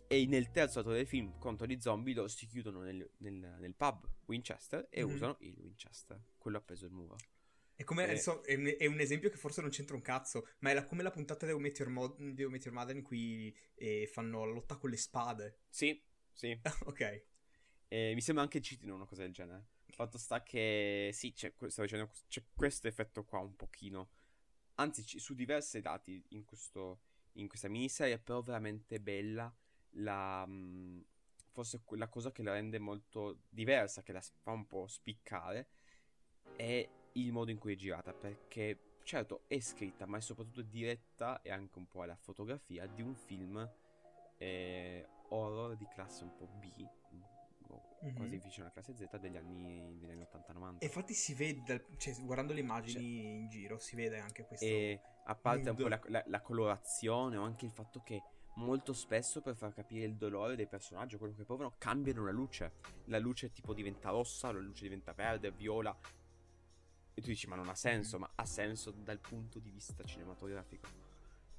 E nel terzo atto del film, contro gli zombie, loro si chiudono nel, nel- nel pub Winchester e Mhm. usano il Winchester, quello appeso al muro. È, come, Eh. adesso, è, un, è un esempio che forse non c'entra un cazzo, ma è la- come la puntata di How I Met Your, Mo- Mother in cui eh, fanno la lotta con le spade. Sì, sì. ok. E mi sembra anche citino una cosa del genere. Fatto sta che sì, c'è, dicendo, c'è questo effetto qua un pochino. Anzi, ci- su diversi dati in, questo, in questa miniserie, però veramente bella. La, mh, forse que- la cosa che la rende molto diversa, che la fa un po' spiccare, è il modo in cui è girata. Perché, certo, è scritta, ma è soprattutto diretta e anche un po' la fotografia di un film eh, horror di classe un po' B, o Mhm. quasi vicino alla classe Z degli anni, degli anni 80-90. E infatti si vede, cioè, guardando le immagini in giro, si vede anche questo. E a parte un po' mood. la, la- la colorazione o anche il fatto che molto spesso per far capire il dolore dei personaggi, quello che provano, cambiano la luce. La luce tipo diventa rossa, la luce diventa verde, viola. E tu dici ma non ha senso, ma ha senso dal punto di vista cinematografico.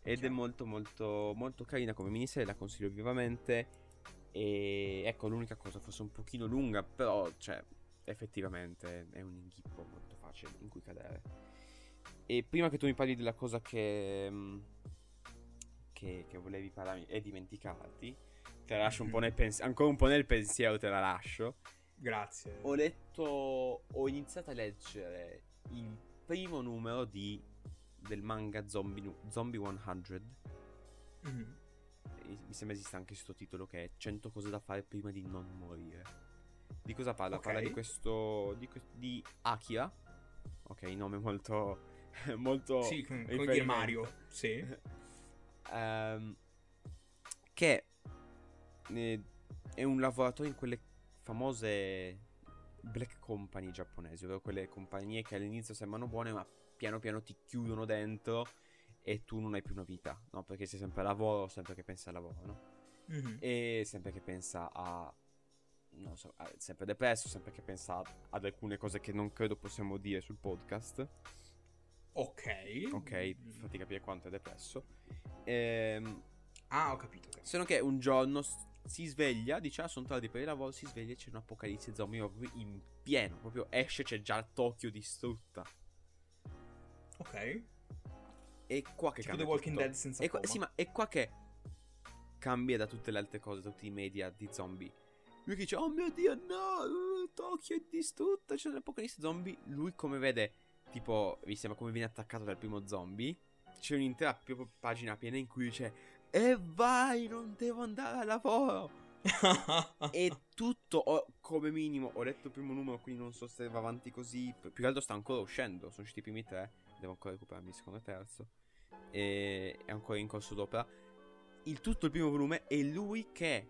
Ed è molto molto molto carina come miniserie, la consiglio vivamente. E ecco l'unica cosa, forse un pochino lunga, però cioè effettivamente è un inghippo molto facile in cui cadere. E prima che tu mi parli della cosa che, mm, che, che volevi parlarmi e dimenticarti, te la lascio un po' nel pensiero, ancora un po' nel pensiero te la lascio. Grazie. Ho letto, ho iniziato a leggere il primo numero di, del manga Zombie, Zombie 100. Mhm. E Mi sembra esista anche il sottotitolo che è 100 cose da fare prima di non morire. Di cosa parla? Ok. Parla di questo. di, di Akira. Ok, nome molto. molto. Sì, come, dire. Mario. Sì. Ehm, che eh, è un lavoratore in quelle famose black company giapponesi, ovvero quelle compagnie che all'inizio sembrano buone, ma piano piano ti chiudono dentro e tu non hai più una vita, no? Perché sei sempre a lavoro, sempre che pensi al lavoro, no? Mhm. E sempre che pensa a. Non so, a- sempre depresso, sempre che pensa ad alcune cose che non credo possiamo dire sul podcast. Ok. Ok, per farti capire quanto è depresso. Ehm. Ah, ho capito. ok. Se no che un giorno si sveglia, dice ah sono tardi per il lavoro, si sveglia e c'è un'apocalisse zombie proprio in pieno, proprio esce, c'è già Tokyo distrutta. Ok. E qua che Tipo cambia The Walking tutto. Dead senza E qua, coma. sì, ma è qua che cambia da tutte le altre cose, da tutti i media di zombie. Lui che dice, oh mio dio, no, uh, Tokyo è distrutta, c'è l'apocalisse zombie. Lui come vede, tipo, vi sembra come viene attaccato dal primo zombie. C'è un'intera proprio pagina piena in cui dice, e vai, non devo andare al lavoro. E tutto, ho- come minimo, ho letto il primo numero, quindi non so se va avanti così. Più che altro sta ancora uscendo, sono usciti i primi tre, devo ancora recuperarmi il secondo e terzo. E è ancora in corso d'opera. Il tutto il primo volume è lui che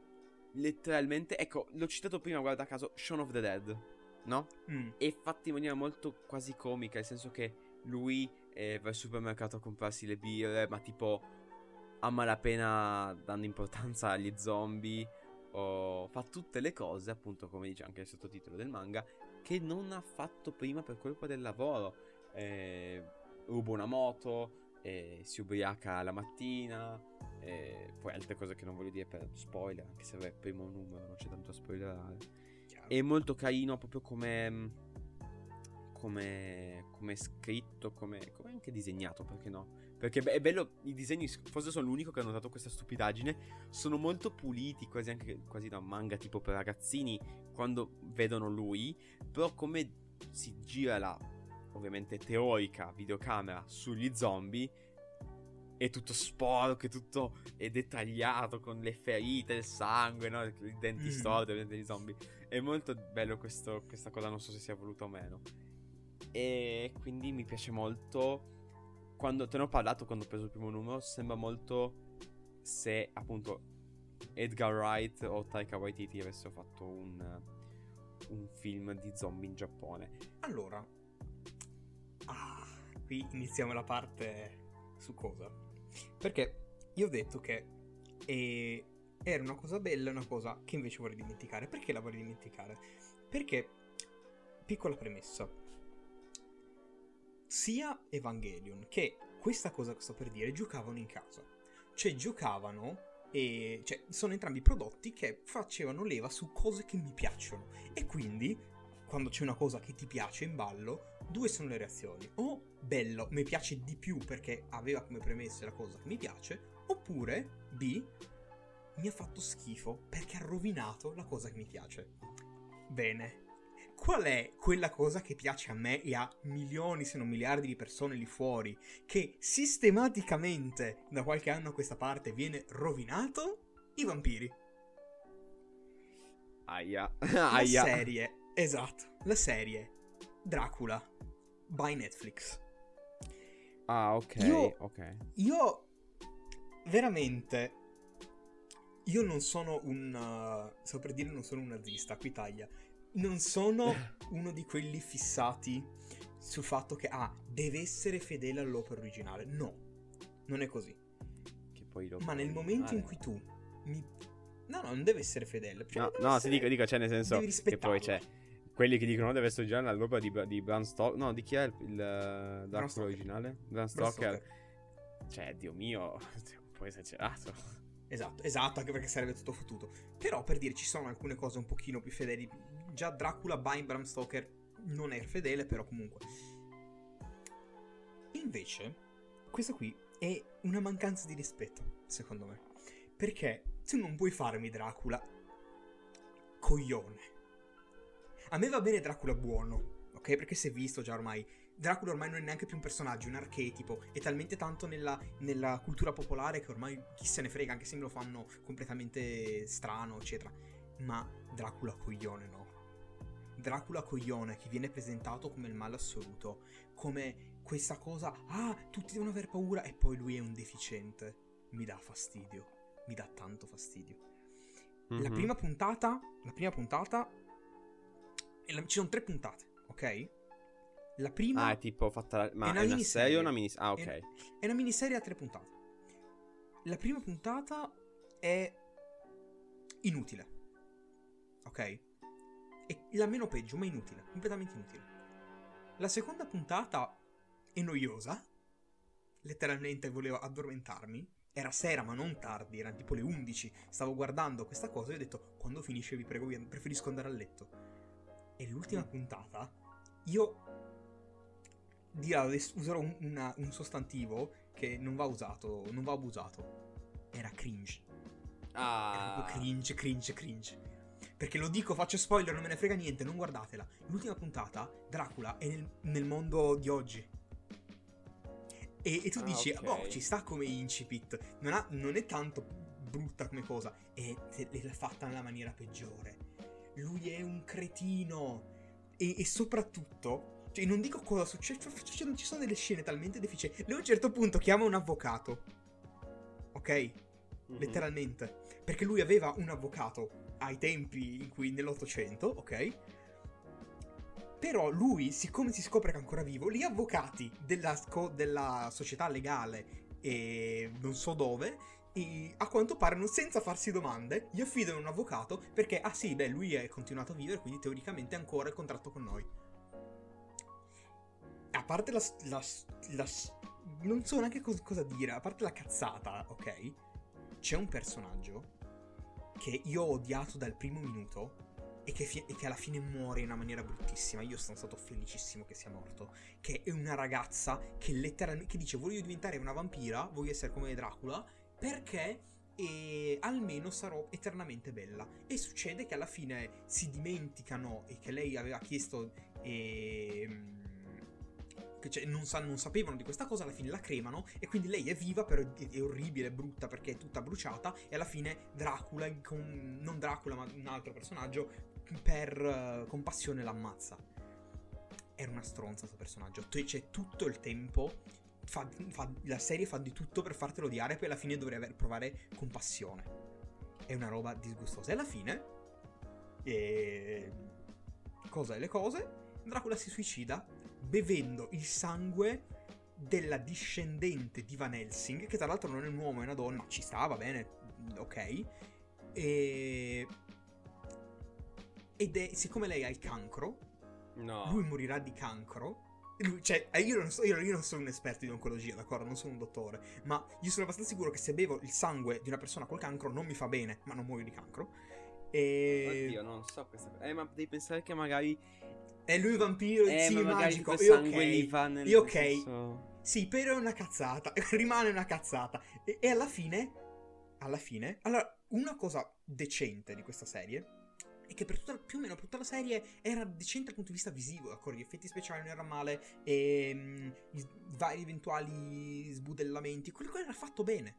letteralmente, ecco, l'ho citato prima, guarda caso, Shaun of the Dead, no? Mm. È fatto in maniera molto quasi comica, nel senso che lui eh, va al supermercato a comprarsi le birre, ma tipo a malapena dando importanza agli zombie, o fa tutte le cose, appunto come dice anche il sottotitolo del manga, che non ha fatto prima per colpa del lavoro. Eh, ruba una moto, eh, si ubriaca la mattina, eh, poi altre cose che non voglio dire per spoiler, anche se è il primo numero, non c'è tanto da spoilerare. Chiaro. È molto carino proprio come. come. come scritto, come, come anche disegnato, perché no? Perché è bello, i disegni, forse sono l'unico che ha notato questa stupidaggine, sono molto puliti, quasi anche quasi da manga tipo per ragazzini, quando vedono lui, però come si gira la, ovviamente teorica, videocamera sugli zombie, è tutto sporco, è tutto è dettagliato con le ferite, il sangue, no? i denti Mhm. storti ovviamente degli zombie. È molto bello questo- questa cosa, non so se sia voluto o meno. E quindi mi piace molto. Quando te ne ho parlato quando ho preso il primo numero, sembra molto se appunto Edgar Wright o Taika Waititi avessero fatto un, un film di zombie in Giappone. Allora, qui iniziamo la parte su cosa. Perché io ho detto che eh, era una cosa bella una cosa che invece vorrei dimenticare. Perché la vorrei dimenticare? Perché, piccola premessa, sia Evangelion che questa cosa che sto per dire giocavano in casa. Cioè giocavano e cioè, sono entrambi prodotti che facevano leva su cose che mi piacciono. E quindi, quando c'è una cosa che ti piace in ballo, due sono le reazioni. O bello, mi piace di più perché aveva come premesse la cosa che mi piace, oppure B, mi ha fatto schifo perché ha rovinato la cosa che mi piace. Bene. Qual è quella cosa che piace a me e a milioni, se non miliardi di persone lì fuori, che sistematicamente da qualche anno a questa parte viene rovinato? I vampiri. Aia. La Aia. serie, esatto, la serie Dracula by Netflix. Ah, ok. Io- ok. Io veramente io non sono un uh, sto per dire non sono un nazista, qui taglia. Non sono uno di quelli fissati sul fatto che ah, deve essere fedele all'opera originale. No. Non è così. Che poi lo Ma nel momento in cui tu mi No, no, non deve essere fedele. Cioè, No, no, si essere- dico, dico, cioè nel senso che poi c'è quelli che dicono "No, deve essere originale all'opera di, di Bram Stoker. No, di chi è il, il uh, Dracula Stoker. originale? Bram Bram Stoker. Stoker. Cioè, Dio mio, è un po' esagerato. Esatto, esatto, anche perché sarebbe tutto fottuto. Però per dire ci sono alcune cose un pochino più fedeli. Già Dracula by Bram Stoker non è fedele, però comunque. Invece, questa qui è una mancanza di rispetto, secondo me. Perché tu non puoi farmi Dracula coglione. A me va bene Dracula buono, ok? Perché si è visto già ormai. Dracula ormai non è neanche più un personaggio, è un archetipo. È talmente tanto nella, nella cultura popolare che ormai chi se ne frega, anche se me lo fanno completamente strano, eccetera. Ma Dracula coglione no. Dracula coglione che viene presentato come il male assoluto, come questa cosa, ah, tutti devono aver paura e poi lui è un deficiente. Mi dà fastidio, mi dà tanto fastidio. La Mhm. prima puntata, la prima puntata, ci sono tre puntate, ok? La prima Ah, è tipo fatta. Ma È è una una, miniserie. serie o una miniserie? Ah, ok. È- è una miniserie a tre puntate. La prima puntata è inutile, ok? È la meno peggio, ma inutile, completamente inutile. La seconda puntata è noiosa, letteralmente volevo addormentarmi, Era sera, ma non tardi, erano tipo le 11. Stavo guardando questa cosa e ho detto, quando finisce vi prego, preferisco andare a letto. E l'ultima puntata, io di là adesso userò un, una- un sostantivo che non va usato, non va abusato. Era cringe. Era Ah. proprio cringe, cringe, cringe. Perché lo dico, faccio spoiler, non me ne frega niente, non guardatela. L'ultima puntata, Dracula è nel, nel mondo di oggi. E, e tu Ah, dici, ok. boh, ci sta come incipit. Non, ha- non è tanto brutta come cosa. E l'ha fatta nella maniera peggiore. Lui è un cretino. E, e soprattutto, cioè, non dico cosa succede, cioè, ci sono delle scene talmente deficienti. Lui a un certo punto chiama un avvocato. Ok? Mhm. letteralmente. Perché lui aveva un avvocato ai tempi in cui nell'Ottocento, ok? Però lui, siccome si scopre che è ancora vivo, gli avvocati della, della società legale e non so dove, e a quanto pare, non- senza farsi domande, gli affidano un avvocato perché, ah sì, beh, lui è continuato a vivere, quindi teoricamente è ancora il contratto con noi. A parte la... la- la- non so neanche cos- cosa dire, a parte la cazzata, ok? C'è un personaggio che io ho odiato dal primo minuto e che, fi- e che alla fine muore in una maniera bruttissima. Io sono stato felicissimo che sia morto. Che è una ragazza che letteralmente che dice voglio diventare una vampira, voglio essere come Dracula, perché eh, almeno sarò eternamente bella. E succede che alla fine si dimenticano e che lei aveva chiesto... ehm, che cioè, non, sa- non sapevano di questa cosa, alla fine la cremano e quindi lei è viva, però è, è orribile, è brutta perché è tutta bruciata e alla fine Dracula, con- non Dracula ma un altro personaggio, per eh, compassione l'ammazza. Era una stronza questo personaggio, Tu- cioè tutto il tempo fa- fa- la serie fa di tutto per fartelo odiare poi alla fine dovrei aver- provare compassione. È una roba disgustosa. E alla fine... E... Cosa è le cose? Dracula si suicida bevendo il sangue della discendente di Van Helsing, che tra l'altro non è un uomo, è una donna, ci sta, va bene, ok. E... Ed è, siccome lei ha il cancro, No. lui morirà di cancro. Cioè, eh, io non, so- io- io non sono un esperto di oncologia, d'accordo? Non sono un dottore. Ma io sono abbastanza sicuro che se bevo il sangue di una persona col cancro non mi fa bene, ma non muoio di cancro. E. Oddio, non so questa cosa. Eh, ma devi pensare che magari. È lui vampiro, Eh, sì, ma magico. E sangue ok. gli va nel Io ok. senso- Sì, però è una cazzata. Rimane una cazzata. E, e alla fine. Alla fine. Allora, una cosa decente di questa serie. È che per tutta, più o meno per tutta la serie era decente dal punto di vista visivo, d'accordo? Gli effetti speciali non erano male, e mm, i vari eventuali sbudellamenti, quello era fatto bene.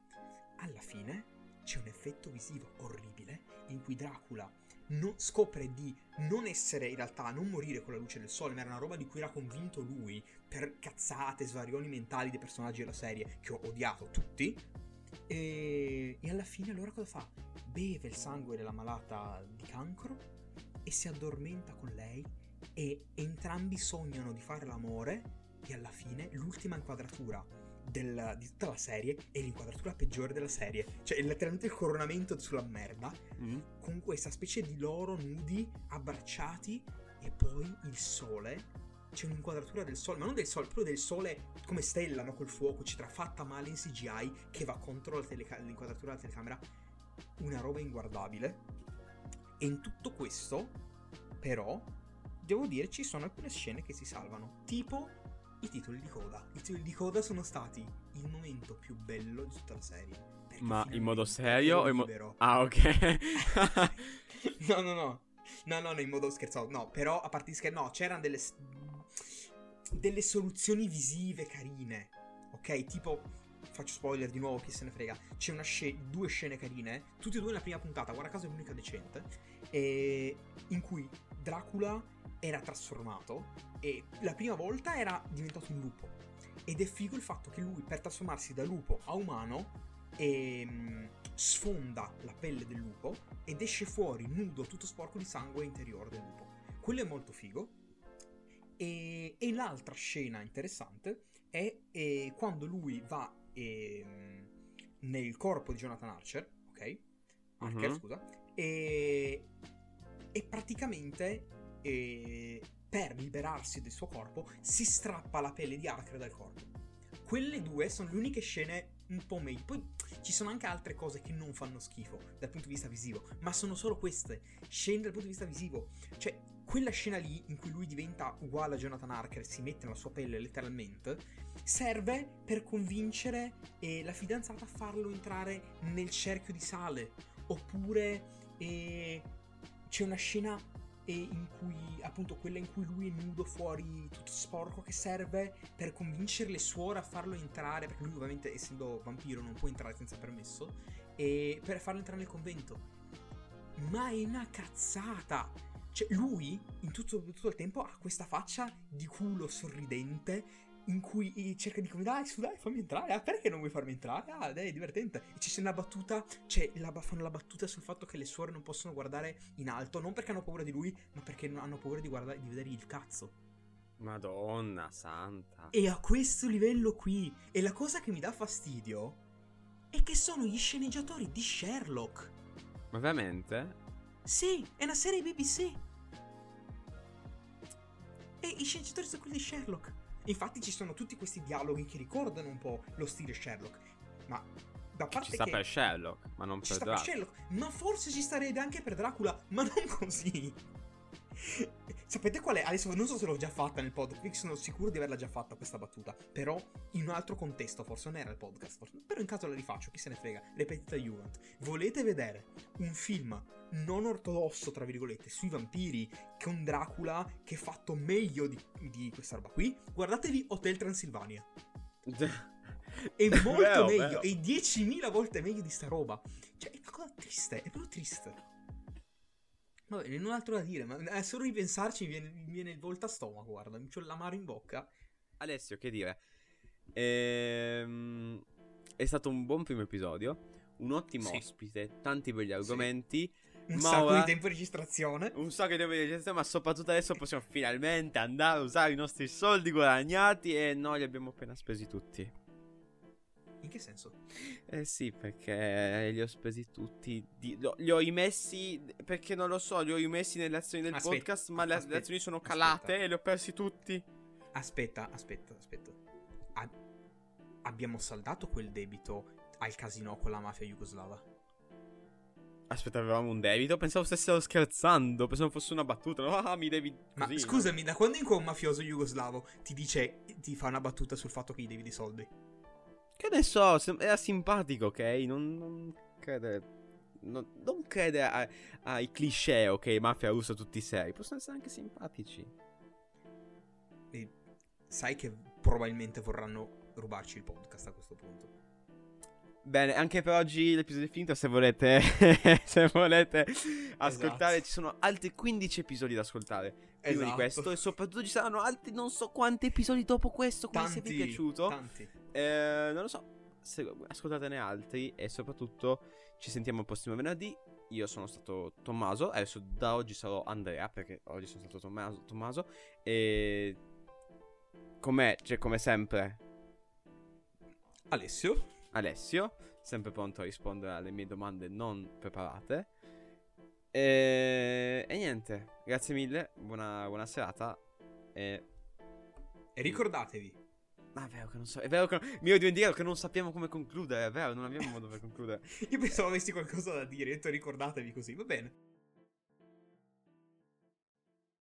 Alla fine c'è un effetto visivo orribile in cui Dracula non- scopre di non essere in realtà, non morire con la luce del sole, ma era una roba di cui era convinto lui per cazzate, svarioni mentali dei personaggi della serie che ho odiato tutti. E, e alla fine allora cosa fa? Beve il sangue della malata di cancro e si addormenta con lei e entrambi sognano di fare l'amore e alla fine l'ultima inquadratura del- di tutta la serie è l'inquadratura peggiore della serie. Cioè è letteralmente il coronamento sulla merda Mm? con questa specie di loro nudi, abbracciati e poi il sole. C'è un'inquadratura del sole, ma non del sole, proprio del sole come stella, no? Col fuoco, eccetera, fatta male in CGI che va contro la teleca- l'inquadratura della telecamera. Una roba inguardabile. E in tutto questo, però, devo dire ci sono alcune scene che si salvano. Tipo i titoli di coda. I titoli di coda sono stati il momento più bello di tutta la serie. Ma in modo serio o in mo- libero. Ah, ok. no, no, no. No, no, no, in modo scherzato. No, però a parte scherzo, no, c'erano delle. Delle soluzioni visive carine. Ok, tipo. Faccio spoiler di nuovo, chi se ne frega. C'è una sce- due scene carine, tutte e due nella prima puntata, guarda caso è l'unica decente. E in cui Dracula era trasformato e la prima volta era diventato un lupo. Ed è figo il fatto che lui, per trasformarsi da lupo a umano, ehm, sfonda la pelle del lupo ed esce fuori nudo, tutto sporco di sangue interiore del lupo. Quello è molto figo. E, e l'altra scena interessante è eh, quando lui va ehm, nel corpo di Jonathan Archer, ok? Archer, Mhm. scusa. E, e praticamente eh, per liberarsi del suo corpo si strappa la pelle di Archer dal corpo. quelle due sono le uniche scene un po' meglio. Poi ci sono anche altre cose che non fanno schifo dal punto di vista visivo, ma sono solo queste scene dal punto di vista visivo. Cioè, quella scena lì in cui lui diventa uguale a Jonathan Harker, si mette nella sua pelle letteralmente, serve per convincere eh, la fidanzata a farlo entrare nel cerchio di sale. Oppure eh, c'è una scena in cui, appunto, quella in cui lui è nudo fuori, tutto sporco, che serve per convincere le suore a farlo entrare, perché lui ovviamente essendo vampiro non può entrare senza permesso, e per farlo entrare nel convento. Ma è una cazzata! Cioè, lui, in tutto, tutto il tempo, ha questa faccia di culo sorridente in cui cerca di come dai su dai fammi entrare ah perché non vuoi farmi entrare ah dai è divertente e ci c'è una battuta cioè la, fanno la battuta sul fatto che le suore non possono guardare in alto non perché hanno paura di lui ma perché hanno paura di, guardare, di vedergli il cazzo Madonna santa. e a questo livello qui e la cosa che mi dà fastidio è che sono gli sceneggiatori di Sherlock Ma veramente? Sì è una serie BBC e i sceneggiatori sono quelli di Sherlock Infatti ci sono tutti questi dialoghi che ricordano un po' lo stile Sherlock. Ma da parte Ci sta che per Sherlock, ma non ci per Dracula. Sherlock, ma forse ci starebbe anche per Dracula, ma non così. Sapete qual è? Adesso non so se l'ho già fatta nel podcast, sono sicuro di averla già fatta questa battuta, però in un altro contesto, forse non era il podcast, forse. però in caso la rifaccio, chi se ne frega, ripetita Juvent. Volete vedere un film non ortodosso, tra virgolette, sui vampiri con Dracula che è fatto meglio di, di questa roba qui? Guardatevi Hotel Transilvania. È molto Vero, meglio, è 10.000 volte meglio di sta roba. Cioè, è una cosa triste, è proprio triste. Vabbè, non ho altro da dire, ma eh, solo ripensarci mi viene, mi viene il volta stomaco, guarda, mi c'ho l'amaro in bocca. Alessio, che dire? Ehm, è stato un buon primo episodio, un ottimo Sì. ospite, tanti belli argomenti. Un Ma sacco ora- di tempo di registrazione. Un sacco di tempo di registrazione, ma soprattutto adesso possiamo finalmente andare a usare i nostri soldi guadagnati e noi li abbiamo appena spesi tutti. In che senso? Eh sì, perché li ho spesi tutti. di- lo- li ho rimessi. Perché non lo so, li ho rimessi nelle azioni del Aspetta, podcast. Ma le, le aspetta, azioni sono aspetta. calate e li ho persi tutti. Aspetta, aspetta, aspetta. A- abbiamo saldato quel debito al casino con la mafia jugoslava. Aspetta, avevamo un debito. Pensavo stessero scherzando. Pensavo fosse una battuta. No, Ah, mi devi. Ma così, no? scusami, da quando in cui un mafioso jugoslavo ti dice, ti fa una battuta sul fatto che gli devi dei soldi? Che ne so, era simpatico, ok? Non, non crede. Non, non crede a- ai cliché, ok? Mafia russa tutti seri. Possono essere anche simpatici. E sai che probabilmente vorranno rubarci il podcast a questo punto. Bene, anche per oggi l'episodio è finito. Se volete, se volete ascoltare, Esatto. ci sono altri 15 episodi da ascoltare prima di Esatto. questo. E soprattutto ci saranno altri non so quanti episodi dopo questo. Quindi se vi è piaciuto, Tanti. Eh, non lo so, ascoltatene altri. E soprattutto ci sentiamo il prossimo venerdì. Io sono stato Tommaso. Adesso da oggi sarò Andrea. Perché oggi sono stato Tommaso. Tommaso e com'è, cioè, come sempre, Alessio? Alessio, sempre pronto a rispondere alle mie domande non preparate. E, e niente, grazie mille, buona, buona serata. E... E ricordatevi, Ah, è vero che non so, è vero che mi ero dimenticato che non sappiamo come concludere, è vero, non abbiamo modo per concludere. io pensavo avessi qualcosa da dire, ho detto ricordatevi così, va bene.